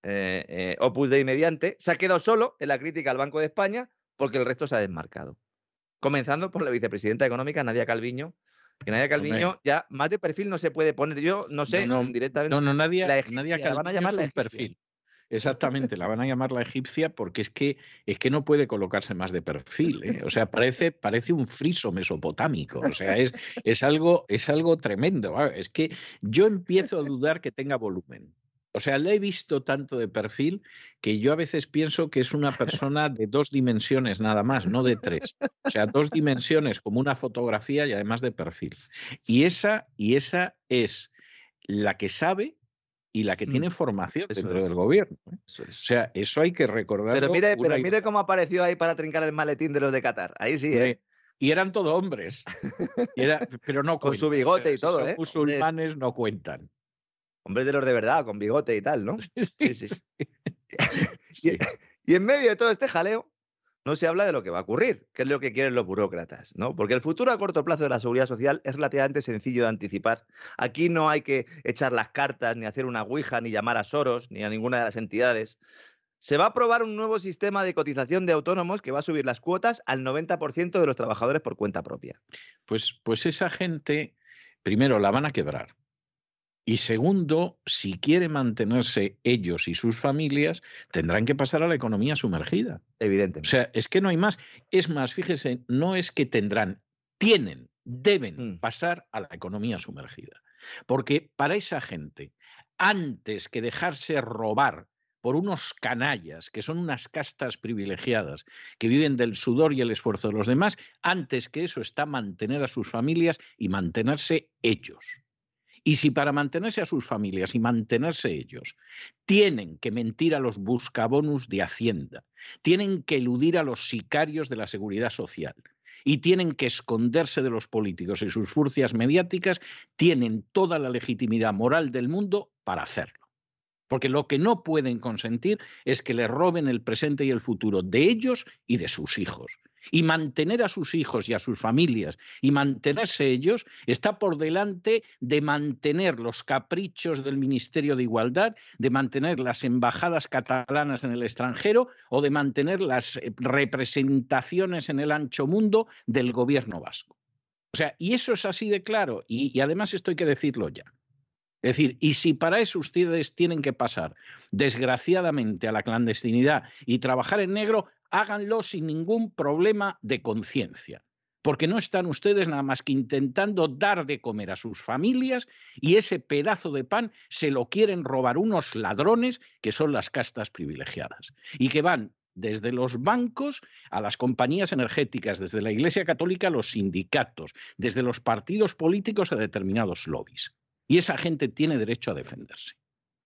eh, eh, Opus Dei mediante, se ha quedado solo en la crítica al Banco de España porque el resto se ha desmarcado. Comenzando por la vicepresidenta económica, Nadia Calviño, que Nadia Calviño Hombre. ya más de perfil no se puede poner. Yo no sé No, no, directamente. No, no, Nadia, La egipcia, Nadia la van a Calviño llamar la perfil. Exactamente, la van a llamar la egipcia porque es que es que no puede colocarse más de perfil. ¿eh? O sea, parece, parece un friso mesopotámico. O sea, es, es, algo, es algo tremendo. Ah, Es que yo empiezo a dudar que tenga volumen. O sea, la he visto tanto de perfil que yo a veces pienso que es una persona de dos dimensiones nada más, no de tres. O sea, dos dimensiones como una fotografía y además de perfil. Y esa, y esa es la que sabe y la que Mm. tiene formación Eso dentro es. del gobierno. ¿eh? Eso O sea, eso hay que recordarlo. Pero mire, pero y mire cómo apareció ahí para trincar el maletín de los de Qatar. Ahí sí, ¿eh? Y eran todos hombres. Y era- pero no Con su bigote y todo, son ¿eh? musulmanes no cuentan. Hombres de los de verdad, con bigote y tal, ¿no? Sí, sí. sí. Y en medio de todo este jaleo, no se habla de lo que va a ocurrir, que es lo que quieren los burócratas, ¿no? Porque el futuro a corto plazo de la seguridad social es relativamente sencillo de anticipar. Aquí no hay que echar las cartas, ni hacer una ouija, ni llamar a Soros, ni a ninguna de las entidades. Se va a aprobar un nuevo sistema de cotización de autónomos que va a subir las cuotas al 90% de los trabajadores por cuenta propia. Pues, pues esa gente, primero, la van a quebrar. Y segundo, si quiere mantenerse ellos y sus familias, tendrán que pasar a la economía sumergida. O Evidentemente. sea, es que no hay más. Es más, fíjese, no es que tendrán, tienen, deben Mm. pasar a la economía sumergida. Porque para esa gente, antes que dejarse robar por unos canallas, que son unas castas privilegiadas, que viven del sudor y el esfuerzo de los demás, antes que eso está mantener a sus familias y mantenerse ellos. Y si para mantenerse a sus familias y mantenerse ellos tienen que mentir a los buscabonus de Hacienda, tienen que eludir a los sicarios de la seguridad social y tienen que esconderse de los políticos y sus furcias mediáticas, tienen toda la legitimidad moral del mundo para hacerlo. Porque lo que no pueden consentir es que les roben el presente y el futuro de ellos y de sus hijos. Y mantener a sus hijos y a sus familias y mantenerse ellos está por delante de mantener los caprichos del Ministerio de Igualdad, de mantener las embajadas catalanas en el extranjero o de mantener las eh, representaciones en el ancho mundo del gobierno vasco. O sea, y eso es así de claro. Y, y además esto hay que decirlo ya. Es decir, y si para eso ustedes tienen que pasar, desgraciadamente, a la clandestinidad y trabajar en negro, háganlo sin ningún problema de conciencia. Porque no están ustedes nada más que intentando dar de comer a sus familias y ese pedazo de pan se lo quieren robar unos ladrones que son las castas privilegiadas y que van desde los bancos a las compañías energéticas, desde la Iglesia Católica a los sindicatos, desde los partidos políticos a determinados lobbies. Y esa gente tiene derecho a defenderse.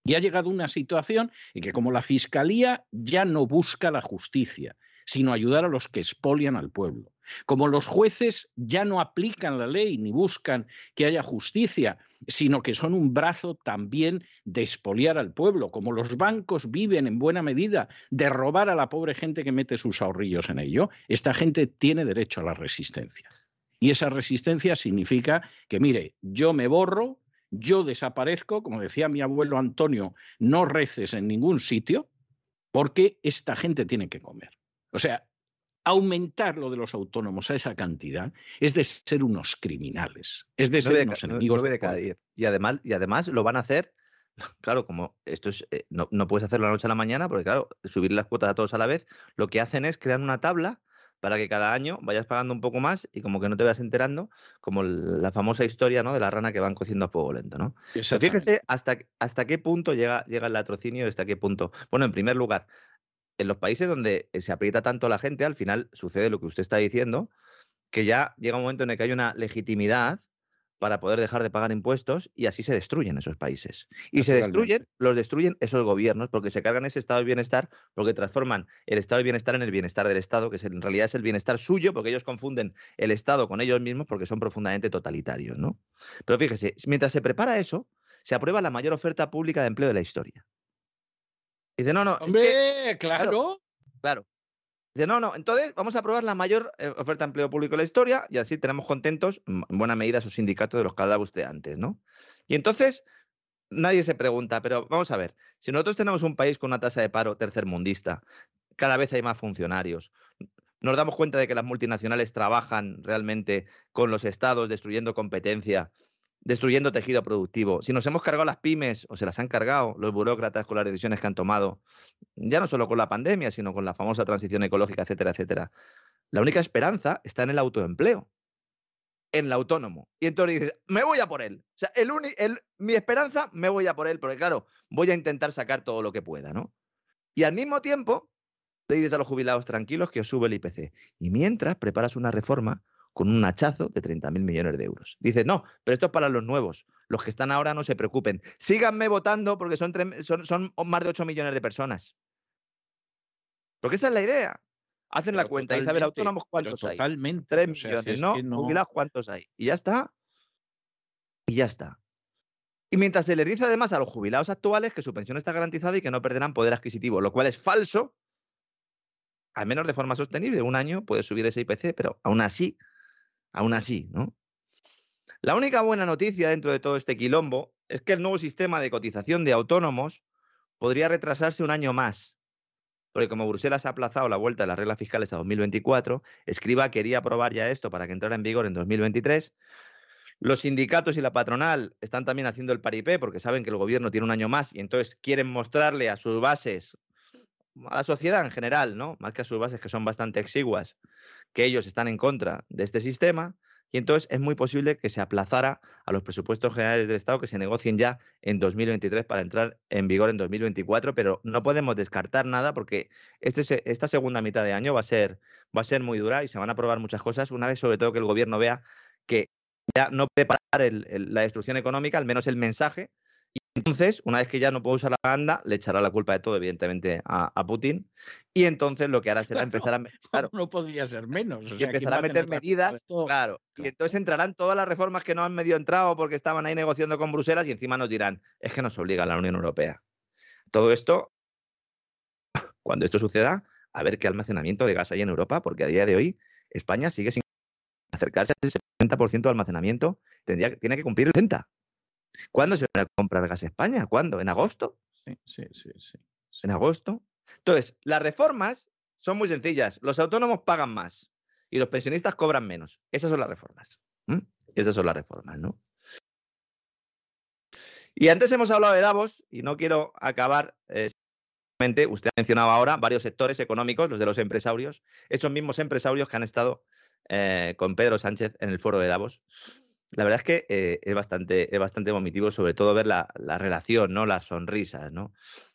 Y ha llegado una situación en que como la Fiscalía ya no busca la justicia, sino ayudar a los que expolian al pueblo. Como los jueces ya no aplican la ley ni buscan que haya justicia, sino que son un brazo también de expoliar al pueblo. Como los bancos viven en buena medida de robar a la pobre gente que mete sus ahorrillos en ello, esta gente tiene derecho a la resistencia. Y esa resistencia significa que, mire, yo me borro, yo desaparezco, como decía mi abuelo Antonio, no reces en ningún sitio, porque esta gente tiene que comer. O sea, aumentar lo de los autónomos a esa cantidad es de ser unos criminales, es de ser de unos enemigos. de cada. Y además, y además lo van a hacer, claro, como esto es, eh, no, no puedes hacerlo la noche a la mañana, porque claro, subir las cuotas a todos a la vez, lo que hacen es crear una tabla para que cada año vayas pagando un poco más y como que no te vayas enterando, como la famosa historia ¿no? de la rana que van cociendo a fuego lento, ¿no? Fíjese hasta, hasta qué punto llega, llega el latrocinio y hasta qué punto. Bueno, en primer lugar, en los países donde se aprieta tanto la gente, al final sucede lo que usted está diciendo, que ya llega un momento en el que hay una legitimidad para poder dejar de pagar impuestos y así se destruyen esos países. Y se destruyen, los destruyen esos gobiernos porque se cargan ese estado de bienestar, porque transforman el estado de bienestar en el bienestar del Estado, que en realidad es el bienestar suyo, porque ellos confunden el Estado con ellos mismos porque son profundamente totalitarios, ¿no? Pero fíjese, mientras se prepara eso, se aprueba la mayor oferta pública de empleo de la historia. Y dice, no, no, es que- Hombre, claro. Claro. Dice, no, no, entonces vamos a aprobar la mayor eh, oferta de empleo público de la historia y así tenemos contentos, mm, en buena medida, a esos sindicatos de los hablaba usted antes, ¿no? Y entonces nadie se pregunta, pero vamos a ver, si nosotros tenemos un país con una tasa de paro tercermundista, cada vez hay más funcionarios, nos damos cuenta de que las multinacionales trabajan realmente con los estados, destruyendo competencia, destruyendo tejido productivo. Si nos hemos cargado las pymes o se las han cargado los burócratas con las decisiones que han tomado, ya no solo con la pandemia, sino con la famosa transición ecológica, etcétera, etcétera. La única esperanza está en el autoempleo, en el autónomo. Y entonces dices, me voy a por él. O sea, el mi esperanza, me voy a por él, porque claro, voy a intentar sacar todo lo que pueda, ¿no? Y al mismo tiempo, le dices a los jubilados tranquilos que os sube el IPC. Y mientras preparas una reforma con un hachazo de 30.000 millones de euros. Dices, no, pero esto es para los nuevos. Los que están ahora no se preocupen. Síganme votando porque son, son, son más de 8 millones de personas. Porque esa es la idea. Hacen la cuenta y saben autónomos cuántos hay. Totalmente. 3 millones, ¿no? Jubilados cuántos hay. Y ya está. Y ya está. Y mientras se les dice además a los jubilados actuales que su pensión está garantizada y que no perderán poder adquisitivo, lo cual es falso, al menos de forma sostenible. Un año puede subir ese IPC, pero aún así, aún así, ¿no? La única buena noticia dentro de todo este quilombo es que el nuevo sistema de cotización de autónomos podría retrasarse un año más. Porque como Bruselas ha aplazado la vuelta de las reglas fiscales a 2024, Escriba quería aprobar ya esto para que entrara en vigor en 2023. Los sindicatos y la patronal están también haciendo el paripé porque saben que el gobierno tiene un año más y entonces quieren mostrarle a sus bases a la sociedad en general, ¿no? Más que a sus bases que son bastante exiguas, que ellos están en contra de este sistema. Y entonces es muy posible que se aplazara a los presupuestos generales del Estado que se negocien ya en 2023 para entrar en vigor en 2024, pero no podemos descartar nada porque este, esta segunda mitad de año va a, ser, va a ser muy dura y se van a aprobar muchas cosas, una vez sobre todo que el gobierno vea que ya no puede parar la destrucción económica, al menos el mensaje, entonces, una vez que ya no puede usar la banda, le echará la culpa de todo, evidentemente, a, Putin. Y entonces lo que hará será empezar a. Claro, no podría ser menos. y empezar a meter medidas. Claro. Y entonces entrarán todas las reformas que no han medio entrado porque estaban ahí negociando con Bruselas y encima nos dirán, es que nos obliga la Unión Europea. Todo esto, cuando esto suceda, a ver qué almacenamiento de gas hay en Europa, porque a día de hoy España sigue sin acercarse al 70% de almacenamiento, tendría, tiene que cumplir el 30%. ¿Cuándo se va a comprar gas España? ¿Cuándo? ¿En agosto? Sí, sí, sí, sí. ¿En agosto? Entonces, las reformas son muy sencillas. Los autónomos pagan más y los pensionistas cobran menos. Esas son las reformas. Esas son las reformas, ¿no? Y antes hemos hablado de Davos y no quiero acabar. Eh, usted ha mencionado ahora varios sectores económicos, los de los empresarios, esos mismos empresarios que han estado eh, con Pedro Sánchez en el foro de Davos. La verdad es que eh, es, bastante, es bastante vomitivo, sobre todo ver la, relación, ¿no? Las sonrisas, ¿no?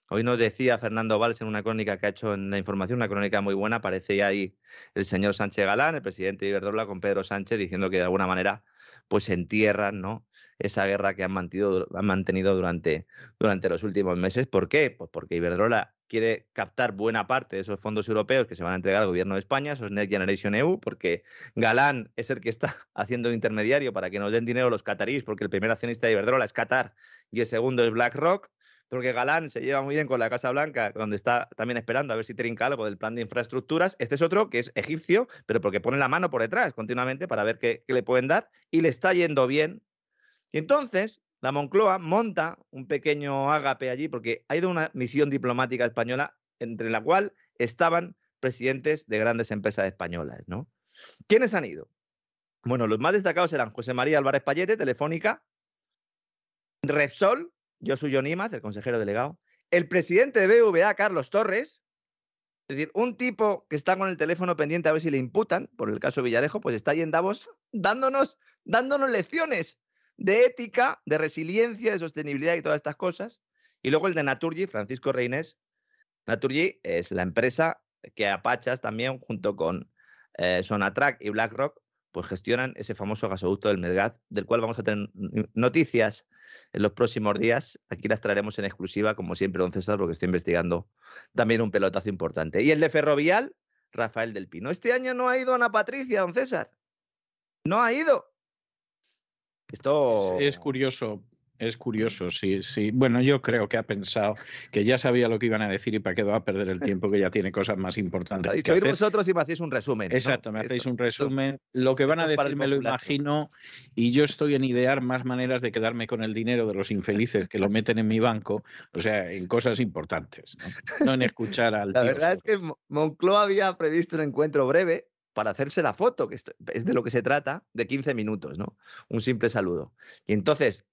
Hoy nos decía Fernando Valls en una crónica que ha hecho en la información, una crónica muy buena, aparece ahí el señor Sánchez Galán, el presidente de Iberdrola, con Pedro Sánchez, diciendo que de alguna manera pues entierran, ¿no? esa guerra que han mantenido, han mantenido durante, durante los últimos meses. ¿Por qué? Pues porque Iberdrola quiere captar buena parte de esos fondos europeos que se van a entregar al gobierno de España, esos Next Generation EU, porque Galán es el que está haciendo intermediario para que nos den dinero los cataríes, porque el primer accionista de Iberdrola es Qatar y el segundo es BlackRock porque Galán se lleva muy bien con la Casa Blanca, donde está también esperando a ver si trinca algo del plan de infraestructuras. Este es otro que es egipcio, pero porque pone la mano por detrás continuamente para ver qué, qué le pueden dar y le está yendo bien y entonces la Moncloa monta un pequeño ágape allí porque ha ido una misión diplomática española entre la cual estaban presidentes de grandes empresas españolas, ¿no? ¿Quiénes han ido? Bueno, los más destacados eran José María Álvarez Payete, Telefónica, Repsol, Josu Nímaz, el consejero delegado, el presidente de BVA, Carlos Torres, es decir, un tipo que está con el teléfono pendiente a ver si le imputan, por el caso Villarejo, pues está ahí en Davos dándonos, dándonos lecciones de ética, de resiliencia, de sostenibilidad y todas estas cosas. Y luego el de Naturgy, Francisco Reynés. Naturgy es la empresa que Apachas también, junto con eh, Sonatrack y BlackRock, pues gestionan ese famoso gasoducto del Medgaz, del cual vamos a tener noticias en los próximos días. Aquí las traeremos en exclusiva, como siempre, don César, porque estoy investigando también un pelotazo importante. Y el de Ferrovial, Rafael del Pino. Este año no ha ido Ana Patricia, don César. No ha ido. Esto... Es, curioso, es curioso, sí, sí. Bueno, yo creo que ha pensado que ya sabía lo que iban a decir y para qué va a perder el tiempo, que ya tiene cosas más importantes. que hacer. vosotros y me hacéis un resumen. Exacto, me hacéis un resumen. Lo que van a decir me lo imagino y yo estoy en idear más maneras de quedarme con el dinero de los infelices que lo meten en mi banco, o sea, en cosas importantes, no, en escuchar al... La verdad es que Moncloa había previsto un encuentro breve para hacerse la foto, que es de lo que se trata, de 15 minutos, ¿no? Un simple saludo. Y entonces,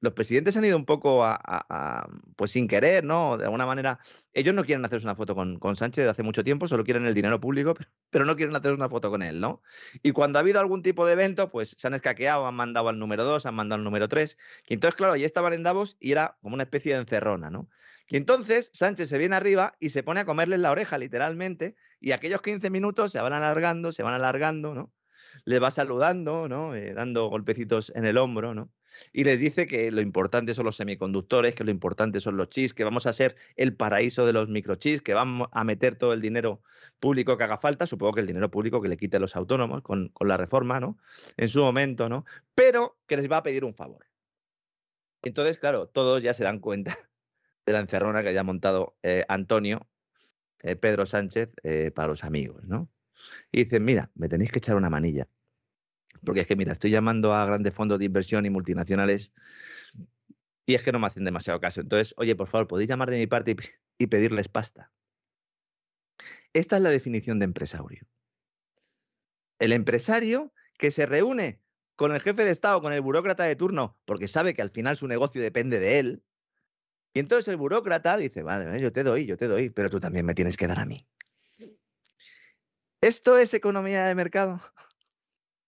los presidentes han ido un poco a, pues sin querer, ¿no? De alguna manera, ellos no quieren hacerse una foto con, con, Sánchez de hace mucho tiempo, solo quieren el dinero público, pero no quieren hacer una foto con él, ¿no? Y cuando ha habido algún tipo de evento, pues se han escaqueado, han mandado al número 2, han mandado al número 3, y entonces, claro, ya estaban en Davos y era como una especie de encerrona, ¿no? Y entonces Sánchez se viene arriba y se pone a comerles la oreja, literalmente, y aquellos 15 minutos se van alargando, se van alargando, ¿no? le va saludando, ¿no? Eh, dando golpecitos en el hombro, ¿no? Y les dice que lo importante son los semiconductores, que lo importante son los chips, que vamos a ser el paraíso de los microchips, que vamos a meter todo el dinero público que haga falta, supongo que el dinero público que le quite a los autónomos con, con la reforma, ¿no? En su momento, ¿no? Pero que les va a pedir un favor. Entonces, claro, todos ya se dan cuenta de la encerrona que haya montado eh, Antonio, eh, Pedro Sánchez, eh, para los amigos, ¿no? Y dicen, mira, me tenéis que echar una manilla. Porque es que, mira, estoy llamando a grandes fondos de inversión y multinacionales y es que no me hacen demasiado caso. Entonces, oye, por favor, podéis llamar de mi parte y, y pedirles pasta. Esta es la definición de empresario. El empresario que se reúne con el jefe de Estado, con el burócrata de turno, porque sabe que al final su negocio depende de él. Y entonces el burócrata dice, vale, yo te doy, yo te doy, pero tú también me tienes que dar a mí. ¿Esto es economía de mercado?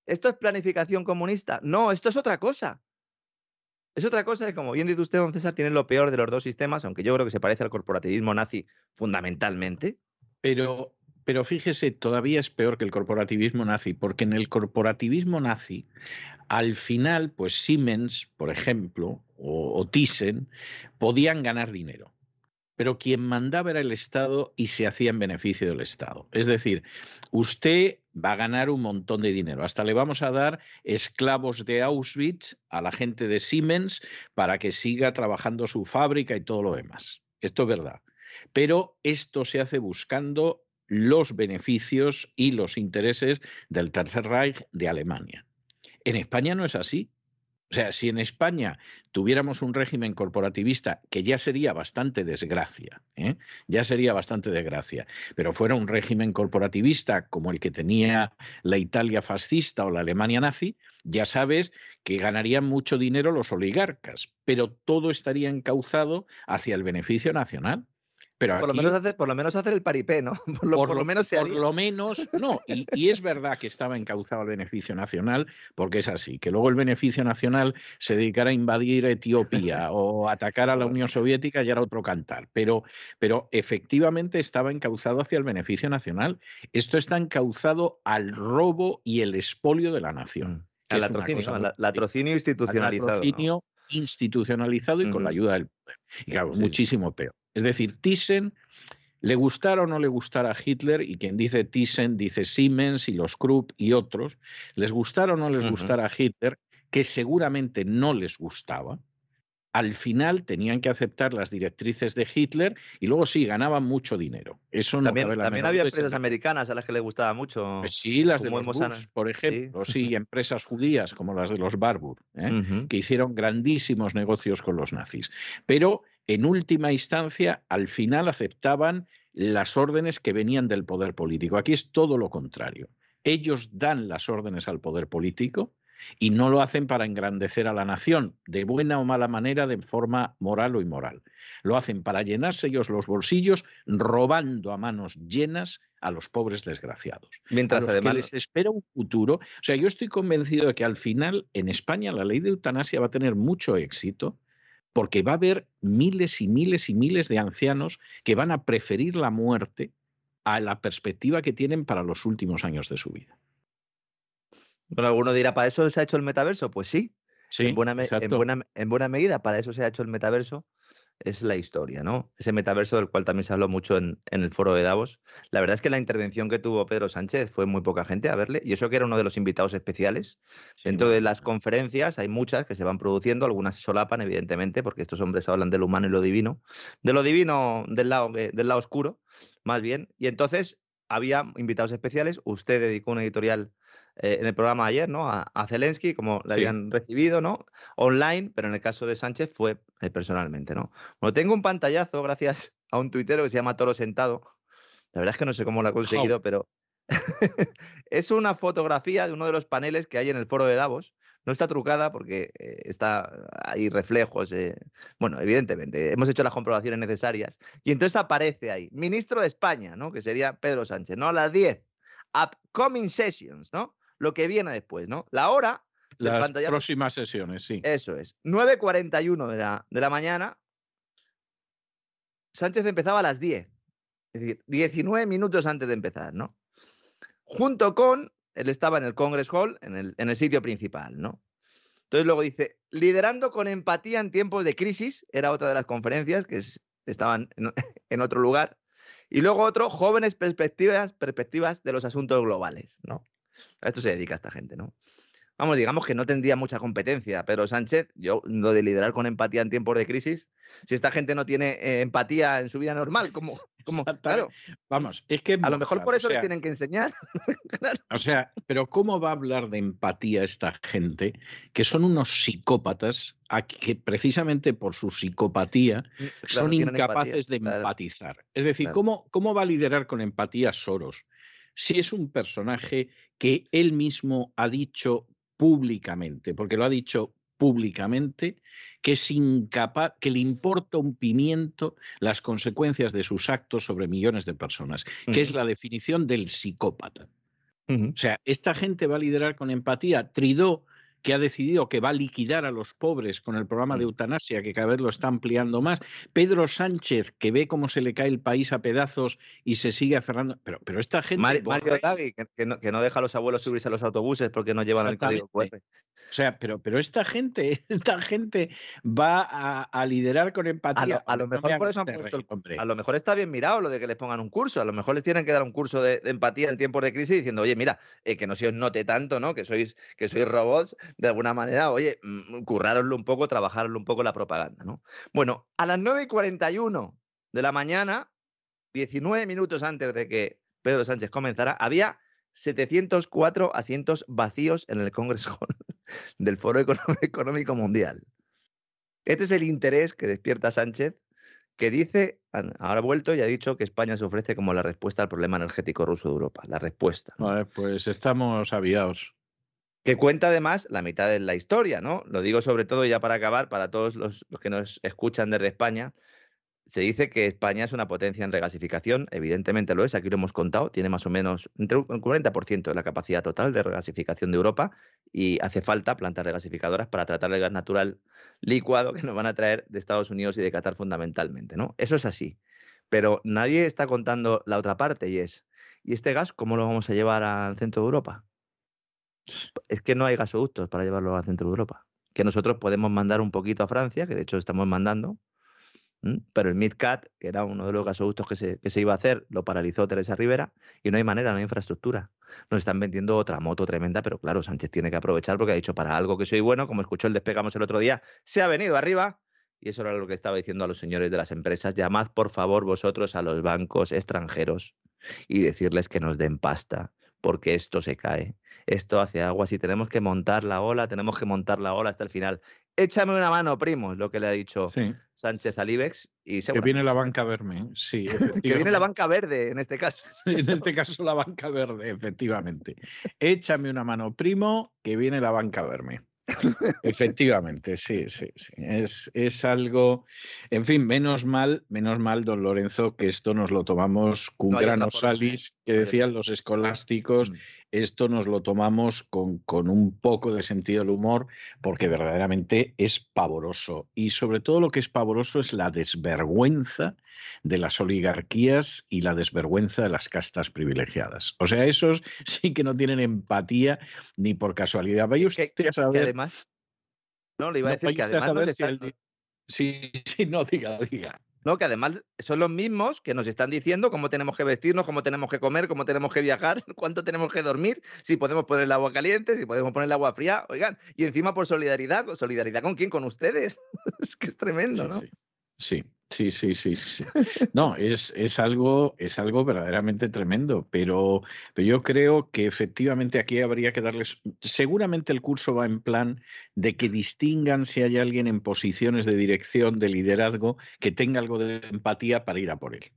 ¿Esto es planificación comunista? No, esto es otra cosa. Es otra cosa y como bien dice usted, don César, tiene lo peor de los dos sistemas, aunque yo creo que se parece al corporativismo nazi fundamentalmente. Pero pero fíjese, todavía es peor que el corporativismo nazi, porque en el corporativismo nazi, al final, pues Siemens, por ejemplo, o, Thyssen, podían ganar dinero. Pero quien mandaba era el Estado y se hacía en beneficio del Estado. Es decir, usted va a ganar un montón de dinero. Hasta le vamos a dar esclavos de Auschwitz a la gente de Siemens para que siga trabajando su fábrica y todo lo demás. Esto es verdad. Pero esto se hace buscando los beneficios y los intereses del Tercer Reich de Alemania. En España no es así. O sea, si en España tuviéramos un régimen corporativista, que ya sería bastante desgracia, ¿eh? ya sería bastante desgracia, pero fuera un régimen corporativista como el que tenía la Italia fascista o la Alemania nazi, ya sabes que ganarían mucho dinero los oligarcas, pero todo estaría encauzado hacia el beneficio nacional. Pero por, lo menos hacer, por lo menos hacer el paripé, ¿no? Por lo, por lo menos se Por lo menos, no. Y, y, es verdad que estaba encauzado el beneficio nacional, porque es así, que luego el beneficio nacional se dedicara a invadir Etiopía o atacar a la Unión Soviética ya era otro cantar. Pero, pero efectivamente estaba encauzado hacia el beneficio nacional. Esto está encauzado al robo y el expolio de la nación. Al latrocinio, la, latrocinio institucionalizado. Al latrocinio ¿no? institucionalizado y mm. con la ayuda del poder. Y claro, sí. muchísimo peor. Es decir, Thyssen, le gustara o no le gustara a Hitler, y quien dice Thyssen dice Siemens y los Krupp y otros, les gustara o no les uh -huh. gustara a Hitler, que seguramente no les gustaba, al final tenían que aceptar las directrices de Hitler y luego sí, ganaban mucho dinero. Eso no también, también había empresas americanas a las que les gustaba mucho. Pues sí, las de los Bush, por ejemplo, sí. sí. empresas judías como las de los Barbour, ¿eh? uh -huh. que hicieron grandísimos negocios con los nazis. Pero en última instancia, al final aceptaban las órdenes que venían del poder político. Aquí es todo lo contrario. Ellos dan las órdenes al poder político y no lo hacen para engrandecer a la nación, de buena o mala manera, de forma moral o inmoral. Lo hacen para llenarse ellos los bolsillos, robando a manos llenas a los pobres desgraciados. Mientras a los además que les espera un futuro. O sea, yo estoy convencido de que al final en España la ley de eutanasia va a tener mucho éxito porque va a haber miles y miles y miles de ancianos que van a preferir la muerte a la perspectiva que tienen para los últimos años de su vida. Bueno, alguno dirá, ¿para eso se ha hecho el metaverso? Pues sí. Sí, en, buena en, buena, en buena medida, para eso se ha hecho el metaverso. Es la historia, ¿no? Ese metaverso del cual también se habló mucho en, en, el foro de Davos. La verdad es que la intervención que tuvo Pedro Sánchez fue muy poca gente a verle, y eso que era uno de los invitados especiales. Sí, Dentro de las conferencias hay muchas que se van produciendo, algunas se solapan, evidentemente, porque estos hombres hablan de lo humano y lo divino, de lo divino del lado, del lado oscuro, más bien. Y entonces había invitados especiales. Usted dedicó un editorial eh, en el programa de ayer, ¿no? A, a Zelensky, como le sí. habían recibido, ¿no? Online, pero en el caso de Sánchez fue eh, personalmente, ¿no? Bueno, tengo un pantallazo gracias a un tuitero que se llama Toro Sentado. La verdad es que no sé cómo lo ha conseguido, oh. pero es una fotografía de uno de los paneles que hay en el foro de Davos. No está trucada porque eh, está hay reflejos. Eh, bueno, evidentemente, hemos hecho las comprobaciones necesarias. Y entonces aparece ahí, ministro de España, ¿no? Que sería Pedro Sánchez, ¿no? A las 10. Upcoming sessions, ¿no? Lo que viene después, ¿no? La hora. Las pantalla... próximas sesiones, sí. Eso es. 9.41 de la, de la mañana. Sánchez empezaba a las 10. Es decir, 19 minutos antes de empezar, ¿no? Junto con él estaba en el Congress Hall, en el, en el sitio principal, ¿no? Entonces luego dice, liderando con empatía en tiempos de crisis, era otra de las conferencias que estaban en, en, otro lugar. Y luego otro, jóvenes perspectivas, perspectivas de los asuntos globales, ¿no? A esto se dedica esta gente, ¿no? Vamos, digamos que no tendría mucha competencia. Pedro Sánchez, yo lo de liderar con empatía en tiempos de crisis, si esta gente no tiene eh, empatía en su vida normal, ¿cómo? cómo claro. Vamos, es que. A lo mejor por eso le tienen que enseñar. O sea, pero ¿cómo va a hablar de empatía esta gente que son unos psicópatas a que precisamente por su psicopatía mm, son incapaces de empatizar? Es decir, ¿cómo, ¿cómo va a liderar con empatía Soros? Si es un personaje que él mismo ha dicho públicamente, porque lo ha dicho públicamente, que es incapaz, que le importa un pimiento las consecuencias de sus actos sobre millones de personas, que es la definición del psicópata. O sea, esta gente va a liderar con empatía. Tridó que ha decidido que va a liquidar a los pobres con el programa de mm. eutanasia, que cada vez lo está ampliando más. Pedro Sánchez, que ve cómo se le cae el país a pedazos y se sigue aferrando. Pero, pero esta gente. Mario, Draghi, que, no, deja a los abuelos subirse a los autobuses porque no llevan el código QR. O sea, pero, pero esta gente, esta gente va a, liderar con empatía. A lo, mejor por eso han puesto A lo mejor está bien mirado lo de que les pongan un curso. A lo mejor les tienen que dar un curso de, empatía en tiempos de crisis diciendo, oye, mira, eh, que no se os note tanto, ¿no? Que sois, que sois robots de alguna manera, oye, mm, currároslo un poco, trabajarlo un poco la propaganda, ¿no? Bueno, a las 9 y 41 de la mañana, 19 minutos antes de que Pedro Sánchez comenzara, había 704 asientos vacíos en el Congress Hall del Foro Económico Mundial. Este es el interés que despierta Sánchez, que dice, ahora ha vuelto y ha dicho que España se ofrece como la respuesta al problema energético ruso de Europa. La respuesta. pues estamos aviados que cuenta además la mitad de la historia, ¿no? Lo digo sobre todo ya para acabar, para todos los, que nos escuchan desde España. Se dice que España es una potencia en regasificación, evidentemente lo es, aquí lo hemos contado, tiene más o menos entre un 40% de la capacidad total de regasificación de Europa y hace falta plantas regasificadoras para tratar el gas natural licuado que nos van a traer de Estados Unidos y de Qatar fundamentalmente, ¿no? Eso es así, pero nadie está contando la otra parte y es, ¿y este gas cómo lo vamos a llevar al centro de Europa? Es que no hay gasoductos para llevarlo al centro de Europa. Que nosotros podemos mandar un poquito a Francia, que de hecho estamos mandando, pero el MidCat, que era uno de los gasoductos que se, que se iba a hacer, lo paralizó Teresa Rivera y no hay manera, no hay infraestructura. Nos están vendiendo otra moto tremenda, pero claro, Sánchez tiene que aprovechar porque ha dicho para algo que soy bueno, como escuchó el despegamos el otro día, se ha venido arriba. Y eso era lo que estaba diciendo a los señores de las empresas. Llamad por favor vosotros a los bancos extranjeros y decirles que nos den pasta, porque esto se cae esto hace agua. Si tenemos que montar la ola, tenemos que montar la ola hasta el final. Échame una mano, primo, es lo que le ha dicho Sánchez a Y que viene la banca a verme, sí. que viene la banca verde, en este caso. en este caso, la banca verde, efectivamente. Échame una mano, primo, que viene la banca a verme. Efectivamente, sí, sí, sí. Es, es, algo, en fin, menos mal, menos mal, don Lorenzo, que esto nos lo tomamos con grano salis, que decían los escolásticos, mm esto nos lo tomamos con, con, un poco de sentido del humor porque verdaderamente es pavoroso. Y sobre todo lo que es pavoroso es la desvergüenza de las oligarquías y la desvergüenza de las castas privilegiadas. O sea, esos sí que no tienen empatía ni por casualidad. Vaya usted a saber... además... No, le iba a decir que además... Sí, sí, no, diga, diga. ¿No? Que además son los mismos que nos están diciendo cómo tenemos que vestirnos, cómo tenemos que comer, cómo tenemos que viajar, cuánto tenemos que dormir, si podemos poner el agua caliente, si podemos poner el agua fría, oigan, y encima por solidaridad, ¿solidaridad con quién? Con ustedes. es que es tremendo, ¿no? sí. Sí, sí, sí, sí. No, es, es, algo, es algo verdaderamente tremendo, pero, pero yo creo que efectivamente aquí habría que darles, seguramente el curso va en plan de que distingan si hay alguien en posiciones de dirección, de liderazgo, que tenga algo de empatía para ir a por él.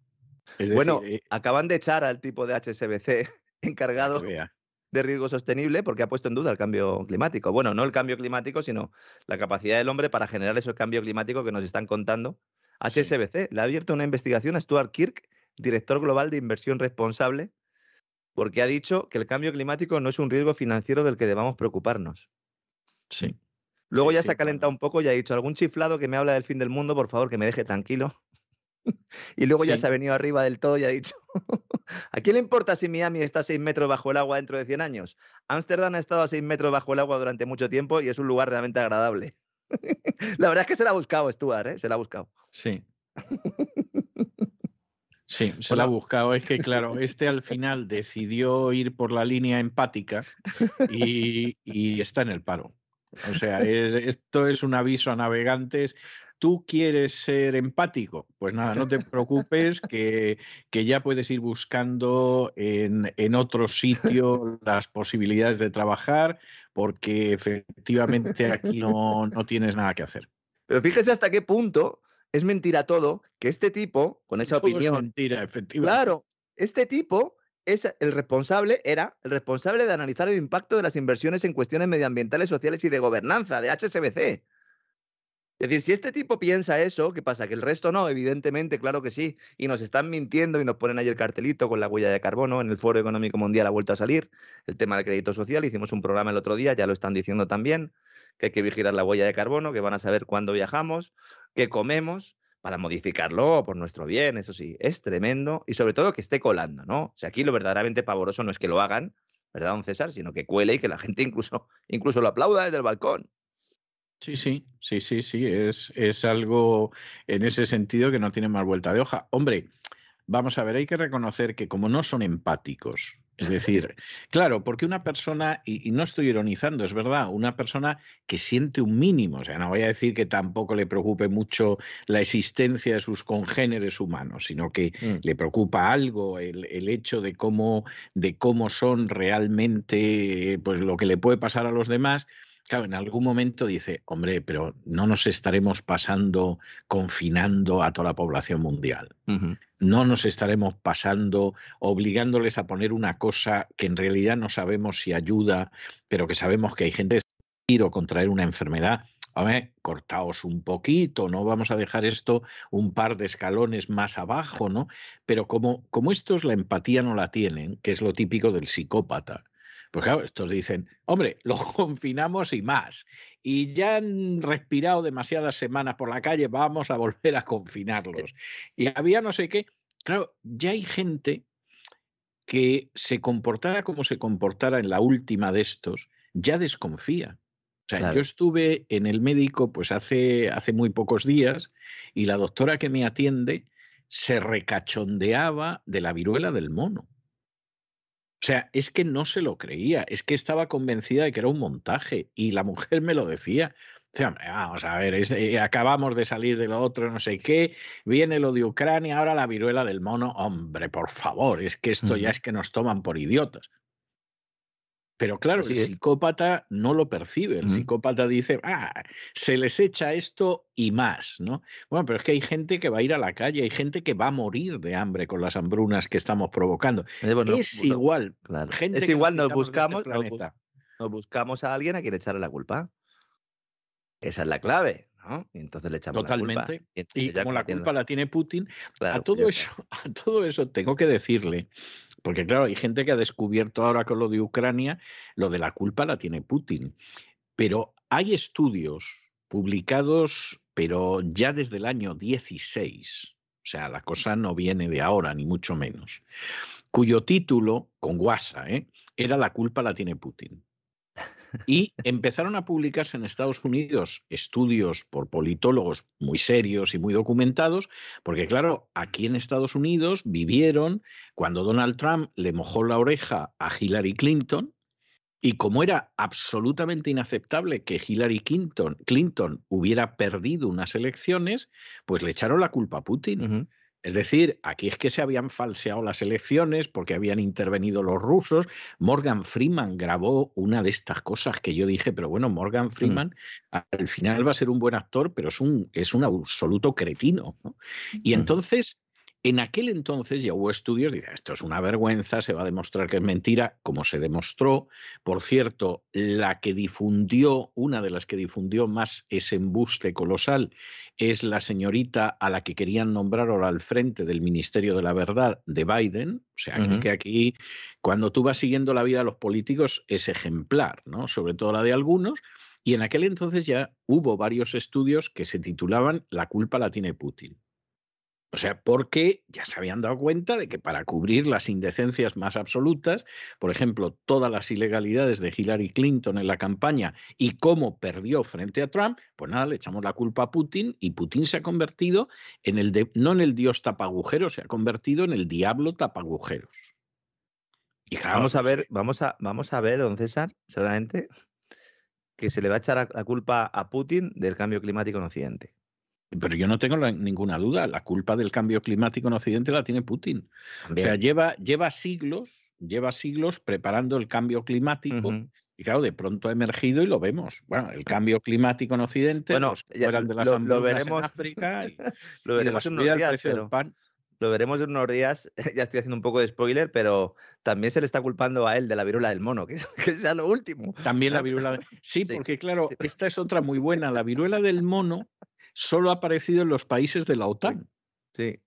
bueno, eh, acaban de echar al tipo de HSBC encargado de riesgo sostenible porque ha puesto en duda el cambio climático. Bueno, no el cambio climático, sino la capacidad del hombre para generar ese cambio climático que nos están contando HSBC le ha abierto una investigación a Stuart Kirk, director global de inversión responsable, porque ha dicho que el cambio climático no es un riesgo financiero del que debamos preocuparnos. Sí. Luego ya se ha calentado un poco y ha dicho, algún chiflado que me habla del fin del mundo, por favor, que me deje tranquilo. y luego ya se ha venido arriba del todo y ha dicho, ¿a quién le importa si Miami está a 6 metros bajo el agua dentro de 100 años? Ámsterdam ha estado a 6 metros bajo el agua durante mucho tiempo y es un lugar realmente agradable. la verdad es que se la ha buscado Stuart, ¿eh? se la ha buscado. Sí. Sí, se la ha buscado. Es que, claro, este al final decidió ir por la línea empática y, y está en el paro. O sea, es- esto es un aviso a navegantes. ¿Tú quieres ser empático? Pues nada, no te preocupes, que, que ya puedes ir buscando en, en otro sitio las posibilidades de trabajar, porque efectivamente aquí no, no tienes nada que hacer. Pero fíjese hasta qué punto es mentira todo que este tipo, con esa Todo es opinión, mentira, efectivamente. Claro, este tipo es el responsable, era el responsable de analizar el impacto de las inversiones en cuestiones medioambientales, sociales y de gobernanza de HSBC. Es decir, si este tipo piensa eso, ¿qué pasa? Que el resto no, evidentemente, claro que sí. Y nos están mintiendo y nos ponen ahí el cartelito con la huella de carbono. En el Foro Económico Mundial ha vuelto a salir el tema del crédito social. Hicimos un programa el otro día, ya lo están diciendo también, que hay que vigilar la huella de carbono, que van a saber cuándo viajamos, qué comemos, para modificarlo por nuestro bien, eso sí, es tremendo y sobre todo que esté colando, ¿no? O sea, aquí lo verdaderamente pavoroso no es que lo hagan, ¿verdad, don César? Sino que cuele y que la gente incluso, incluso lo aplauda desde el balcón. Sí, sí, sí, sí, sí, es, es algo en ese sentido que no tiene más vuelta de hoja. Hombre, vamos a ver, hay que reconocer que como no son empáticos, es decir, claro, porque una persona, y, y no estoy ironizando, es verdad, una persona que siente un mínimo, o sea, no voy a decir que tampoco le preocupe mucho la existencia de sus congéneres humanos, sino que Mm. le preocupa algo el, el hecho de cómo, de cómo son realmente, pues lo que le puede pasar a los demás. Claro, en algún momento dice, hombre, pero no nos estaremos pasando confinando a toda la población mundial. No nos estaremos pasando obligándoles a poner una cosa que en realidad no sabemos si ayuda, pero que sabemos que hay gente que ir o contraer una enfermedad. Hombre, cortaos un poquito, no vamos a dejar esto un par de escalones más abajo, ¿no? Pero como, como estos la empatía no la tienen, que es lo típico del psicópata, pues claro, estos dicen, hombre, lo confinamos y más. Y ya han respirado demasiadas semanas por la calle, vamos a volver a confinarlos. Y había no sé qué. Claro, ya hay gente que se comportara como se comportara en la última de estos, ya desconfía. O sea, Claro. yo estuve en el médico pues hace, hace muy pocos días y la doctora que me atiende se recachondeaba de la viruela del mono. O sea, es que no se lo creía, es que estaba convencida de que era un montaje y la mujer me lo decía. Dice, "Hombre, vamos a ver, es- eh, acabamos de salir de lo otro, no sé qué, viene lo de Ucrania, ahora la viruela del mono. Hombre, por favor, es que esto ya es que nos toman por idiotas. Pero claro, Así el es. psicópata no lo percibe. El psicópata dice, ah, se les echa esto y más, ¿no? Bueno, pero es que hay gente que va a ir a la calle, hay gente que va a morir de hambre con las hambrunas que estamos provocando. Eh, bueno, es igual. claro. Gente Es que igual, nos este buscamos, nos, bu- planeta. nos buscamos a alguien a quien echarle la culpa. Esa es la clave, ¿no? Y entonces le echamos la Totalmente. culpa. Y, Y como la culpa la tiene Putin, claro, a todo eso, a todo eso tengo que decirle, porque claro, hay gente que ha descubierto ahora con lo de Ucrania, lo de la culpa la tiene Putin. Pero hay estudios publicados, pero ya desde el año 16, o sea, la cosa no viene de ahora, ni mucho menos, cuyo título, con guasa, ¿eh? era La culpa la tiene Putin. Y empezaron a publicarse en Estados Unidos estudios por politólogos muy serios y muy documentados, porque claro, aquí en Estados Unidos vivieron cuando Donald Trump le mojó la oreja a Hillary Clinton, y como era absolutamente inaceptable que Hillary Clinton, Clinton hubiera perdido unas elecciones, pues le echaron la culpa a Putin. Es decir, aquí es que se habían falseado las elecciones porque habían intervenido los rusos. Morgan Freeman grabó una de estas cosas que yo dije, pero bueno, Morgan Freeman al final va a ser un buen actor, pero es un, es un absoluto cretino. ¿no? Y Ujú. entonces, en aquel entonces ya hubo estudios, dice, esto es una vergüenza, se va a demostrar que es mentira, como se demostró. Por cierto, la que difundió, una de las que difundió más ese embuste colosal, es la señorita a la que querían nombrar ahora al frente del Ministerio de la Verdad de Biden. O sea, que- aquí, cuando tú vas siguiendo la vida de los políticos, es ejemplar, ¿no? Sobre todo la de algunos. Y en aquel entonces ya hubo varios estudios que se titulaban La culpa la tiene Putin. O sea, porque ya se habían dado cuenta de que para cubrir las indecencias más absolutas, por ejemplo, todas las ilegalidades de Hillary Clinton en la campaña y cómo perdió frente a Trump, pues nada, le echamos la culpa a Putin y Putin se ha convertido en el de, no en el dios tapagujeros, se ha convertido en el diablo tapagujeros. Y vamos a ver, vamos a, vamos a ver, don César, seguramente que se le va a echar la culpa a Putin del cambio climático en Occidente. Pero yo no tengo ninguna duda, la culpa del cambio climático en Occidente la tiene Putin. O sea, lleva, lleva siglos, lleva siglos preparando el cambio climático. Y claro, de pronto ha emergido y lo vemos. Bueno, el cambio climático en Occidente, bueno, ya, de las lo, veremos en África, y, lo veremos en unos días, pero, pan. Lo veremos en unos días, ya estoy haciendo un poco de spoiler, pero también se le está culpando a él de la viruela del mono, que es, que sea lo último. También la viruela. Sí, sí, porque claro, esta es otra muy buena. La viruela del mono solo ha aparecido en los países de la OTAN. Sí.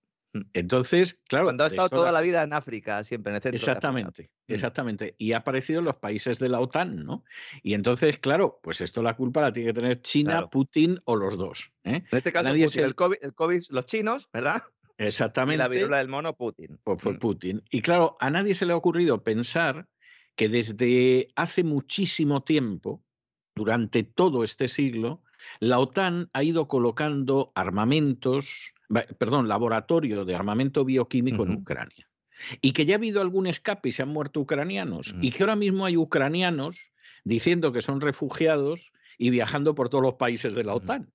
Entonces, claro. Cuando ha estado toda la vida en África, siempre en el centro. Exactamente, mm. exactamente. Y ha aparecido en los países de la OTAN, ¿no? Y entonces, claro, pues esto la culpa la tiene que tener China, Putin o los dos. ¿eh? En este caso, el, COVID, el COVID, los chinos, ¿verdad? Exactamente. Y la viruela del mono, Putin. Pues fue mm. Putin. Y claro, a nadie se le ha ocurrido pensar que desde hace muchísimo tiempo, durante todo este siglo, la OTAN ha ido colocando armamentos, perdón, laboratorio de armamento bioquímico en Ucrania. Y que ya ha habido algún escape y se han muerto ucranianos. Y que ahora mismo hay ucranianos diciendo que son refugiados y viajando por todos los países de la OTAN.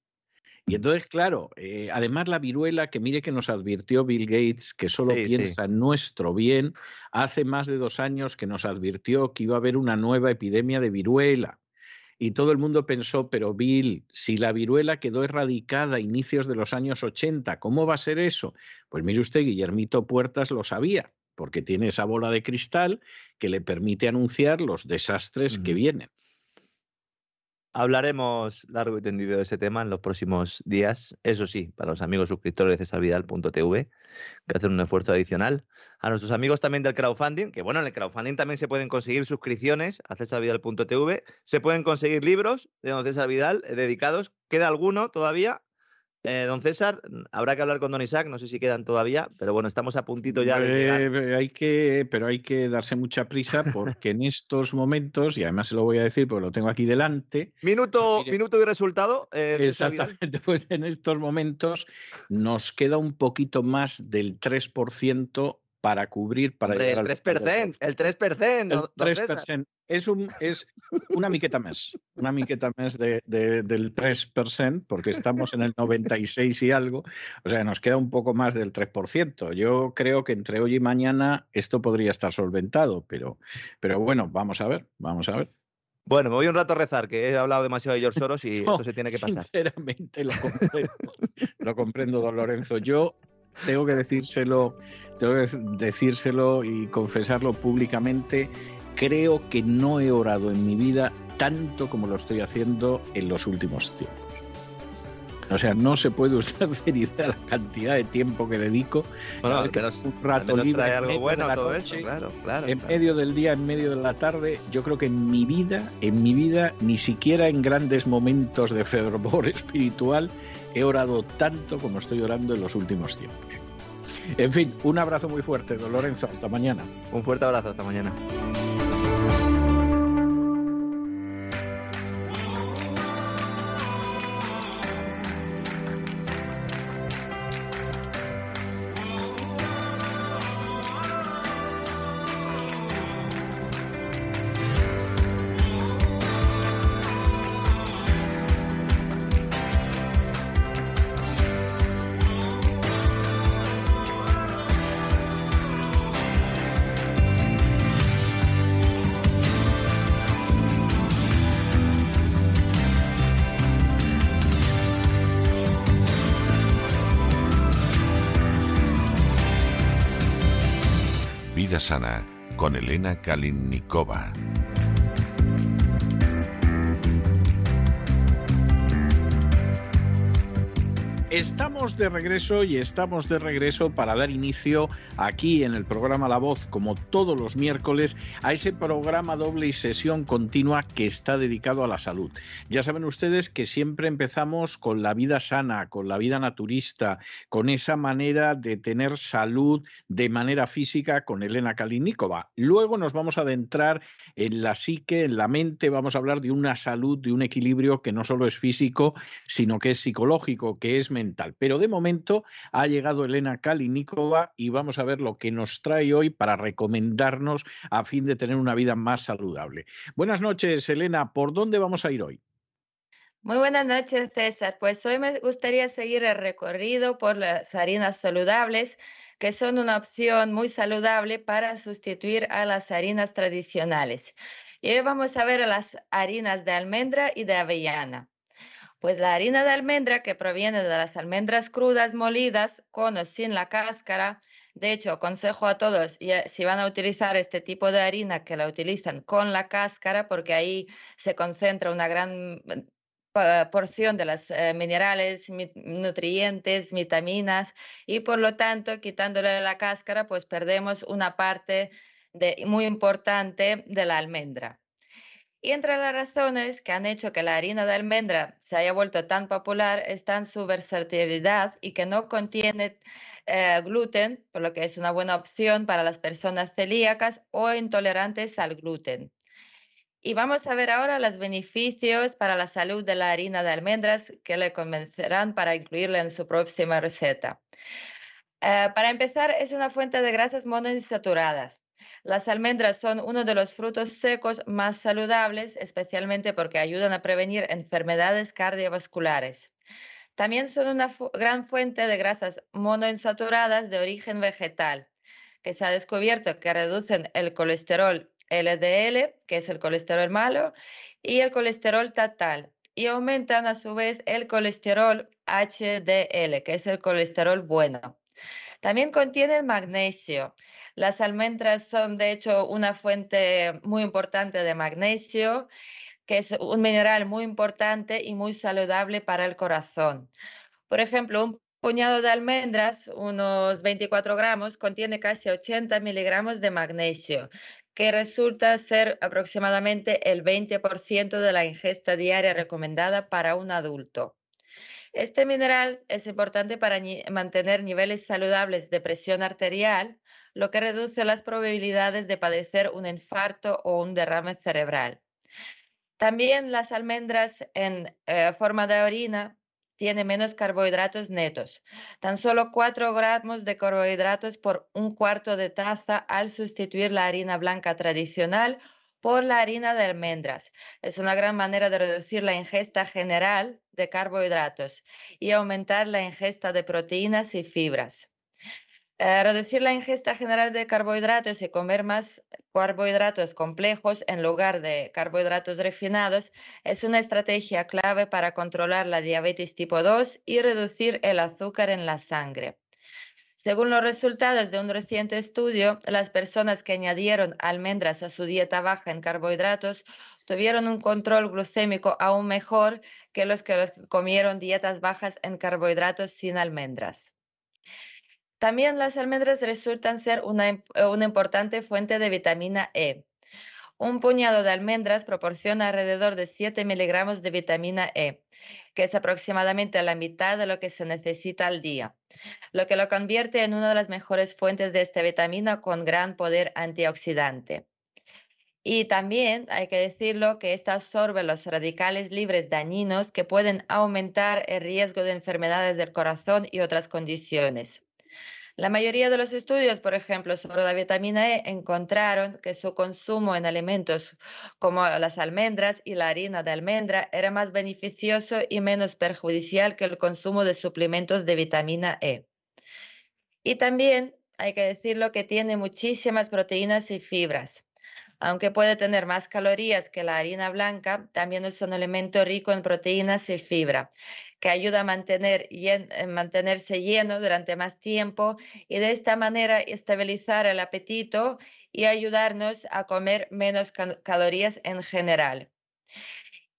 Y entonces, claro, eh, además la viruela, que mire que nos advirtió Bill Gates, que solo piensa en nuestro bien, hace más de dos años que nos advirtió que iba a haber una nueva epidemia de viruela. Y todo el mundo pensó, pero Bill, si la viruela quedó erradicada a inicios de los años 80, ¿cómo va a ser eso? Pues mire usted, Guillermito Puertas lo sabía, porque tiene esa bola de cristal que le permite anunciar los desastres que vienen. Hablaremos largo y tendido de ese tema en los próximos días. Eso sí, para los amigos suscriptores de cesarvidal.tv, que hacen un esfuerzo adicional. A nuestros amigos también del crowdfunding, que bueno, en el crowdfunding también se pueden conseguir suscripciones a cesarvidal.tv. Se pueden conseguir libros de don César Vidal eh, dedicados. ¿Queda alguno todavía? Eh, don César, habrá que hablar con don Isaac, no sé si quedan todavía, pero bueno, estamos a puntito ya de eh, Hay que, pero hay que darse mucha prisa porque en estos momentos, y además se lo voy a decir porque lo tengo aquí delante. Minuto, minuto y resultado. Eh, exactamente, pues en estos momentos nos queda un poquito más del 3% para cubrir para el 3%, el 3%, el 3%, es, un, es una miqueta más, una miqueta más de, del 3%, porque estamos en el 96 y algo, o sea, nos queda un poco más del 3%. Yo creo que entre hoy y mañana esto podría estar solventado, pero, pero bueno, vamos a ver, vamos a ver. Bueno, me voy un rato a rezar, que he hablado demasiado de George Soros y esto se tiene que pasar. Sinceramente lo comprendo, lo comprendo, don Lorenzo. Yo tengo que decírselo, tengo que decírselo y confesarlo públicamente creo que no he orado en mi vida tanto como lo estoy haciendo en los últimos tiempos. O sea, no se puede usted hacer idea la cantidad de tiempo que dedico. Bueno, al menos, un rato libre trae algo bueno todo eso, claro, claro. En medio del día, en medio de la tarde, yo creo que en mi vida, en mi vida, ni siquiera en grandes momentos de fervor espiritual, he orado tanto como estoy orando en los últimos tiempos. En fin, un abrazo muy fuerte, don Lorenzo. Hasta mañana. Un fuerte abrazo, hasta mañana. Kalinnikova. De regreso y estamos de regreso para dar inicio aquí en el programa La Voz, como todos los miércoles, a ese programa doble y sesión continua que está dedicado a la salud. Ya saben ustedes que siempre empezamos con la vida sana, con la vida naturista, con esa manera de tener salud de manera física con Elena Kalinikova. Luego nos vamos a adentrar en la psique, en la mente, vamos a hablar de una salud, de un equilibrio que no solo es físico, sino que es psicológico, que es mental. Pero de momento ha llegado Elena Kalinikova y vamos a ver lo que nos trae hoy para recomendarnos a fin de tener una vida más saludable. Buenas noches, Elena. ¿Por dónde vamos a ir hoy? Muy buenas noches, César. Pues hoy me gustaría seguir el recorrido por las harinas saludables, que son una opción muy saludable para sustituir a las harinas tradicionales. Y hoy vamos a ver las harinas de almendra y de avellana. Pues la harina de almendra que proviene de las almendras crudas molidas con o sin la cáscara. De hecho, aconsejo a todos, si van a utilizar este tipo de harina, que la utilicen con la cáscara, porque ahí se concentra una gran mm, porción de los eh, minerales, nutrientes, vitaminas y por lo tanto quitándole la cáscara pues perdemos una parte muy importante de la almendra. Y entre las razones que han hecho que la harina de almendra se haya vuelto tan popular están su versatilidad y que no contiene eh, gluten, por lo que es una buena opción para las personas celíacas o intolerantes al gluten. Y vamos a ver ahora los beneficios para la salud de la harina de almendras que le convencerán para incluirla en su próxima receta. Eh, para empezar, es una fuente de grasas monoinsaturadas. Las almendras son uno de los frutos secos más saludables, especialmente porque ayudan a prevenir enfermedades cardiovasculares. También son una gran fuente de grasas monoinsaturadas de origen vegetal, que se ha descubierto que reducen el colesterol LDL, que es el colesterol malo, y el colesterol total, y aumentan a su vez el colesterol HDL, que es el colesterol bueno. También contienen magnesio. Las almendras son, de hecho, una fuente muy importante de magnesio, que es un mineral muy importante y muy saludable para el corazón. Por ejemplo, un puñado de almendras, unos 24 gramos, contiene casi 80 miligramos de magnesio, que resulta ser aproximadamente el 20% de la ingesta diaria recomendada para un adulto. Este mineral es importante para mantener niveles saludables de presión arterial, lo que reduce las probabilidades de padecer un infarto o un derrame cerebral. También las almendras en eh, forma de orina tienen menos carbohidratos netos, tan solo 4 gramos de carbohidratos por un cuarto de taza al sustituir la harina blanca tradicional por la harina de almendras. Es una gran manera de reducir la ingesta general de carbohidratos y aumentar la ingesta de proteínas y fibras. Eh, reducir la ingesta general de carbohidratos y comer más carbohidratos complejos en lugar de carbohidratos refinados es una estrategia clave para controlar la diabetes tipo 2 y reducir el azúcar en la sangre. Según los resultados de un reciente estudio, las personas que añadieron almendras a su dieta baja en carbohidratos tuvieron un control glucémico aún mejor que los que comieron dietas bajas en carbohidratos sin almendras. También las almendras resultan ser una, una importante fuente de vitamina E. Un puñado de almendras proporciona alrededor de 7 miligramos de vitamina E, que es aproximadamente la mitad de lo que se necesita al día lo que lo convierte en una de las mejores fuentes de esta vitamina con gran poder antioxidante. Y también hay que decirlo que esta absorbe los radicales libres dañinos que pueden aumentar el riesgo de enfermedades del corazón y otras condiciones. La mayoría de los estudios, por ejemplo, sobre la vitamina E encontraron que su consumo en alimentos como las almendras y la harina de almendra era más beneficioso y menos perjudicial que el consumo de suplementos de vitamina E. Y también hay que decirlo que tiene muchísimas proteínas y fibras. Aunque puede tener más calorías que la harina blanca, también es un elemento rico en proteínas y fibra, que ayuda a mantener, eh, mantenerse lleno durante más tiempo y de esta manera estabilizar el apetito y ayudarnos a comer menos calorías en general.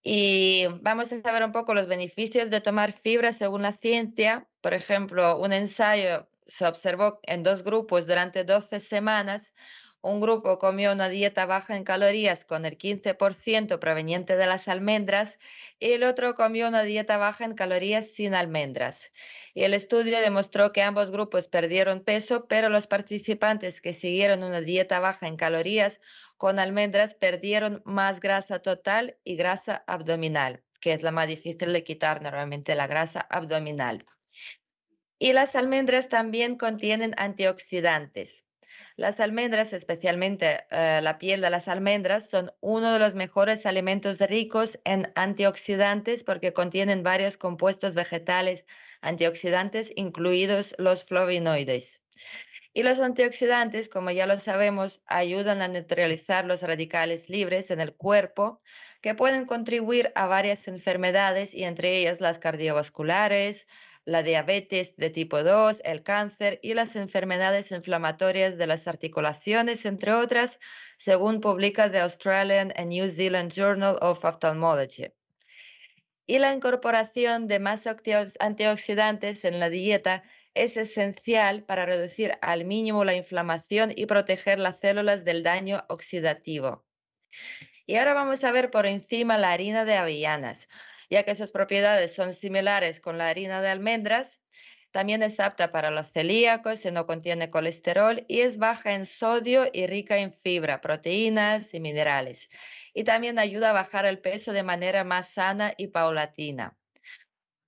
Y vamos a saber un poco los beneficios de tomar fibra según la ciencia. Por ejemplo, un ensayo se observó en dos grupos durante 12 semanas. Un grupo comió una dieta baja en calorías con el 15% proveniente de las almendras y el otro comió una dieta baja en calorías sin almendras. Y el estudio demostró que ambos grupos perdieron peso, pero los participantes que siguieron una dieta baja en calorías con almendras perdieron más grasa total y grasa abdominal, que es la más difícil de quitar normalmente, la grasa abdominal. Y las almendras también contienen antioxidantes. Las almendras, especialmente eh, la piel de las almendras, son uno de los mejores alimentos ricos en antioxidantes porque contienen varios compuestos vegetales antioxidantes, incluidos los flavonoides. Y los antioxidantes, como ya lo sabemos, ayudan a neutralizar los radicales libres en el cuerpo que pueden contribuir a varias enfermedades y entre ellas las cardiovasculares, la diabetes de tipo 2, el cáncer y las enfermedades inflamatorias de las articulaciones, entre otras, según publica The Australian and New Zealand Journal of Ophthalmology. Y la incorporación de más antioxidantes en la dieta es esencial para reducir al mínimo la inflamación y proteger las células del daño oxidativo. Y ahora vamos a ver por encima la harina de avellanas, ya que sus propiedades son similares con la harina de almendras. También es apta para los celíacos no contiene colesterol y es baja en sodio y rica en fibra, proteínas y minerales. Y también ayuda a bajar el peso de manera más sana y paulatina.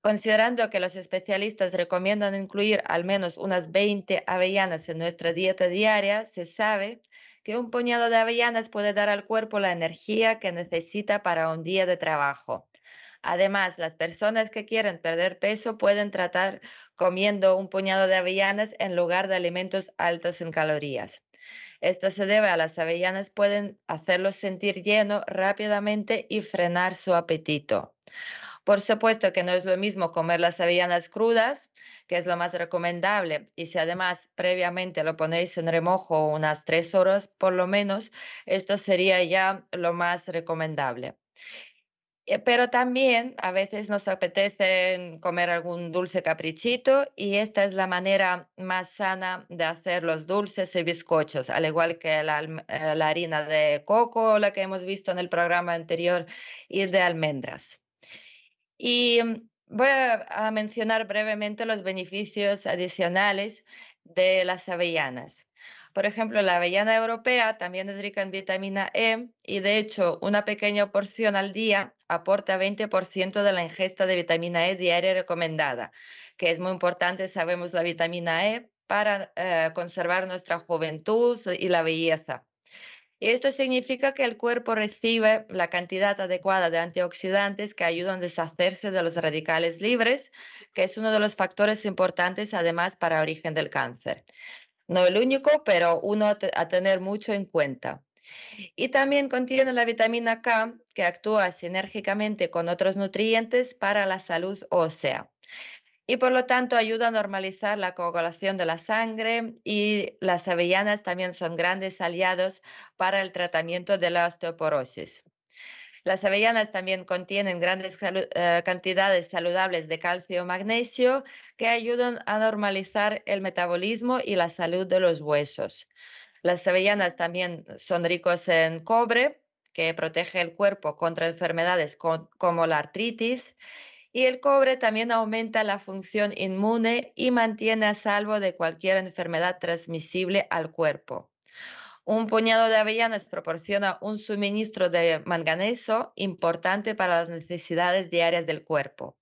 Considerando que los especialistas recomiendan incluir al menos unas 20 avellanas en nuestra dieta diaria, se sabe que un puñado de avellanas puede dar al cuerpo la energía que necesita para un día de trabajo. Además, las personas que quieren perder peso pueden tratar comiendo un puñado de avellanas en lugar de alimentos altos en calorías. Esto se debe a las avellanas pueden hacerlos sentir lleno rápidamente y frenar su apetito. Por supuesto que no es lo mismo comer las avellanas crudas, que es lo más recomendable, y si además previamente lo ponéis en remojo unas tres horas por lo menos, esto sería ya lo más recomendable. Eh, pero también a veces nos apetece comer algún dulce caprichito y esta es la manera más sana de hacer los dulces y bizcochos, al igual que la, eh, harina de coco, la que hemos visto en el programa anterior, y de almendras. Y mm, voy a, mencionar brevemente los beneficios adicionales de las avellanas. Por ejemplo, la avellana europea también es rica en vitamina E y de hecho una pequeña porción al día aporta 20% de la ingesta de vitamina E diaria recomendada, que es muy importante, sabemos, la vitamina E para eh, conservar nuestra juventud y la belleza. Y esto significa que el cuerpo recibe la cantidad adecuada de antioxidantes que ayudan a deshacerse de los radicales libres, que es uno de los factores importantes además para origen del cáncer. No el único, pero uno a tener mucho en cuenta. Y también contiene la vitamina K, que actúa sinérgicamente con otros nutrientes para la salud ósea y por lo tanto ayuda a normalizar la coagulación de la sangre y las avellanas también son grandes aliados para el tratamiento de la osteoporosis. Las avellanas también contienen grandes eh, cantidades saludables de calcio y magnesio que ayudan a normalizar el metabolismo y la salud de los huesos. Las avellanas también son ricos en cobre, que protege el cuerpo contra enfermedades como la artritis y el cobre también aumenta la función inmune y mantiene a salvo de cualquier enfermedad transmisible al cuerpo. Un puñado de avellanas proporciona un suministro de manganeso importante para las necesidades diarias del cuerpo.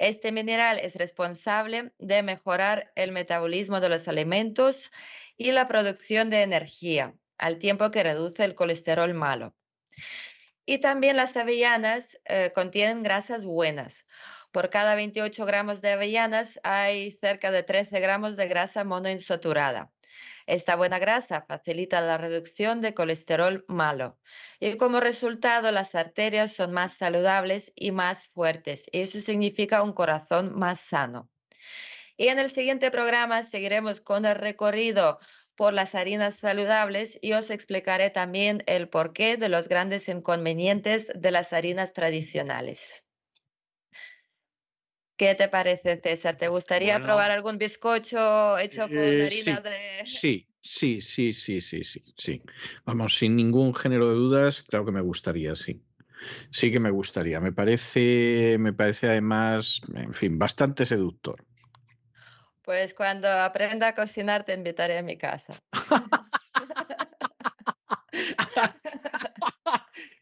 Este mineral es responsable de mejorar el metabolismo de los alimentos y la producción de energía, al tiempo que reduce el colesterol malo. Y también las avellanas eh, contienen grasas buenas. Por cada 28 gramos de avellanas hay cerca de 13 gramos de grasa monoinsaturada. Esta buena grasa facilita la reducción de colesterol malo y como resultado las arterias son más saludables y más fuertes y eso significa un corazón más sano. Y en el siguiente programa seguiremos con el recorrido por las harinas saludables y os explicaré también el porqué de los grandes inconvenientes de las harinas tradicionales. ¿Qué te parece, César? ¿Te gustaría probar algún bizcocho hecho con eh, harina sí, de...? Sí, sí, sí, sí, sí, sí, sí. Vamos, sin ningún género de dudas, claro que me gustaría, sí. Sí que me gustaría. Me parece, me parece además, en fin, bastante seductor. Pues cuando aprenda a cocinar te invitaré a mi casa.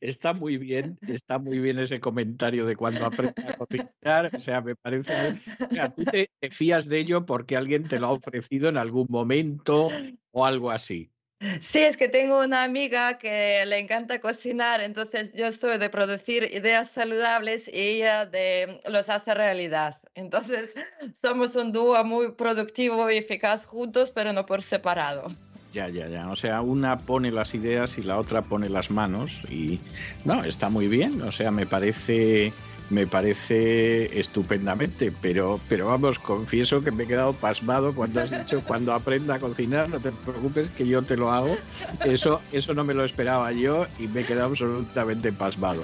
Está muy bien, está muy bien ese comentario de cuando aprenda a cocinar. O sea, me parece. Mira, tú te, fías de ello porque alguien te lo ha ofrecido en algún momento o algo así. Sí, es que tengo una amiga que le encanta cocinar, entonces yo soy de producir ideas saludables y ella de los hace realidad. Entonces somos un dúo muy productivo y eficaz juntos, pero no por separado. Ya, ya, ya. O sea, una pone las ideas y la otra pone las manos. Y no, está muy bien. O sea, me parece me parece estupendamente, pero, pero vamos, confieso que me he quedado pasmado cuando has dicho cuando aprenda a cocinar, no te preocupes que yo te lo hago. Eso, eso no me lo esperaba yo y me he quedado absolutamente pasmado.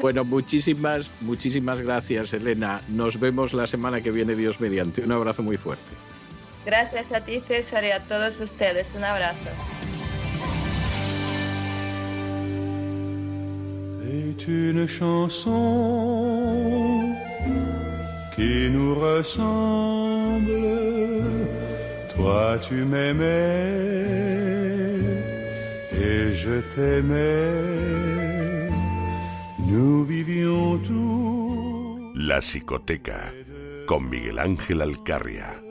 Bueno, muchísimas, muchísimas gracias, Elena. Nos vemos la semana que viene, Dios mediante. Un abrazo muy fuerte. Gracias a ti, César, y a todos ustedes. Un abrazo. C'est une chanson qui nous ressemble. Toi tu m'aimais et je t'aimais. Nous vivions tous. La psicoteca con Miguel Ángel Alcarria.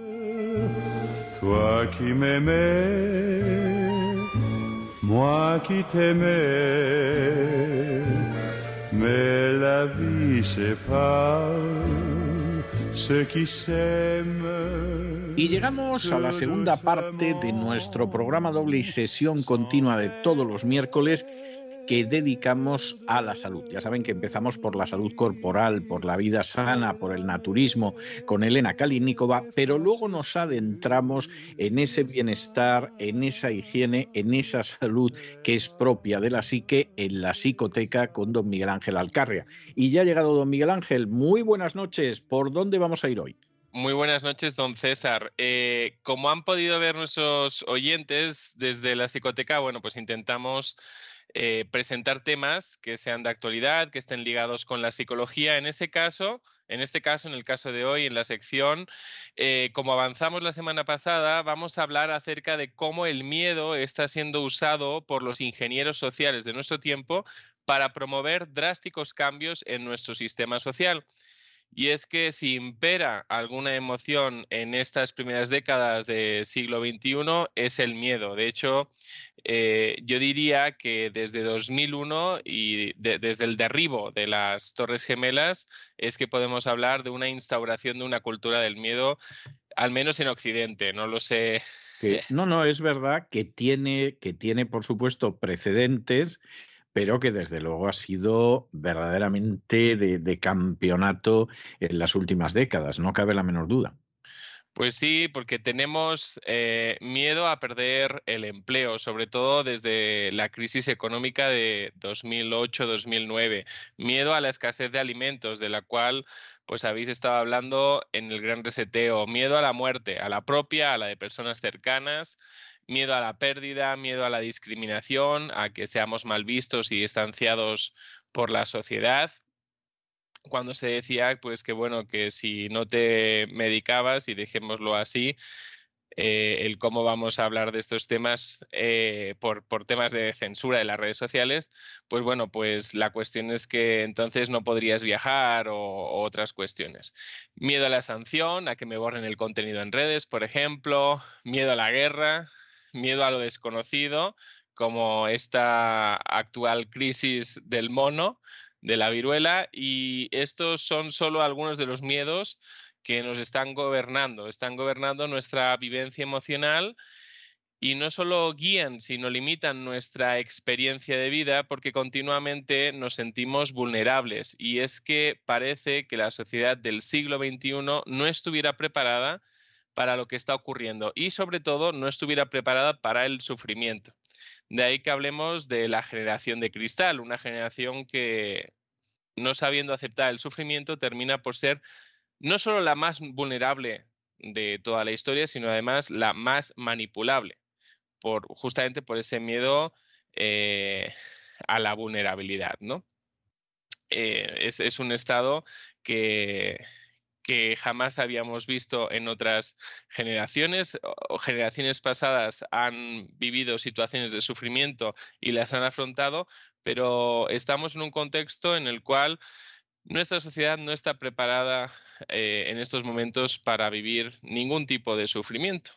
Y llegamos a la segunda parte de nuestro programa doble y sesión continua de todos los miércoles que dedicamos a la salud. Ya saben que empezamos por la salud corporal, por la vida sana, por el naturismo con Elena Kalinikova, pero luego nos adentramos en ese bienestar, en esa higiene, en esa salud que es propia de la psique en la psicoteca con don Miguel Ángel Alcarria. Y ya ha llegado don Miguel Ángel, muy buenas noches. ¿Por dónde vamos a ir hoy? Muy buenas noches, don César. Eh, como han podido ver nuestros oyentes desde la psicoteca, bueno, pues intentamos eh, presentar temas que sean de actualidad, que estén ligados con la psicología. En ese caso, en este caso, en el caso de hoy, en la sección, eh, como avanzamos la semana pasada, vamos a hablar acerca de cómo el miedo está siendo usado por los ingenieros sociales de nuestro tiempo para promover drásticos cambios en nuestro sistema social. Y es que si impera alguna emoción en estas primeras décadas del siglo XXI es el miedo. De hecho, eh, yo diría que desde 2001 y desde el derribo de las Torres Gemelas es que podemos hablar de una instauración de una cultura del miedo, al menos en Occidente. No lo sé. no, no, es verdad que tiene, que tiene, por supuesto, precedentes pero que desde luego ha sido verdaderamente de, campeonato en las últimas décadas, no cabe la menor duda. Pues sí, porque tenemos eh, miedo a perder el empleo, sobre todo desde la crisis económica de 2008-2009. Miedo a la escasez de alimentos, de la cual pues habéis estado hablando en el gran reseteo. Miedo a la muerte, a la propia, a la de personas cercanas miedo a la pérdida, miedo a la discriminación, a que seamos mal vistos y distanciados por la sociedad. Cuando se decía, pues que bueno, que si no te medicabas, y dejémoslo así, eh, el cómo vamos a hablar de estos temas eh, por, temas de censura de las redes sociales, pues bueno, pues la cuestión es que entonces no podrías viajar o, o, otras cuestiones. Miedo a la sanción, a que me borren el contenido en redes, por ejemplo, miedo a la guerra, miedo a lo desconocido, como esta actual crisis del mono, de la viruela, y estos son solo algunos de los miedos que nos están gobernando, están gobernando nuestra vivencia emocional y no solo guían, sino limitan nuestra experiencia de vida porque continuamente nos sentimos vulnerables. Y es que parece que la sociedad del siglo XXI no estuviera preparada para lo que está ocurriendo y sobre todo no estuviera preparada para el sufrimiento. De ahí que hablemos de la generación de cristal, una generación que no sabiendo aceptar el sufrimiento termina por ser no solo la más vulnerable de toda la historia, sino además la más manipulable, por, justamente por ese miedo eh, a la vulnerabilidad, ¿no? Eh, es, un estado que, que jamás habíamos visto en otras generaciones o generaciones pasadas han vivido situaciones de sufrimiento y las han afrontado, pero estamos en un contexto en el cual nuestra sociedad no está preparada eh, en estos momentos para vivir ningún tipo de sufrimiento.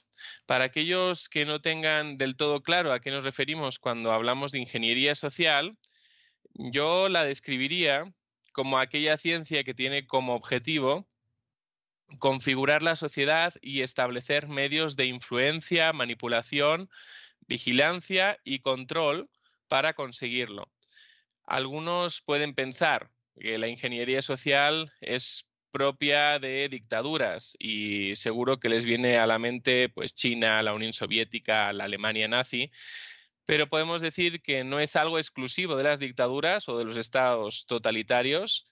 Para aquellos que no tengan del todo claro a qué nos referimos cuando hablamos de ingeniería social, yo la describiría como aquella ciencia que tiene como objetivo configurar la sociedad y establecer medios de influencia, manipulación, vigilancia y control para conseguirlo. Algunos pueden pensar que la ingeniería social es propia de dictaduras y seguro que les viene a la mente pues China, la Unión Soviética, la Alemania nazi, pero podemos decir que no es algo exclusivo de las dictaduras o de los estados totalitarios,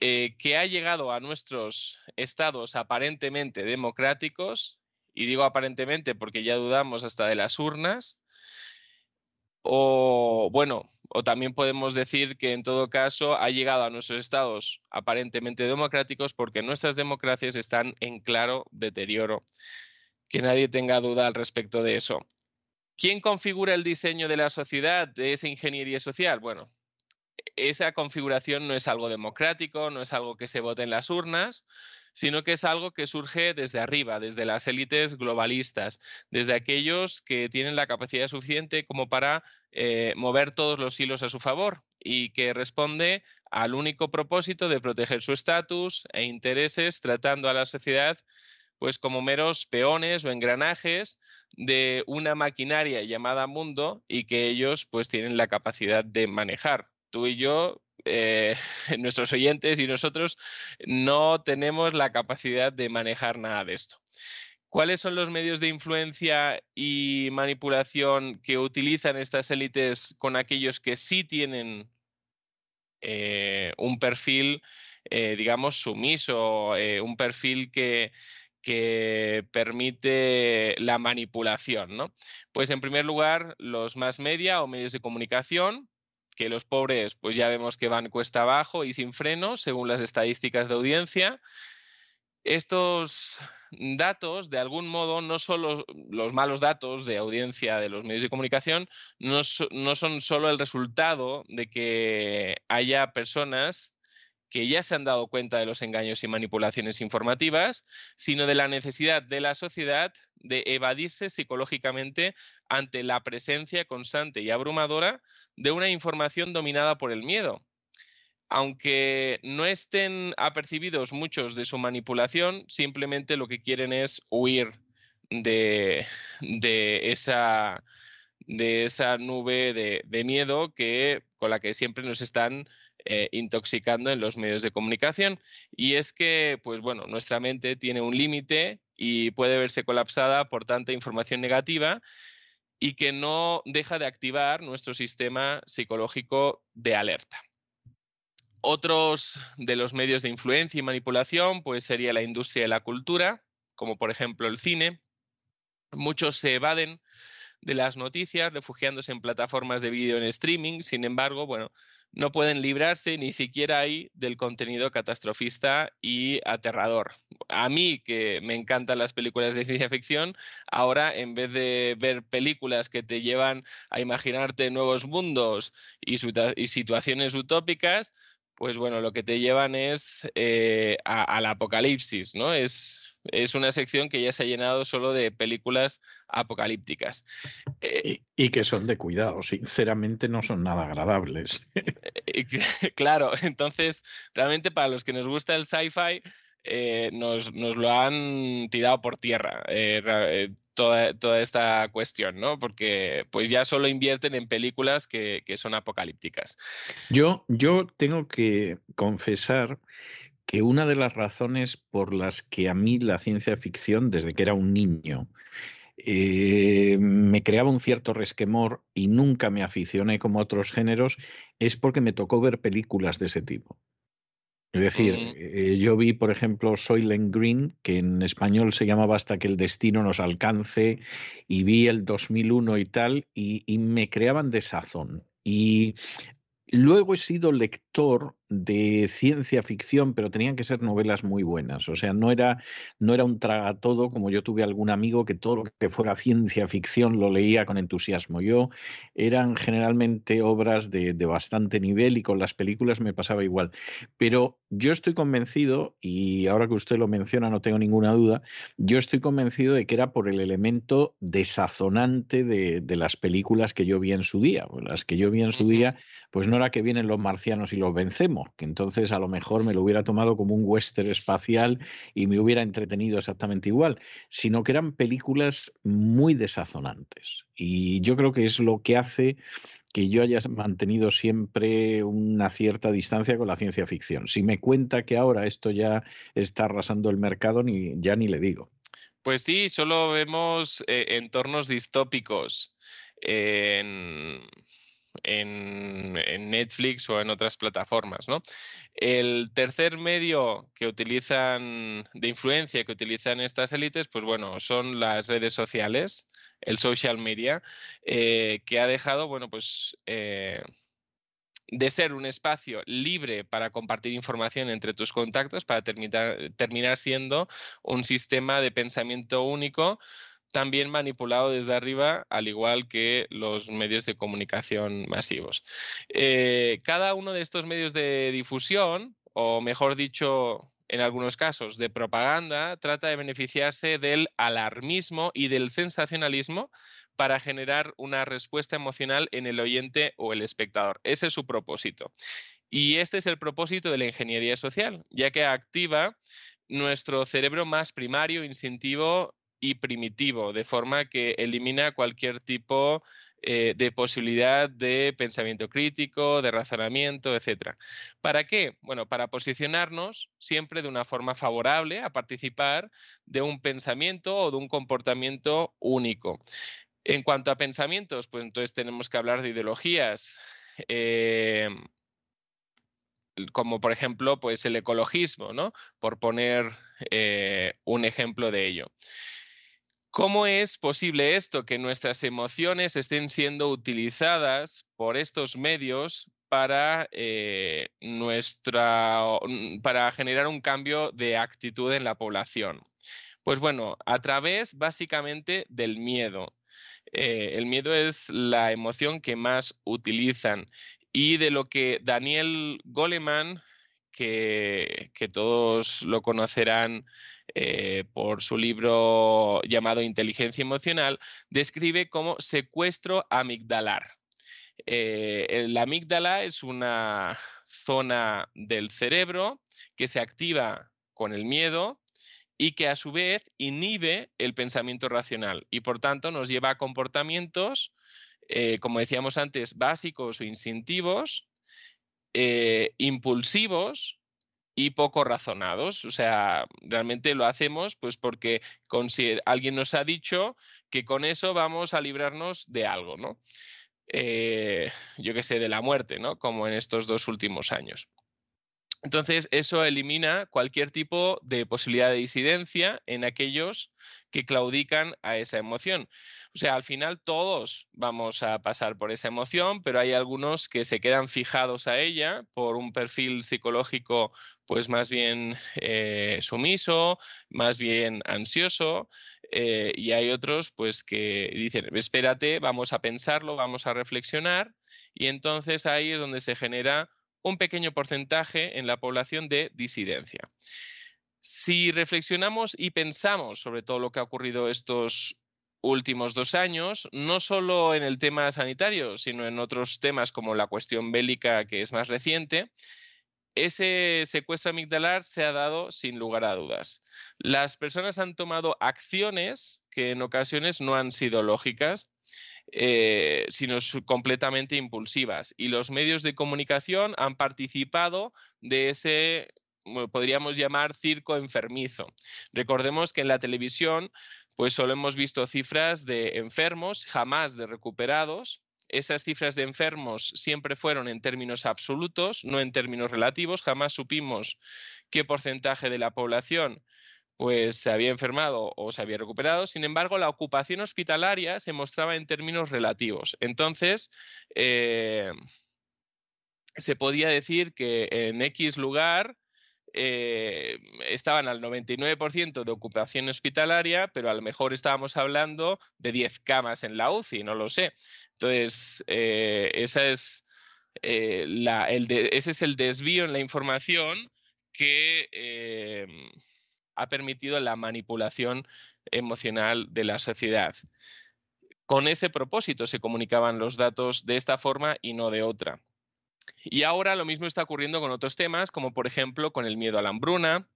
eh, que ha llegado a nuestros estados aparentemente democráticos, y digo aparentemente porque ya dudamos hasta de las urnas, o bueno, o también podemos decir que en todo caso ha llegado a nuestros estados aparentemente democráticos porque nuestras democracias están en claro deterioro. Que nadie tenga duda al respecto de eso. ¿Quién configura el diseño de la sociedad, de esa ingeniería social? Bueno, esa configuración no es algo democrático, no es algo que se vote en las urnas, sino que es algo que surge desde arriba, desde las élites globalistas, desde aquellos que tienen la capacidad suficiente como para eh, mover todos los hilos a su favor y que responde al único propósito de proteger su estatus e intereses, tratando a la sociedad pues como meros peones o engranajes de una maquinaria llamada mundo y que ellos pues tienen la capacidad de manejar. Tú y yo, eh, nuestros oyentes y nosotros no tenemos la capacidad de manejar nada de esto. ¿Cuáles son los medios de influencia y manipulación que utilizan estas élites con aquellos que sí tienen eh, un perfil, eh, digamos, sumiso, un perfil que, permite la manipulación. Pues en primer lugar, los más media o medios de comunicación, que los pobres, pues ya vemos que van cuesta abajo y sin frenos, según las estadísticas de audiencia. Estos datos, de algún modo, no son los, malos datos de audiencia de los medios de comunicación, no, no son solo el resultado de que haya personas que ya se han dado cuenta de los engaños y manipulaciones informativas, sino de la necesidad de la sociedad de evadirse psicológicamente ante la presencia constante y abrumadora de una información dominada por el miedo. Aunque no estén apercibidos muchos de su manipulación, simplemente lo que quieren es huir de, esa, nube de, de miedo que, con la que siempre nos están eh, intoxicando en los medios de comunicación. Y es que, pues bueno, nuestra mente tiene un límite y puede verse colapsada por tanta información negativa y que no deja de activar nuestro sistema psicológico de alerta. Otros de los medios de influencia y manipulación, pues sería la industria de la cultura, como por ejemplo el cine. Muchos se evaden de las noticias refugiándose en plataformas de vídeo en streaming, sin embargo, bueno, no pueden librarse ni siquiera ahí del contenido catastrofista y aterrador. A mí, que me encantan las películas de ciencia ficción, ahora en vez de ver películas que te llevan a imaginarte nuevos mundos y, situaciones utópicas, pues bueno, lo que te llevan es eh, al apocalipsis, ¿no? Es, es una sección que ya se ha llenado solo de películas apocalípticas. Eh, y, que son de cuidado, sinceramente no son nada agradables. Eh, claro, entonces realmente para los que nos gusta el sci-fi, eh, nos, lo han tirado por tierra. Toda, toda, esta cuestión, ¿no? Porque pues ya solo invierten en películas que, que son apocalípticas. Yo, yo tengo que confesar que una de las razones por las que a mí la ciencia ficción, desde que era un niño, eh, me creaba un cierto resquemor y nunca me aficioné como otros géneros, es porque me tocó ver películas de ese tipo. Es decir, eh, yo vi, por ejemplo, Soylent Green, que en español se llamaba Hasta que el destino nos alcance, y vi el 2001 y tal, y, y me creaban desazón. Y luego he sido lector de ciencia ficción, pero tenían que ser novelas muy buenas. O sea, no era, no era un tragatodo como yo tuve algún amigo que todo lo que fuera ciencia ficción lo leía con entusiasmo. Yo eran generalmente obras de, de bastante nivel y con las películas me pasaba igual. Pero yo estoy convencido, y ahora que usted lo menciona no tengo ninguna duda, yo estoy convencido de que era por el elemento desazonante de, de las películas que yo vi en su día. Las que yo vi en su día, pues no era que vienen los marcianos y los vencemos, que entonces a lo mejor me lo hubiera tomado como un western espacial y me hubiera entretenido exactamente igual, sino que eran películas muy desazonantes. Y yo creo que es lo que hace que yo haya mantenido siempre una cierta distancia con la ciencia ficción. Si me cuenta que ahora esto ya está arrasando el mercado, ni, ya ni le digo. Pues sí, solo vemos eh, entornos distópicos en- Netflix o en otras plataformas, ¿no? El tercer medio que utilizan de influencia que utilizan estas élites, pues bueno, son las redes sociales, el social media, eh, que ha dejado, bueno, pues eh, de ser un espacio libre para compartir información entre tus contactos, para terminar siendo un sistema de pensamiento único, también manipulado desde arriba, al igual que los medios de comunicación masivos. Eh, cada uno de estos medios de difusión, o mejor dicho, en algunos casos, de propaganda, trata de beneficiarse del alarmismo y del sensacionalismo para generar una respuesta emocional en el oyente o el espectador. Ese es su propósito. Y este es el propósito de la ingeniería social, ya que activa nuestro cerebro más primario, instintivo y primitivo, de forma que elimina cualquier tipo eh, de posibilidad de pensamiento crítico, de razonamiento, etc. ¿Para qué? Bueno, para posicionarnos siempre de una forma favorable a participar de un pensamiento o de un comportamiento único. En cuanto a pensamientos, pues entonces tenemos que hablar de ideologías. eh, como por ejemplo, pues el ecologismo, ¿no? Por poner eh, un ejemplo de ello. ¿Cómo es posible esto, que nuestras emociones estén siendo utilizadas por estos medios para, eh, nuestra, para generar un cambio de actitud en la población? Pues bueno, a través básicamente del miedo. Eh, el miedo es la emoción que más utilizan y de lo que Daniel Goleman, que, todos lo conocerán eh, por su libro llamado Inteligencia Emocional, describe como secuestro amigdalar. Eh, la amígdala es una zona del cerebro que se activa con el miedo y que a su vez inhibe el pensamiento racional y por tanto nos lleva a comportamientos, eh, como decíamos antes, básicos o instintivos, eh, impulsivos y poco razonados. O sea, realmente lo hacemos pues porque alguien nos ha dicho que con eso vamos a librarnos de algo, ¿no? Eh, yo qué sé, de la muerte, ¿no? Como en estos dos últimos años. Entonces, eso elimina cualquier tipo de posibilidad de disidencia en aquellos que claudican a esa emoción. O sea, al final todos vamos a pasar por esa emoción, pero hay algunos que se quedan fijados a ella por un perfil psicológico pues más bien eh, sumiso, más bien ansioso, eh, y hay otros pues que dicen, espérate, vamos a pensarlo, vamos a reflexionar, y entonces ahí es donde se genera un pequeño porcentaje en la población de disidencia. Si reflexionamos y pensamos sobre todo lo que ha ocurrido estos últimos dos años, no solo en el tema sanitario, sino en otros temas como la cuestión bélica, que es más reciente, ese secuestro amigdalar se ha dado sin lugar a dudas. Las personas han tomado acciones que en ocasiones no han sido lógicas, eh, sino completamente impulsivas. Y los medios de comunicación han participado de ese podríamos llamar circo enfermizo. Recordemos que en la televisión pues solo hemos visto cifras de enfermos, jamás de recuperados. Esas cifras de enfermos siempre fueron en términos absolutos, no en términos relativos. Jamás supimos qué porcentaje de la población pues se había enfermado o se había recuperado. Sin embargo, la ocupación hospitalaria se mostraba en términos relativos. Entonces, eh, se podía decir que en X lugar eh, estaban al 99% de ocupación hospitalaria, pero a lo mejor estábamos hablando de 10 camas en la UCI, no lo sé. Entonces, eh, esa es, la, el ese es el desvío en la información que ha permitido la manipulación emocional de la sociedad. Con ese propósito se comunicaban los datos de esta forma y no de otra. Y ahora lo mismo está ocurriendo con otros temas, como por ejemplo con el miedo a la hambruna,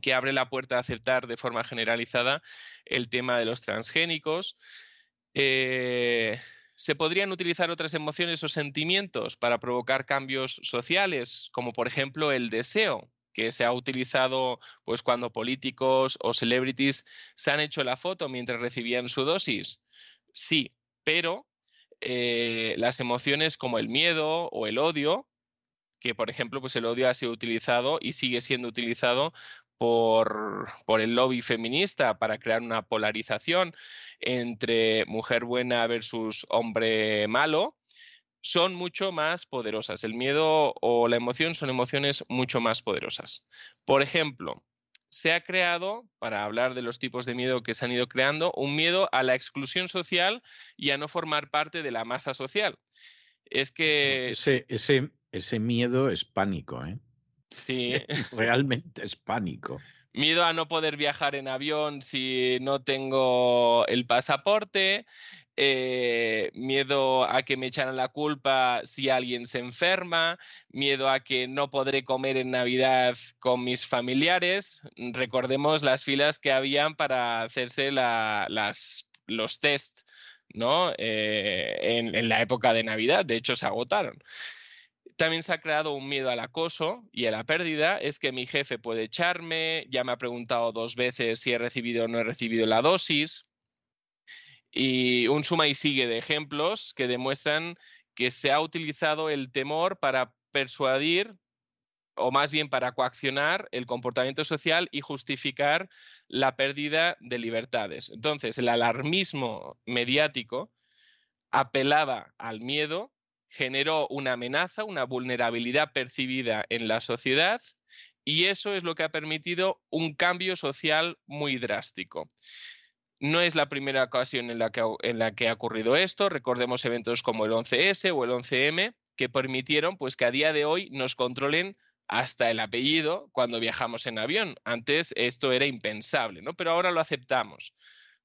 que abre la puerta a aceptar de forma generalizada el tema de los transgénicos. Eh, se podrían utilizar otras emociones o sentimientos para provocar cambios sociales, como por ejemplo el deseo, que se ha utilizado pues cuando políticos o celebrities se han hecho la foto mientras recibían su dosis? Sí, pero eh, las emociones como el miedo o el odio, que por ejemplo pues el odio ha sido utilizado y sigue siendo utilizado por, por, el lobby feminista para crear una polarización entre mujer buena versus hombre malo, son mucho más poderosas. El miedo o la emoción son emociones mucho más poderosas. Por ejemplo, se ha creado, para hablar de los tipos de miedo que se han ido creando, un miedo a la exclusión social y a no formar parte de la masa social. Es que... Ese, ese, ese miedo es pánico, ¿eh? Sí. Realmente es pánico. Miedo a no poder viajar en avión si no tengo el pasaporte, eh, miedo a que me echaran la culpa si alguien se enferma, miedo a que no podré comer en Navidad con mis familiares. Recordemos las filas que habían para hacerse los test ¿no? Eh, en la época de Navidad, de hecho se agotaron también se ha creado un miedo al acoso y a la pérdida. Es que mi jefe puede echarme, ya me ha preguntado dos veces si he recibido o no he recibido la dosis. Y un suma y sigue de ejemplos que demuestran que se ha utilizado el temor para persuadir o más bien para coaccionar el comportamiento social y justificar la pérdida de libertades. Entonces, el alarmismo mediático apelaba al miedo generó una amenaza, una vulnerabilidad percibida en la sociedad y eso es lo que ha permitido un cambio social muy drástico. No es la primera ocasión en la que, ha ocurrido esto. Recordemos eventos como el 11S o el 11M que permitieron pues, que a día de hoy nos controlen hasta el apellido cuando viajamos en avión. Antes esto era impensable, ¿no? Pero ahora lo aceptamos.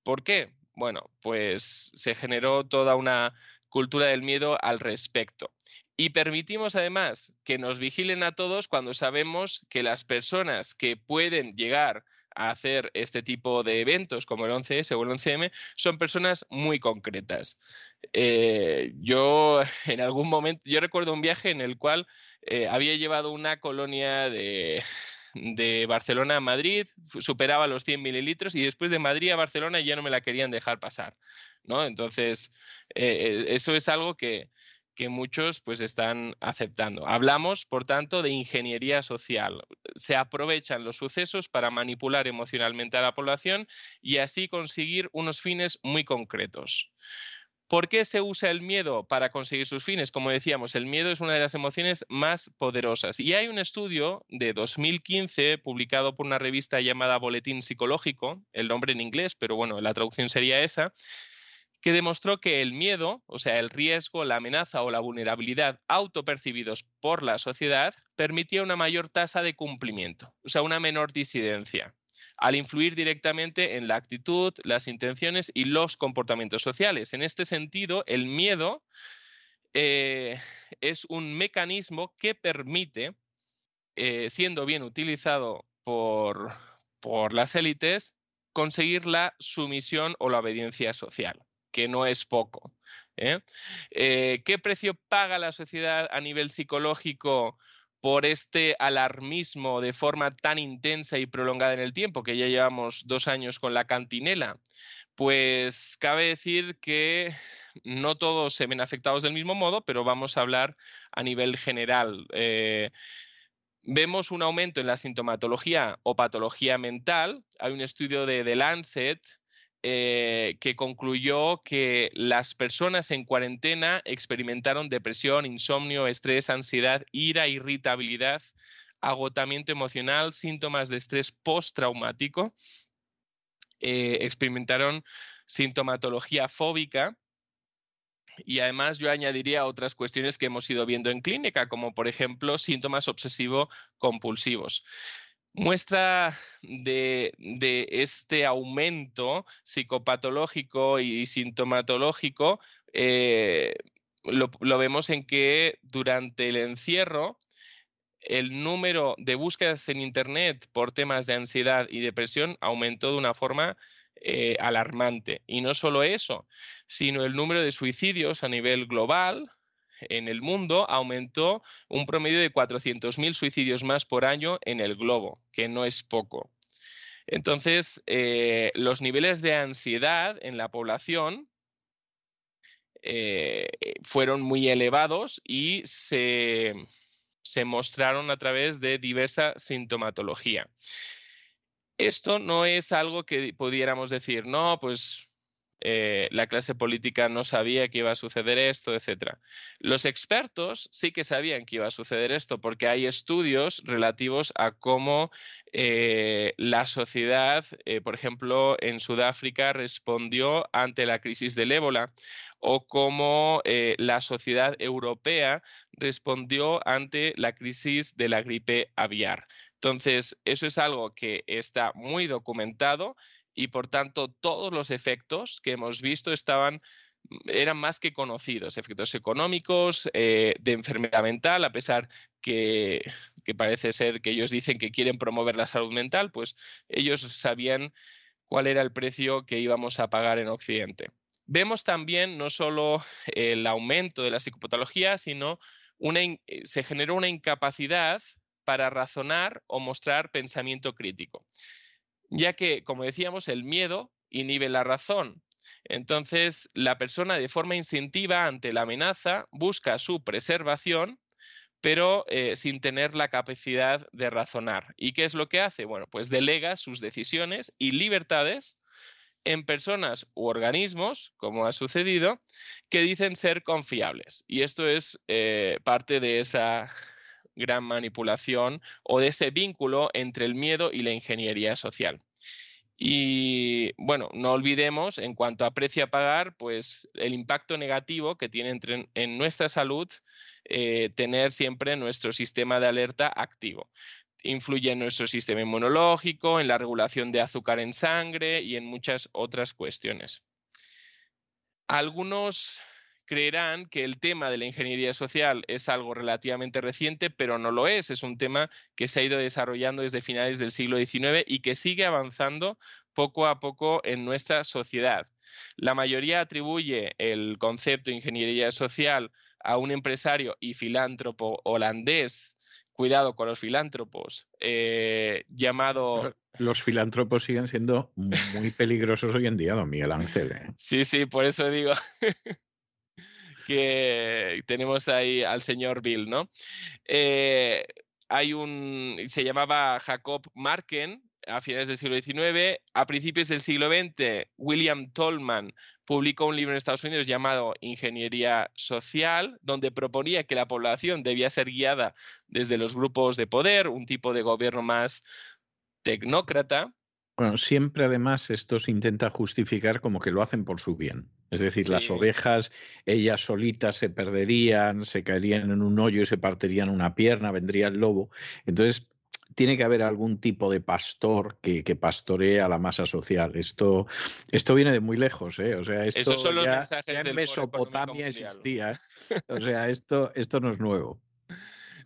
¿Por qué? Bueno, pues se generó toda una cultura del miedo al respecto. Y permitimos además que nos vigilen a todos cuando sabemos que las personas que pueden llegar a hacer este tipo de eventos como el 11S o el 11M son personas muy concretas. Eh, yo en algún momento, yo recuerdo un viaje en el cual eh, había llevado una colonia de, de Barcelona a Madrid, superaba los 100 mililitros y después de Madrid a Barcelona ya no me la querían dejar pasar. ¿No? Entonces, eh, eh, eso es algo que, que muchos pues están aceptando. Hablamos, por tanto, de ingeniería social. Se aprovechan los sucesos para manipular emocionalmente a la población y así conseguir unos fines muy concretos. ¿Por qué se usa el miedo para conseguir sus fines? Como decíamos, el miedo es una de las emociones más poderosas. Y hay un estudio de 2015 publicado por una revista llamada Boletín Psicológico, el nombre en inglés, pero bueno, la traducción sería esa, que demostró que el miedo, o sea, el riesgo, la amenaza o la vulnerabilidad autopercibidos por la sociedad, permitía una mayor tasa de cumplimiento, o sea, una menor disidencia, al influir directamente en la actitud, las intenciones y los comportamientos sociales. En este sentido, el miedo eh, es un mecanismo que permite, eh, siendo bien utilizado por, por las élites, conseguir la sumisión o la obediencia social que no es poco. ¿eh? Eh, ¿Qué precio paga la sociedad a nivel psicológico por este alarmismo de forma tan intensa y prolongada en el tiempo, que ya llevamos dos años con la cantinela, pues cabe decir que no todos se ven afectados del mismo modo, pero vamos a hablar a nivel general. Eh, vemos un aumento en la sintomatología o patología mental. Hay un estudio de The Lancet eh, que concluyó que las personas en cuarentena experimentaron depresión, insomnio, estrés, ansiedad, ira, irritabilidad, agotamiento emocional, síntomas de estrés postraumático, eh, experimentaron sintomatología fóbica y además yo añadiría otras cuestiones que hemos ido viendo en clínica, como por ejemplo síntomas obsesivo-compulsivos. Muestra de, este aumento psicopatológico y sintomatológico eh, lo, vemos en que durante el encierro el número de búsquedas en Internet por temas de ansiedad y depresión aumentó de una forma eh, alarmante. Y no solo eso, sino el número de suicidios a nivel global en el mundo aumentó un promedio de 400.000 suicidios más por año en el globo, que no es poco. Entonces, eh, los niveles de ansiedad en la población eh, fueron muy elevados y se, se mostraron a través de diversa sintomatología. Esto no es algo que pudiéramos decir, no, pues eh, la clase política no sabía que iba a suceder esto, etc. Los expertos sí que sabían que iba a suceder esto porque hay estudios relativos a cómo eh, la sociedad, eh, por ejemplo, en Sudáfrica respondió ante la crisis del ébola o cómo la sociedad europea respondió ante la crisis de la gripe aviar. Entonces, eso es algo que está muy documentado y por tanto todos los efectos que hemos visto estaban eran más que conocidos, efectos económicos, eh, de enfermedad mental, a pesar que, que, parece ser que ellos dicen que quieren promover la salud mental, pues ellos sabían cuál era el precio que íbamos a pagar en Occidente. Vemos también no solo el aumento de la psicopatología, sino una, se generó una incapacidad para razonar o mostrar pensamiento crítico ya que, como decíamos, el miedo inhibe la razón. Entonces, la persona de forma instintiva ante la amenaza busca su preservación, pero eh, sin tener la capacidad de razonar. ¿Y qué es lo que hace? Bueno, pues delega sus decisiones y libertades en personas u organismos, como ha sucedido, que dicen ser confiables. Y esto es eh, parte de esa gran manipulación o de ese vínculo entre el miedo y la ingeniería social. Y bueno, no olvidemos, en cuanto a precio a pagar, pues el impacto negativo que tiene en nuestra salud eh, tener siempre nuestro sistema de alerta activo. Influye en nuestro sistema inmunológico, en la regulación de azúcar en sangre y en muchas otras cuestiones. Algunos creerán que el tema de la ingeniería social es algo relativamente reciente, pero no lo es. Es un tema que se ha ido desarrollando desde finales del siglo XIX y que sigue avanzando poco a poco en nuestra sociedad. La mayoría atribuye el concepto de ingeniería social a un empresario y filántropo holandés cuidado con los filántropos, eh, llamado... Los filántropos siguen siendo muy peligrosos hoy en día, don Miguel Ángel. ¿eh? Sí, sí, por eso digo. que tenemos ahí al señor Bill, ¿no? Eh, hay un, se llamaba Jacob Marken, a finales del siglo XIX. A principios del siglo XX, William Tolman publicó un libro en Estados Unidos llamado Ingeniería Social, donde proponía que la población debía ser guiada desde los grupos de poder, un tipo de gobierno más tecnócrata, bueno, siempre además esto se intenta justificar como que lo hacen por su bien. Es decir, las ovejas, ellas solitas se perderían, se caerían en un hoyo y se partirían una pierna, vendría el lobo. Entonces, tiene que haber algún tipo de pastor que, que pastoree a la masa social. Esto, esto viene de muy lejos, ¿eh? O sea, esto ya, en Mesopotamia existía. ¿eh? O sea, esto, esto no es nuevo.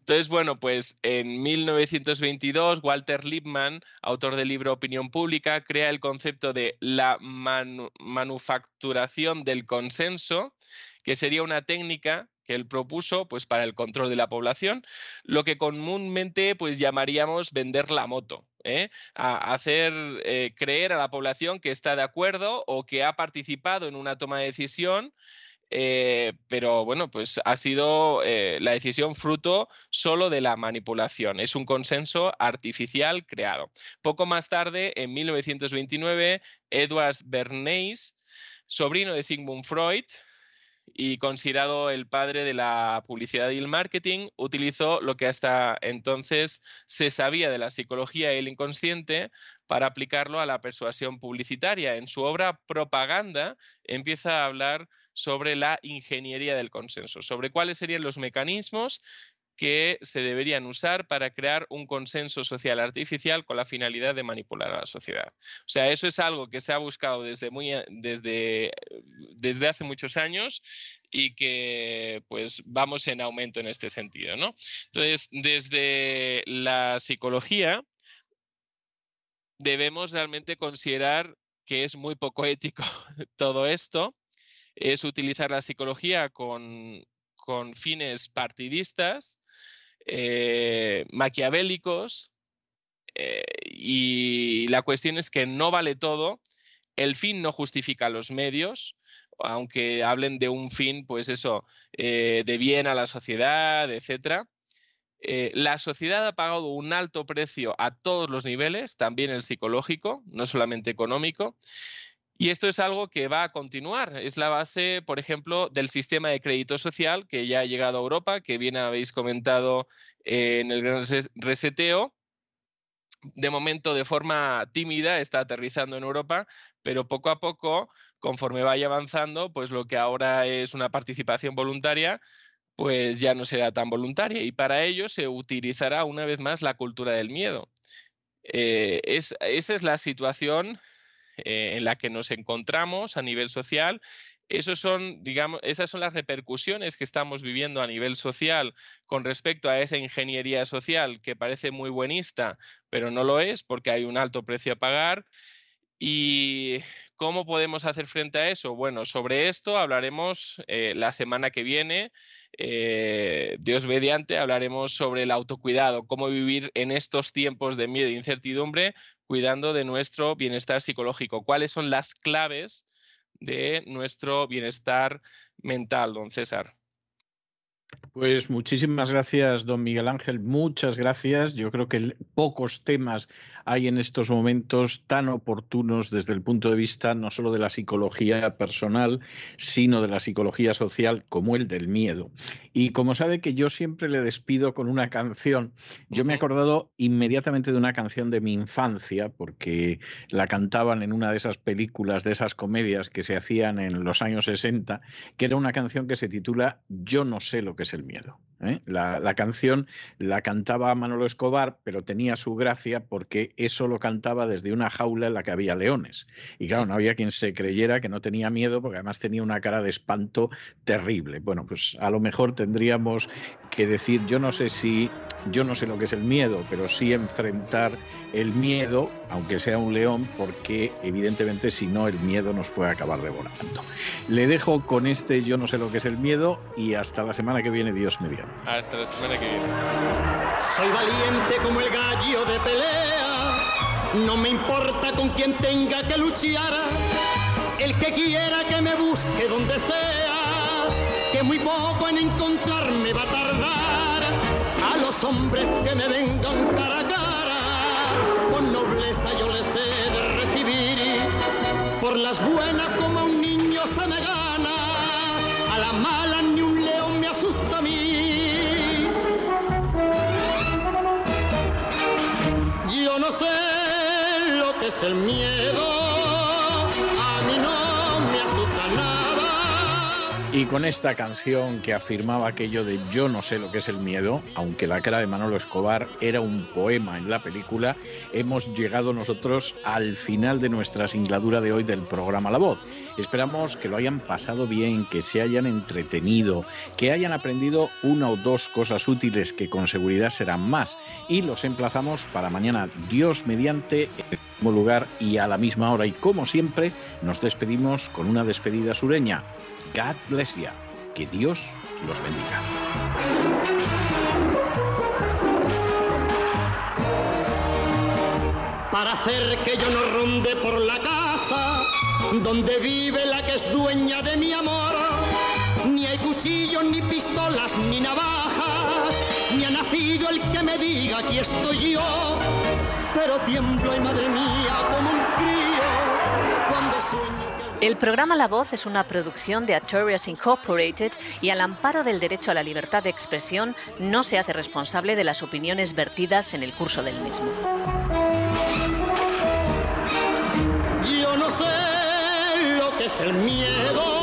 Entonces, bueno, pues en 1922 Walter Lippmann, autor del libro Opinión Pública, crea el concepto de la manufacturación del consenso, que sería una técnica que él propuso pues, para el control de la población, lo que comúnmente pues, llamaríamos vender la moto. ¿eh? A hacer eh, creer a la población que está de acuerdo o que ha participado en una toma de decisión eh, pero bueno, pues ha sido la decisión fruto solo de la manipulación. Es un consenso artificial creado. Poco más tarde, en 1929, Edward Bernays, sobrino de Sigmund Freud, y considerado el padre de la publicidad y el marketing, utilizó lo que hasta entonces se sabía de la psicología y el inconsciente para aplicarlo a la persuasión publicitaria. En su obra Propaganda empieza a hablar sobre la ingeniería del consenso, sobre cuáles serían los mecanismos que se deberían usar para crear un consenso social artificial con la finalidad de manipular a la sociedad. O sea, eso es algo que se ha buscado desde, muy, desde, desde hace muchos años y que pues vamos en aumento en este sentido, ¿no? Entonces, desde la psicología debemos realmente considerar que es muy poco ético todo esto, es utilizar la psicología con, fines partidistas eh, maquiavélicos eh, y la cuestión es que no vale todo, el fin no justifica los medios, aunque hablen de un fin, pues eso, eh, de bien a la sociedad, etc. la sociedad ha pagado un alto precio a todos los niveles, también el psicológico, no solamente económico, y esto es algo que va a continuar. Es la base, por ejemplo, del sistema de crédito social que ya ha llegado a Europa, que bien habéis comentado en el gran reseteo. De momento, de forma tímida, está aterrizando en Europa, pero poco a poco, conforme vaya avanzando, pues lo que ahora es una participación voluntaria, pues ya no será tan voluntaria. Y para ello se utilizará una vez más la cultura del miedo. Eh, esa es la situación eh, en la que nos encontramos a nivel social. Esos son, digamos, esas son las repercusiones que estamos viviendo a nivel social con respecto a esa ingeniería social que parece muy buenista, pero no lo es porque hay un alto precio a pagar. ¿Y cómo podemos hacer frente a eso? Bueno, sobre esto hablaremos eh, la semana que viene. Eh, Dios mediante, hablaremos sobre el autocuidado, cómo vivir en estos tiempos de miedo e incertidumbre, cuidando de nuestro bienestar psicológico. ¿Cuáles son las claves de nuestro bienestar mental, don César? Pues muchísimas gracias, don Miguel Ángel. Muchas gracias. Yo creo que pocos temas hay en estos momentos tan oportunos desde el punto de vista no solo de la psicología personal, sino de la psicología social como el del miedo. Y como sabe que yo siempre le despido con una canción, yo me he acordado inmediatamente de una canción de mi infancia, porque la cantaban en una de esas películas, de esas comedias que se hacían en los años 60, que era una canción que se titula Yo no sé lo que es el miedo. ¿Eh? La, canción la cantaba Manolo Escobar, pero tenía su gracia porque eso lo cantaba desde una jaula en la que había leones. Y claro, no había quien se creyera que no tenía miedo porque además tenía una cara de espanto terrible. Bueno, pues a lo mejor tendríamos que decir, yo no sé si, yo no sé lo que es el miedo, pero sí enfrentar el miedo, aunque sea un león, porque evidentemente si no el miedo nos puede acabar devorando. Le dejo con este yo no sé lo que es el miedo y hasta la semana que viene, Dios mediante. Hasta la semana que viene. Soy valiente como el gallo de pelea, no me importa con quien tenga que luchar, el que quiera que me busque donde sea, que muy poco en encontrarme va a tardar, a los hombres que me vengan cara a cara, con nobleza yo les he de recibir, por las buenas como es el miedo, Y con esta canción que afirmaba aquello de yo no sé lo que es el miedo, aunque la cara de Manolo Escobar era un poema en la película, hemos llegado nosotros al final de nuestra singladura de hoy del programa La Voz. Esperamos que lo hayan pasado bien, que se hayan entretenido, que hayan aprendido una o dos cosas útiles que con seguridad serán más. Y los emplazamos para mañana, Dios mediante, en el mismo lugar y a la misma hora. Y como siempre, nos despedimos con una despedida sureña. God bless you. Que Dios los bendiga. Para hacer que yo no ronde por la casa donde vive la que es dueña de mi amor, ni hay cuchillos, ni pistolas, ni navajas, ni ha nacido el que me diga aquí estoy yo, pero tiemblo madre mía como un crío. El programa La Voz es una producción de Artorias Incorporated y al amparo del derecho a la libertad de expresión no se hace responsable de las opiniones vertidas en el curso del mismo. Yo no sé lo que es el miedo